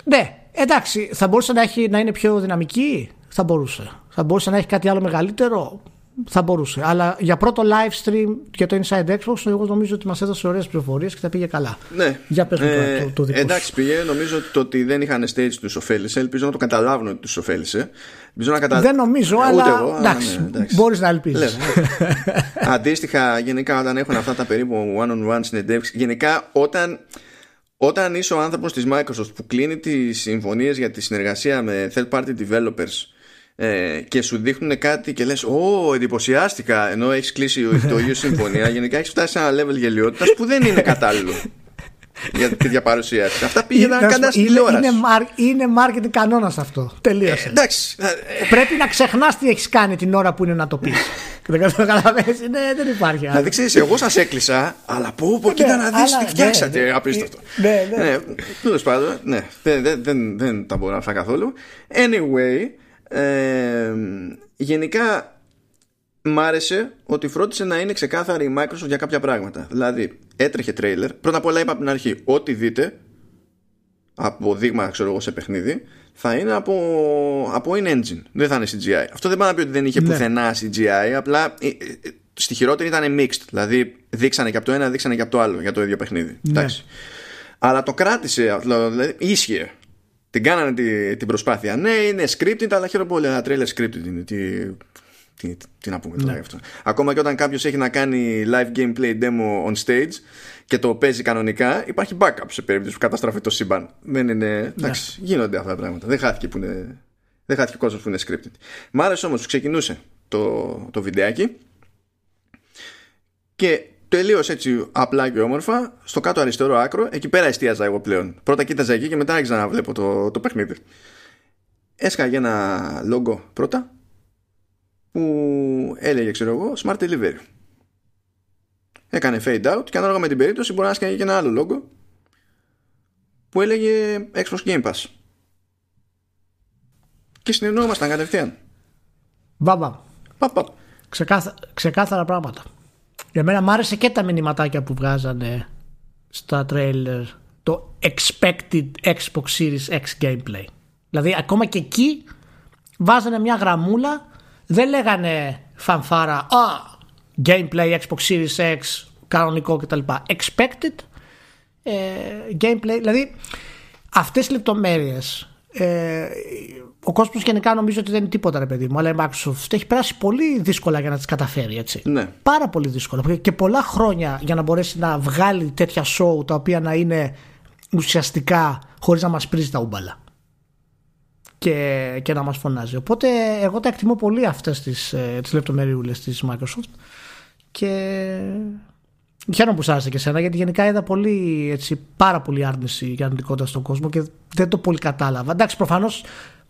Speaker 2: ναι, εντάξει, θα μπορούσε να, έχει, να είναι πιο δυναμική; Θα μπορούσε. Θα μπορούσε να έχει κάτι άλλο μεγαλύτερο; Θα μπορούσε. Αλλά για πρώτο live stream για το Inside Xbox, εγώ νομίζω ότι μας έδωσε ωραίες πληροφορίες και θα πήγε καλά.
Speaker 1: Ναι.
Speaker 2: Για πες ε, το, το δικό
Speaker 1: Εντάξει, πήγε. Νομίζω ότι το ότι δεν είχαν stage τους ωφέλησε. Ελπίζω να το καταλάβουν ότι τους ωφέλησε. να κατα...
Speaker 2: Δεν νομίζω, Ούτε αλλά. Εγώ, εντάξει, ναι, εντάξει. μπορείς να ελπίζεις. [laughs]
Speaker 1: Αντίστοιχα, γενικά, όταν έχουν αυτά τα περίπου one-on-one συνεντεύξεις, γενικά όταν. Όταν είσαι ο άνθρωπος της Microsoft που κλείνει τις συμφωνίες για τη συνεργασία με third party developers ε, και σου δείχνουν κάτι και λες «Ω, εντυπωσιάστηκα» ενώ έχεις κλείσει το [laughs] ίδιο συμφωνία γενικά έχεις φτάσει σε ένα level γελιότητας που δεν είναι κατάλληλο για τέτοια παρουσίαση. Αυτά πήγαιναν κατά στην τηλεόραση.
Speaker 2: Είναι, είναι marketing κανόνας αυτό. Τελείωσε.
Speaker 1: Ε, εντάξει.
Speaker 2: Πρέπει να ξεχνάς τι έχεις κάνει την ώρα που είναι να το πεις. [laughs] δεν καταλαβαίνεις. Ναι, δεν υπάρχει.
Speaker 1: Δηλαδή ξέρεις, εγώ σας έκλεισα, αλλά πω, πω, κοίτα να δεις τι ναι, φτιάξατε. Ναι, απίστευτο.
Speaker 2: Ναι, ναι.
Speaker 1: Τέλος πάντων, ναι, δεν τα μπορώ αυτά καθόλου. Anyway, ε, γενικά μ' άρεσε ότι φρόντισε να είναι ξεκάθαρη η Microsoft για κάποια πράγματα. Δηλαδή, έτρεχε τρέιλερ. Πρώτα απ' όλα είπα από την αρχή, ό,τι δείτε από δείγμα, ξέρω εγώ, σε παιχνίδι, θα είναι από, από in-engine. Δεν θα είναι CGI. Αυτό δεν πάει να πει ότι δεν είχε ναι. πουθενά CGI, απλά ε, ε, στη χειρότερη ήταν mixed. Δηλαδή, δείξανε και από το ένα, δείξανε και από το άλλο για το ίδιο παιχνίδι. Ναι. Αλλά το κράτησε, δηλαδή, ίσχυε την κάνανε τη, την προσπάθεια. Ναι, είναι scripted, αλλά χαίρομαι πολύ. Ένα trailer scripted είναι. Τι, τι, τι να πούμε τώρα ναι. αυτό. Ακόμα και όταν κάποιος έχει να κάνει live gameplay demo on stage και το παίζει κανονικά, υπάρχει backup σε περίπτωση που καταστραφεί το σύμπαν. Δεν είναι. Ναι. Εντάξει, γίνονται αυτά τα πράγματα. Δεν χάθηκε, που είναι, δεν χάθηκε ο κόσμος που είναι scripted. Μ' άρεσε όμως που ξεκινούσε το, το βιντεάκι και τελείως έτσι απλά και όμορφα στο κάτω αριστερό άκρο. Εκεί πέρα εστίαζα εγώ πλέον. Πρώτα κοίταζα εκεί και μετά άρχισα να βλέπω το, το παιχνίδι. έσκαγε ένα λόγο πρώτα που έλεγε ξέρω εγώ Smart Delivery έκανε fade out και ανάλογα με την περίπτωση μπορεί να έσκαγε και ένα άλλο λόγο που έλεγε Xbox Game Pass και συνεννοούμασταν κατευθείαν
Speaker 2: Μπαμπα.
Speaker 1: Παπ,
Speaker 2: Ξεκάθα, ξεκάθαρα πράγματα. Για μένα μ' άρεσε και τα μηνυματάκια που βγάζανε στα τρέιλερ το expected Xbox Series X gameplay. Δηλαδή ακόμα και εκεί βάζανε μια γραμμούλα δεν λέγανε φανφάρα α, gameplay Xbox Series X κανονικό κτλ. Expected ε, gameplay, δηλαδή αυτές οι λεπτομέρειες ε, ο κόσμος γενικά νομίζω ότι δεν είναι τίποτα, ρε παιδί μου. Αλλά η Microsoft έχει περάσει πολύ δύσκολα για να τις καταφέρει, έτσι.
Speaker 1: Ναι.
Speaker 2: Πάρα πολύ δύσκολα. Και πολλά χρόνια για να μπορέσει να βγάλει τέτοια show τα οποία να είναι ουσιαστικά χωρίς να μας πρίζει τα ούμπαλα. Και, και να μας φωνάζει. Οπότε εγώ τα εκτιμώ πολύ αυτές τις ε, τις λεπτομεριούλε της Microsoft. Και Χαίρομαι που σ' άρεσε και εσένα γιατί γενικά είδα πολύ, έτσι, πάρα πολύ άρνηση και αρνητικότητα στον κόσμο και δεν το πολύ κατάλαβα. Εντάξει, προφανώς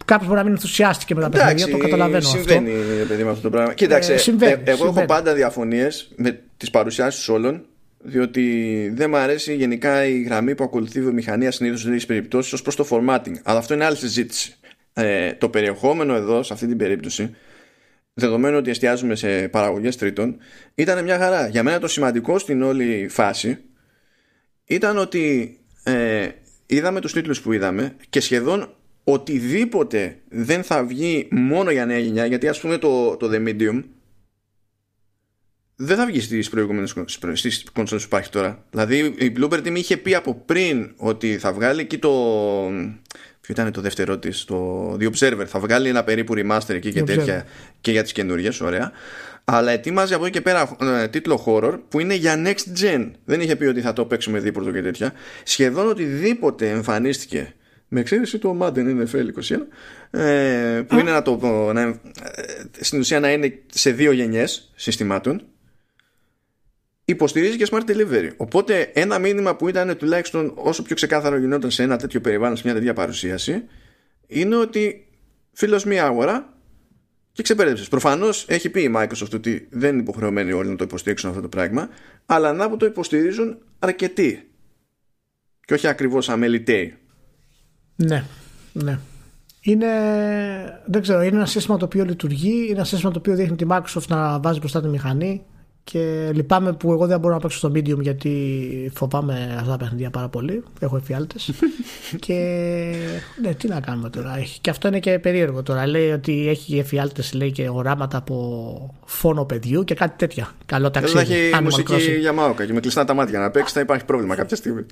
Speaker 2: κάποιος μπορεί να μην ενθουσιάστηκε με τα παιχνίδια, το καταλαβαίνω
Speaker 1: συμβαίνει, αυτό. Συμβαίνει, παιδί με αυτό το πράγμα. Κοίταξε, ε, συμβαίνει, ε, εγώ συμβαίνει. έχω πάντα διαφωνίες με τις παρουσιάσεις όλων διότι δεν μου αρέσει γενικά η γραμμή που ακολουθεί η βιομηχανία συνήθως σε τέτοιε περιπτώσεις ως προς το formatting. Αλλά αυτό είναι άλλη συζήτηση. Ε, το περιεχόμενο εδώ, σε αυτή την περίπτωση, δεδομένου ότι εστιάζουμε σε παραγωγές τρίτων ήταν μια χαρά. Για μένα το σημαντικό στην όλη φάση ήταν ότι ε, είδαμε τους τίτλους που είδαμε και σχεδόν οτιδήποτε δεν θα βγει μόνο για νέα γενιά γιατί ας πούμε το, το The Medium δεν θα βγει στις προηγούμενες στις κονσόλες που υπάρχει τώρα δηλαδή η Bloomberg Team είχε πει από πριν ότι θα βγάλει εκεί το Ποιο ήταν το δεύτερο της, το The Observer. Θα βγάλει ένα περίπου remaster εκεί και τέτοια και για τις καινούριες, ωραία. Αλλά ετοίμαζε από εκεί και πέρα ε, τίτλο horror που είναι για next gen. Δεν είχε πει ότι θα το παίξουμε δίπορτο και τέτοια. Σχεδόν οτιδήποτε εμφανίστηκε με εξαίρεση το Madden NFL 21 ε, που είναι να το να, ε, στην ουσία να είναι σε δύο γενιές συστημάτων υποστηρίζει και smart delivery. Οπότε ένα μήνυμα που ήταν τουλάχιστον όσο πιο ξεκάθαρο γινόταν σε ένα τέτοιο περιβάλλον, σε μια τέτοια παρουσίαση, είναι ότι φίλος μία αγορά και ξεπέρασε. Προφανώς έχει πει η Microsoft ότι δεν είναι υποχρεωμένοι όλοι να το υποστηρίξουν αυτό το πράγμα, αλλά να που το υποστηρίζουν αρκετοί. Και όχι ακριβώς αμεληταίοι.
Speaker 2: Ναι, ναι. Είναι, δεν ξέρω, είναι ένα σύστημα το οποίο λειτουργεί, είναι ένα σύστημα το οποίο δείχνει τη Microsoft να βάζει μπροστά τη μηχανή και λυπάμαι που εγώ δεν μπορώ να παίξω στο medium γιατί φοβάμαι αυτά τα παιχνίδια πάρα πολύ. Έχω εφιάλτες. [laughs] και ναι, τι να κάνουμε τώρα. Και αυτό είναι και περίεργο τώρα. Λέει ότι έχει εφιάλτες, λέει και οράματα από φόνο παιδιού και κάτι τέτοια. Καλό ταξίδι.
Speaker 1: Δεν έχει μουσική crossing. για μάωκα και με κλειστά τα μάτια να παίξει θα υπάρχει πρόβλημα κάποια στιγμή.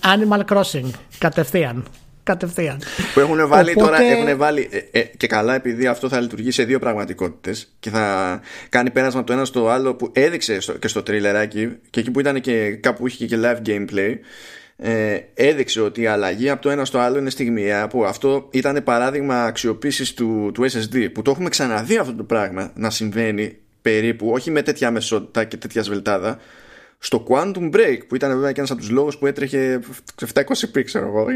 Speaker 2: Animal Crossing. Κατευθείαν κατευθείαν.
Speaker 1: Που έχουν βάλει Οπότε... τώρα, έχουν βάλει ε, ε, και καλά επειδή αυτό θα λειτουργεί σε δύο πραγματικότητες και θα κάνει πέρασμα από το ένα στο άλλο που έδειξε στο, και στο τρίλεράκι και εκεί που ήταν και κάπου είχε και live gameplay ε, έδειξε ότι η αλλαγή από το ένα στο άλλο είναι στιγμιαία που αυτό ήταν παράδειγμα αξιοποίησης του, του SSD που το έχουμε ξαναδεί αυτό το πράγμα να συμβαίνει περίπου όχι με τέτοια μεσότητα και τέτοια σβελτάδα στο Quantum Break που ήταν βέβαια και ένας από τους λόγους που έτρεχε 720p ξέρω εγώ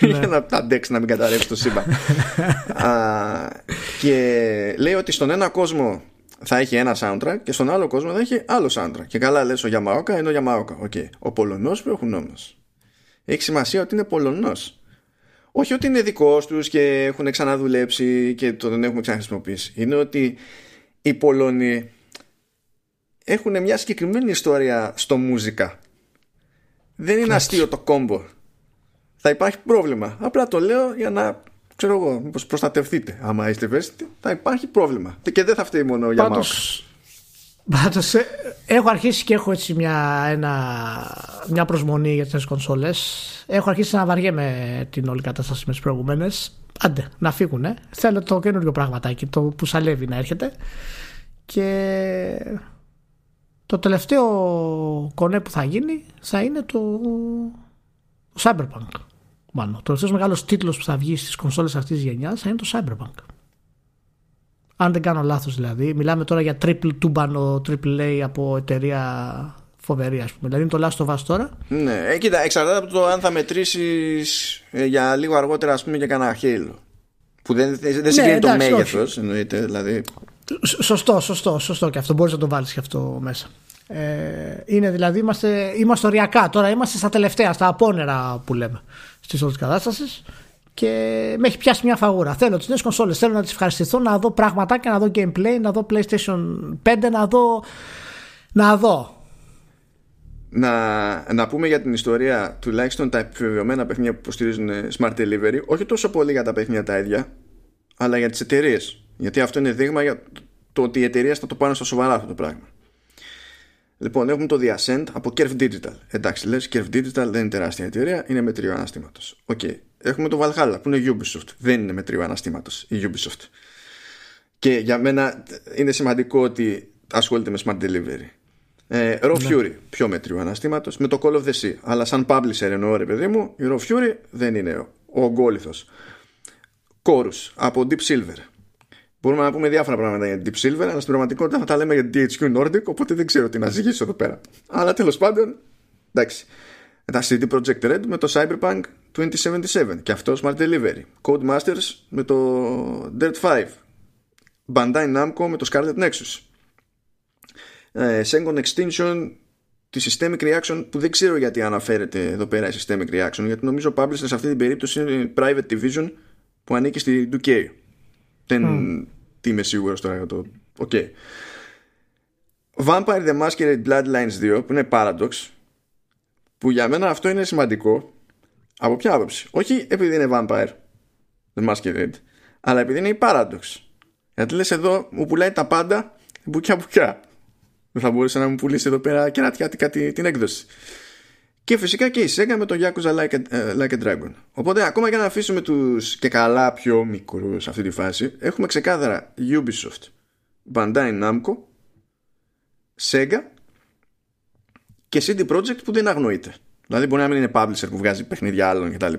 Speaker 1: [laughs] για να αντέξει να μην καταρρεύσει το σύμπαν. [laughs] Και λέει ότι στον ένα κόσμο θα έχει ένα soundtrack και στον άλλο κόσμο θα έχει άλλο soundtrack. Και καλά λες ο Yamaoka είναι ο Yamaoka okay. ο Πολωνός που έχουν όμως έχει σημασία ότι είναι Πολωνός. Όχι ότι είναι δικός τους και έχουν ξαναδουλέψει και τον έχουμε ξαναχρησιμοποιήσει. Είναι ότι οι Πολωνοί έχουν μια συγκεκριμένη ιστορία στο μузικα. Δεν είναι αστείο το κόμπο. Θα υπάρχει πρόβλημα. Απλά το λέω για να ξέρω εγώ, μήπως προστατευτείτε. Άμα είστε ευαίσθητοι, θα υπάρχει πρόβλημα. Και δεν θα φταίει μόνο για Πάντως,
Speaker 2: Πάντως, ε, έχω αρχίσει και έχω έτσι μια, ένα, μια προσμονή για τις κονσόλες. Έχω αρχίσει να βαριέμαι την όλη κατάσταση με τις προηγούμενες. Άντε, να φύγουν. Θέλω το καινούριο πραγματάκι, το που σαλεύει να έρχεται. Και το τελευταίο κονέ που θα γίνει θα είναι το Cyberpunk. Μάλλον. Το τελευταίος μεγάλος τίτλος που θα βγει στις κονσόλες αυτής της γενιάς θα είναι το Cyberpunk. Αν δεν κάνω λάθος δηλαδή. Μιλάμε τώρα για triple τούμπανο triple A από εταιρεία φοβερή, ας πούμε. Δηλαδή είναι το Last of Us τώρα.
Speaker 1: Ναι, ε, κοίτα, εξαρτάται από το αν θα μετρήσεις ε, για λίγο αργότερα, ας πούμε, για κανένα Halo. Που δεν, δεν ναι, συγκρίνει το μέγεθος, εννοείται. Δηλαδή...
Speaker 2: Σωστό, σωστό, σωστό και αυτό. Μπορείς να το βάλεις και αυτό μέσα. Ε, είναι δηλαδή, είμαστε, είμαστε οριακά. Τώρα είμαστε στα τελευταία, στα απόνερα που λέμε στις όλες τις κατάσταση. Και με έχει πιάσει μια φαγούρα. Θέλω τις νέες κονσόλες. Θέλω να τις ευχαριστηθώ, να δω πραγματάκια, να δω gameplay, να δω PlayStation 5, να δω. Να δω
Speaker 1: να, να πούμε για την ιστορία τουλάχιστον τα επιβεβαιωμένα παιχνίδια που υποστηρίζουν Smart Delivery όχι τόσο πολύ για τα παιχνίδια τα ίδια αλλά για τις εταιρείες. Γιατί αυτό είναι δείγμα για το ότι οι εταιρείε θα το πάνε στα σοβαρά αυτό το πράγμα λοιπόν έχουμε το The Ascent από Curve Digital εντάξει λες Curve Digital δεν είναι τεράστια εταιρεία είναι με τρίο αναστήματος okay. έχουμε το Valhalla που είναι Ubisoft δεν είναι με τρίο αναστήματος η Ubisoft και για μένα είναι σημαντικό ότι ασχολείται με Smart Delivery ε, Raw ναι. Fury, πιο μέτριο αναστήματος, με το Call of the Sea. Αλλά σαν publisher εννοώ ρε παιδί μου, η Raw Fury δεν είναι ο, ο ογκόλυθο. Chorus από Deep Silver. Μπορούμε να πούμε διάφορα πράγματα για Deep Silver, αλλά στην πραγματικότητα θα τα λέμε για DHQ Nordic, οπότε δεν ξέρω τι να ζυγίσω εδώ πέρα. Αλλά τέλος πάντων, εντάξει. Τα CD Projekt Red με το Cyberpunk 2077 και αυτός Smart Delivery. Codemasters με το Dirt 5. Bandai Namco με το Scarlet Nexus ε, Second Extinction τη Systemic Reaction που δεν ξέρω γιατί αναφέρεται εδώ πέρα η Systemic Reaction γιατί νομίζω publisher σε αυτή την περίπτωση είναι Private Division που ανήκει στη 2K δεν mm. είμαι σίγουρος τώρα για το ok Vampire the Masquerade Bloodlines 2 που είναι Paradox που για μένα αυτό είναι σημαντικό από ποια άποψη όχι επειδή είναι Vampire the Masquerade αλλά επειδή είναι η Paradox γιατί λες εδώ μου πουλάει τα πάντα μπουκιά μπουκιά δεν θα μπορούσε να μου πουλήσει εδώ πέρα και να την έκδοση. Και φυσικά και η Sega με το Yakuza Like a, ε, like a Dragon. Οπότε ακόμα και να αφήσουμε τους και καλά πιο μικρούς σε αυτή τη φάση, έχουμε ξεκάθαρα Ubisoft, Bandai Namco, Sega και CD Projekt που δεν αγνοείται. Δηλαδή μπορεί να μην είναι publisher που βγάζει παιχνίδια άλλων κτλ.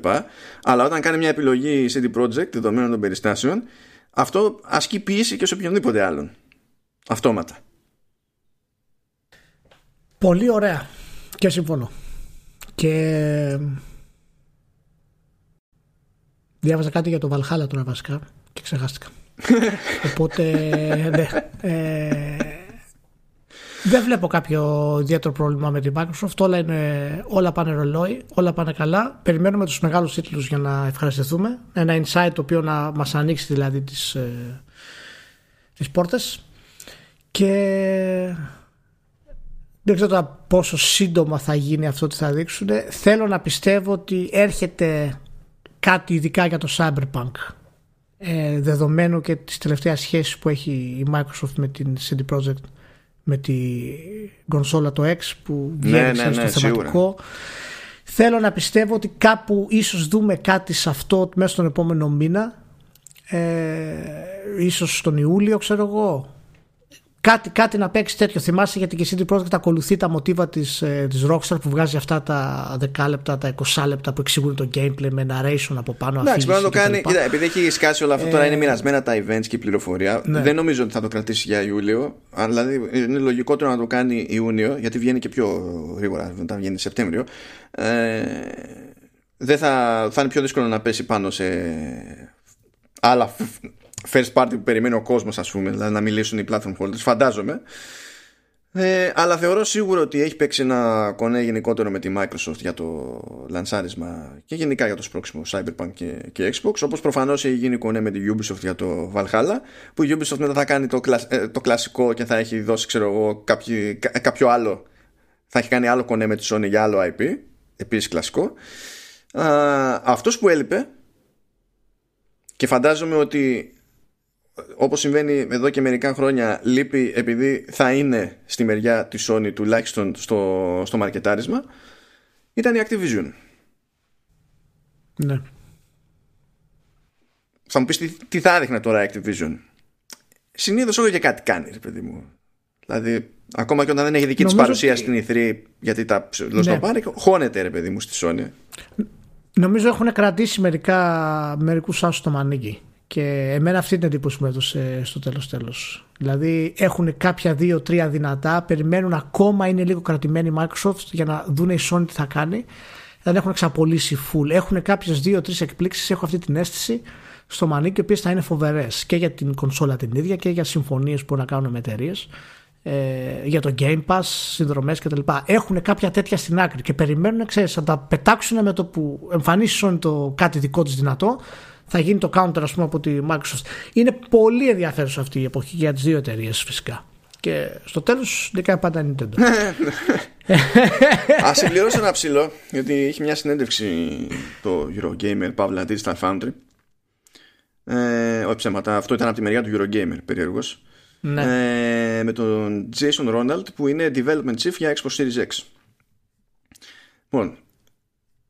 Speaker 1: Αλλά όταν κάνει μια επιλογή CD Projekt δεδομένων των περιστάσεων, αυτό ασκεί πίεση και σε οποιονδήποτε άλλον. Αυτόματα.
Speaker 2: Πολύ ωραία. Και συμφωνώ. Και διάβαζα κάτι για το Βαλχάλα τώρα βασικά και ξεχάστηκα. [laughs] Οπότε ναι. Ε, δεν βλέπω κάποιο ιδιαίτερο πρόβλημα με την Microsoft. Όλα, είναι, όλα πάνε ρολόι, όλα πάνε καλά. Περιμένουμε τους μεγάλους τίτλους για να ευχαριστηθούμε. Ένα insight το οποίο να μας ανοίξει δηλαδή τις, ε, τις πόρτες. Και δεν ξέρω πόσο σύντομα θα γίνει αυτό ότι θα δείξουν. Θέλω να πιστεύω ότι έρχεται κάτι ειδικά για το Cyberpunk. Ε, δεδομένου και τις τελευταίες σχέσεις που έχει η Microsoft με την CD Projekt με τη κονσόλα το X που ναι, βγαίνει ναι, ναι, στο θεματικό. Θέλω να πιστεύω ότι κάπου ίσως δούμε κάτι σε αυτό μέσα στον επόμενο μήνα. Ε, ίσως τον Ιούλιο ξέρω εγώ κάτι, κάτι να παίξει τέτοιο. Θυμάσαι γιατί και η CD Projekt ακολουθεί τα μοτίβα της ε, της Rockstar που βγάζει αυτά τα 10 λεπτά, τα 20 λεπτά που εξηγούν το gameplay με narration από πάνω.
Speaker 1: Εντάξει, μπορεί να το κάνει. Κοίτα, επειδή έχει σκάσει όλο αυτό ε... τώρα, είναι μοιρασμένα τα events και η πληροφορία. Ναι. Δεν νομίζω ότι θα το κρατήσει για Ιούλιο. Δηλαδή, είναι λογικότερο να το κάνει Ιούνιο, γιατί βγαίνει και πιο γρήγορα, μετά βγαίνει Σεπτέμβριο. Ε, δεν θα, θα είναι πιο δύσκολο να πέσει πάνω σε άλλα first party που περιμένει ο κόσμος ας πούμε δηλαδή να μιλήσουν οι platform holders φαντάζομαι. Ε, αλλά θεωρώ σίγουρο ότι έχει παίξει ένα κονέ γενικότερο με τη Microsoft για το λανσάρισμα και γενικά για το σπρώξιμο Cyberpunk και, και Xbox όπως προφανώς έχει γίνει κονέ με τη Ubisoft για το Valhalla που η Ubisoft μετά θα κάνει το, ε, το κλασικό και θα έχει δώσει ξέρω εγώ κάποιο, κάποιο άλλο θα έχει κάνει άλλο κονέ με τη Sony για άλλο IP επίσης κλασικό. Α, αυτός που έλειπε και φαντάζομαι ότι όπως συμβαίνει εδώ και μερικά χρόνια λείπει επειδή θα είναι στη μεριά της Sony τουλάχιστον στο, στο μαρκετάρισμα ήταν η Activision.
Speaker 2: Ναι.
Speaker 1: Θα μου πεις τι, τι θα έδειχνε τώρα η Activision. Συνήθως όλο και κάτι κάνει ρε παιδί μου. Δηλαδή ακόμα και όταν δεν έχει δική της παρουσία στην E3 γιατί τα ναι. πάρει χώνεται ρε παιδί μου στη Sony.
Speaker 2: Νομίζω έχουν κρατήσει μερικά, μερικούς άσους στο μανίκι και εμένα αυτή την εντύπωση μου έδωσε στο τέλος τέλος. Δηλαδή έχουν κάποια δύο-τρία δυνατά, περιμένουν ακόμα είναι λίγο κρατημένη η Microsoft για να δουν η Sony τι θα κάνει. Δεν έχουν εξαπολύσει full. Έχουν κάποιες δύο-τρει εκπλήξεις, έχω αυτή την αίσθηση. στο μανίκι, οι οποίες θα είναι φοβερές και για την κονσόλα την ίδια και για συμφωνίες που να κάνουν με εταιρείες. Ε, για το Game Pass, συνδρομές κτλ. Έχουν κάποια τέτοια στην άκρη και περιμένουν, ξέρεις, να τα πετάξουν με το που εμφανίσει το κάτι δικό της δυνατό. Θα γίνει το counter, ας πούμε, από τη Microsoft. Είναι πολύ ενδιαφέρουσα αυτή η εποχή για τις δύο εταιρείες φυσικά. Και στο τέλος νικάει πάντα Nintendo.
Speaker 1: Α συμπληρώσω ένα ψηλό, γιατί έχει μια συνέντευξη το Eurogamer Pavla Digital Foundry. Ε, όχι ψέματα, αυτό ήταν από τη μεριά του Eurogamer, περίεργος. Ναι. Ε, με τον Jason Ronald που είναι development chief για Xbox Series X. Λοιπόν,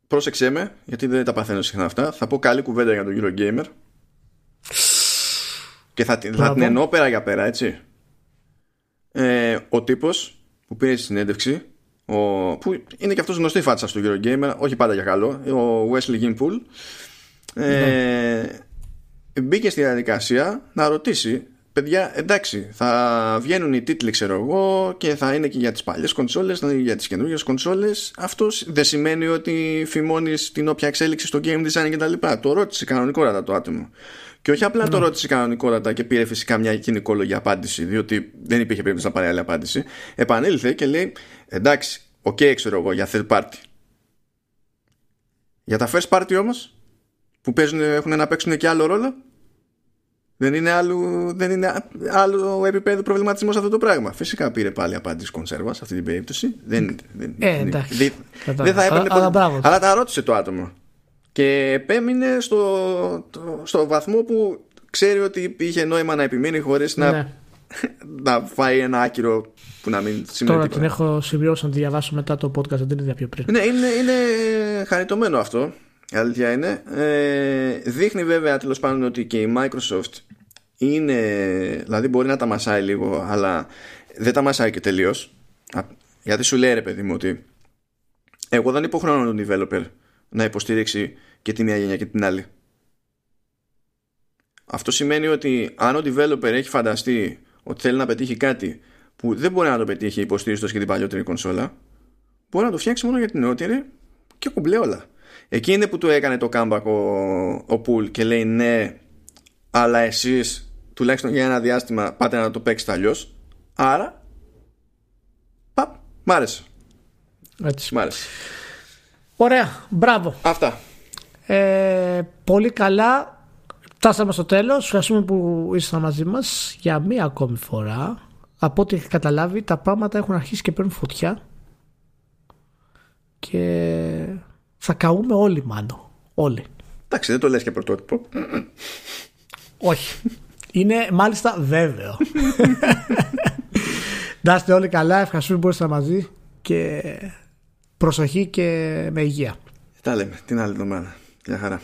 Speaker 1: πρόσεξέ με, γιατί δεν τα παθαίνω συχνά αυτά. Θα πω καλή κουβέντα για τον Eurogamer. Και θα, θα την εννοώ πέρα για πέρα, έτσι. Ε, ο τύπος που πήρε στη συνέντευξη ο, που είναι και αυτός γνωστή φάτσα στο Eurogamer όχι πάντα για καλό ο Wesley Gimpool ε, ναι. μπήκε στη διαδικασία να ρωτήσει παιδιά εντάξει θα βγαίνουν οι τίτλοι ξέρω εγώ και θα είναι και για τις παλιές κονσόλες θα είναι για τις καινούργιες κονσόλες αυτό δεν σημαίνει ότι φημώνεις την όποια εξέλιξη στο game design κτλ το ρώτησε κανονικότατα το άτομο και όχι απλά το ναι. ρώτησε κανονικότατα και πήρε φυσικά μια κοινικόλογη απάντηση, διότι δεν υπήρχε περίπτωση να πάρει άλλη απάντηση. Επανήλθε και λέει: Εντάξει, OK, okay, ξέρω εγώ, για third party. Για τα first party όμως, που παίζουν, έχουν να παίξουν και άλλο ρόλο, δεν είναι, άλλο, δεν είναι άλλο επίπεδο προβληματισμός αυτό το πράγμα. Φυσικά πήρε πάλι απάντηση κονσέρβας σε αυτή την περίπτωση. Δεν, δεν,
Speaker 2: ε, εντάξει.
Speaker 1: Δεν, δεν θα έπαιρνε. Αλλά, αλλά τα ρώτησε το άτομο. Και επέμεινε στο, στο βαθμό που ξέρει ότι είχε νόημα να επιμείνει χωρίς να, ναι. [laughs] να φάει ένα άκυρο που να μην σημαίνει
Speaker 2: Τώρα την έχω σημειώσει να τη διαβάσω μετά το podcast, δεν την είδα πιο πριν.
Speaker 1: Ναι, είναι, είναι χαριτωμένο αυτό. Η αλήθεια είναι. Ε, δείχνει βέβαια τέλος πάντων ότι και η Microsoft είναι. Δηλαδή μπορεί να τα μασάει λίγο, αλλά δεν τα μασάει και τελείως. Γιατί σου λέει ρε παιδί μου ότι εγώ δεν υποχρεώνω τον developer να υποστηρίξει και τη μία γενιά και την άλλη. Αυτό σημαίνει ότι αν ο developer έχει φανταστεί ότι θέλει να πετύχει κάτι που δεν μπορεί να το πετύχει υποστήριζοντας και την παλιότερη κονσόλα, μπορεί να το φτιάξει μόνο για την νεότερη και κουμπλέ όλα. Εκεί είναι που του έκανε το comeback ο, ο Πουλ και λέει ναι, αλλά εσείς τουλάχιστον για ένα διάστημα πάτε να το παίξετε αλλιώς. Άρα, παπ, μ' άρεσε.
Speaker 2: Έτσι.
Speaker 1: Μ' άρεσε.
Speaker 2: Ωραία, μπράβο.
Speaker 1: Αυτά.
Speaker 2: Ε, πολύ καλά. Φτάσαμε στο τέλος. Ευχαριστούμε που ήσασταν μαζί μας για μία ακόμη φορά. Από ό,τι έχει καταλάβει τα πράγματα έχουν αρχίσει και παίρνουν φωτιά. Και θα καούμε όλοι μάλλον. Όλοι.
Speaker 1: Εντάξει, δεν το λες και πρωτότυπο.
Speaker 2: Όχι. Είναι μάλιστα βέβαιο. [laughs] Να είστε όλοι καλά. Ευχαριστούμε που ήσασταν μαζί. Και προσοχή και με υγεία.
Speaker 1: Τα λέμε την άλλη εβδομάδα. Γεια χαρά.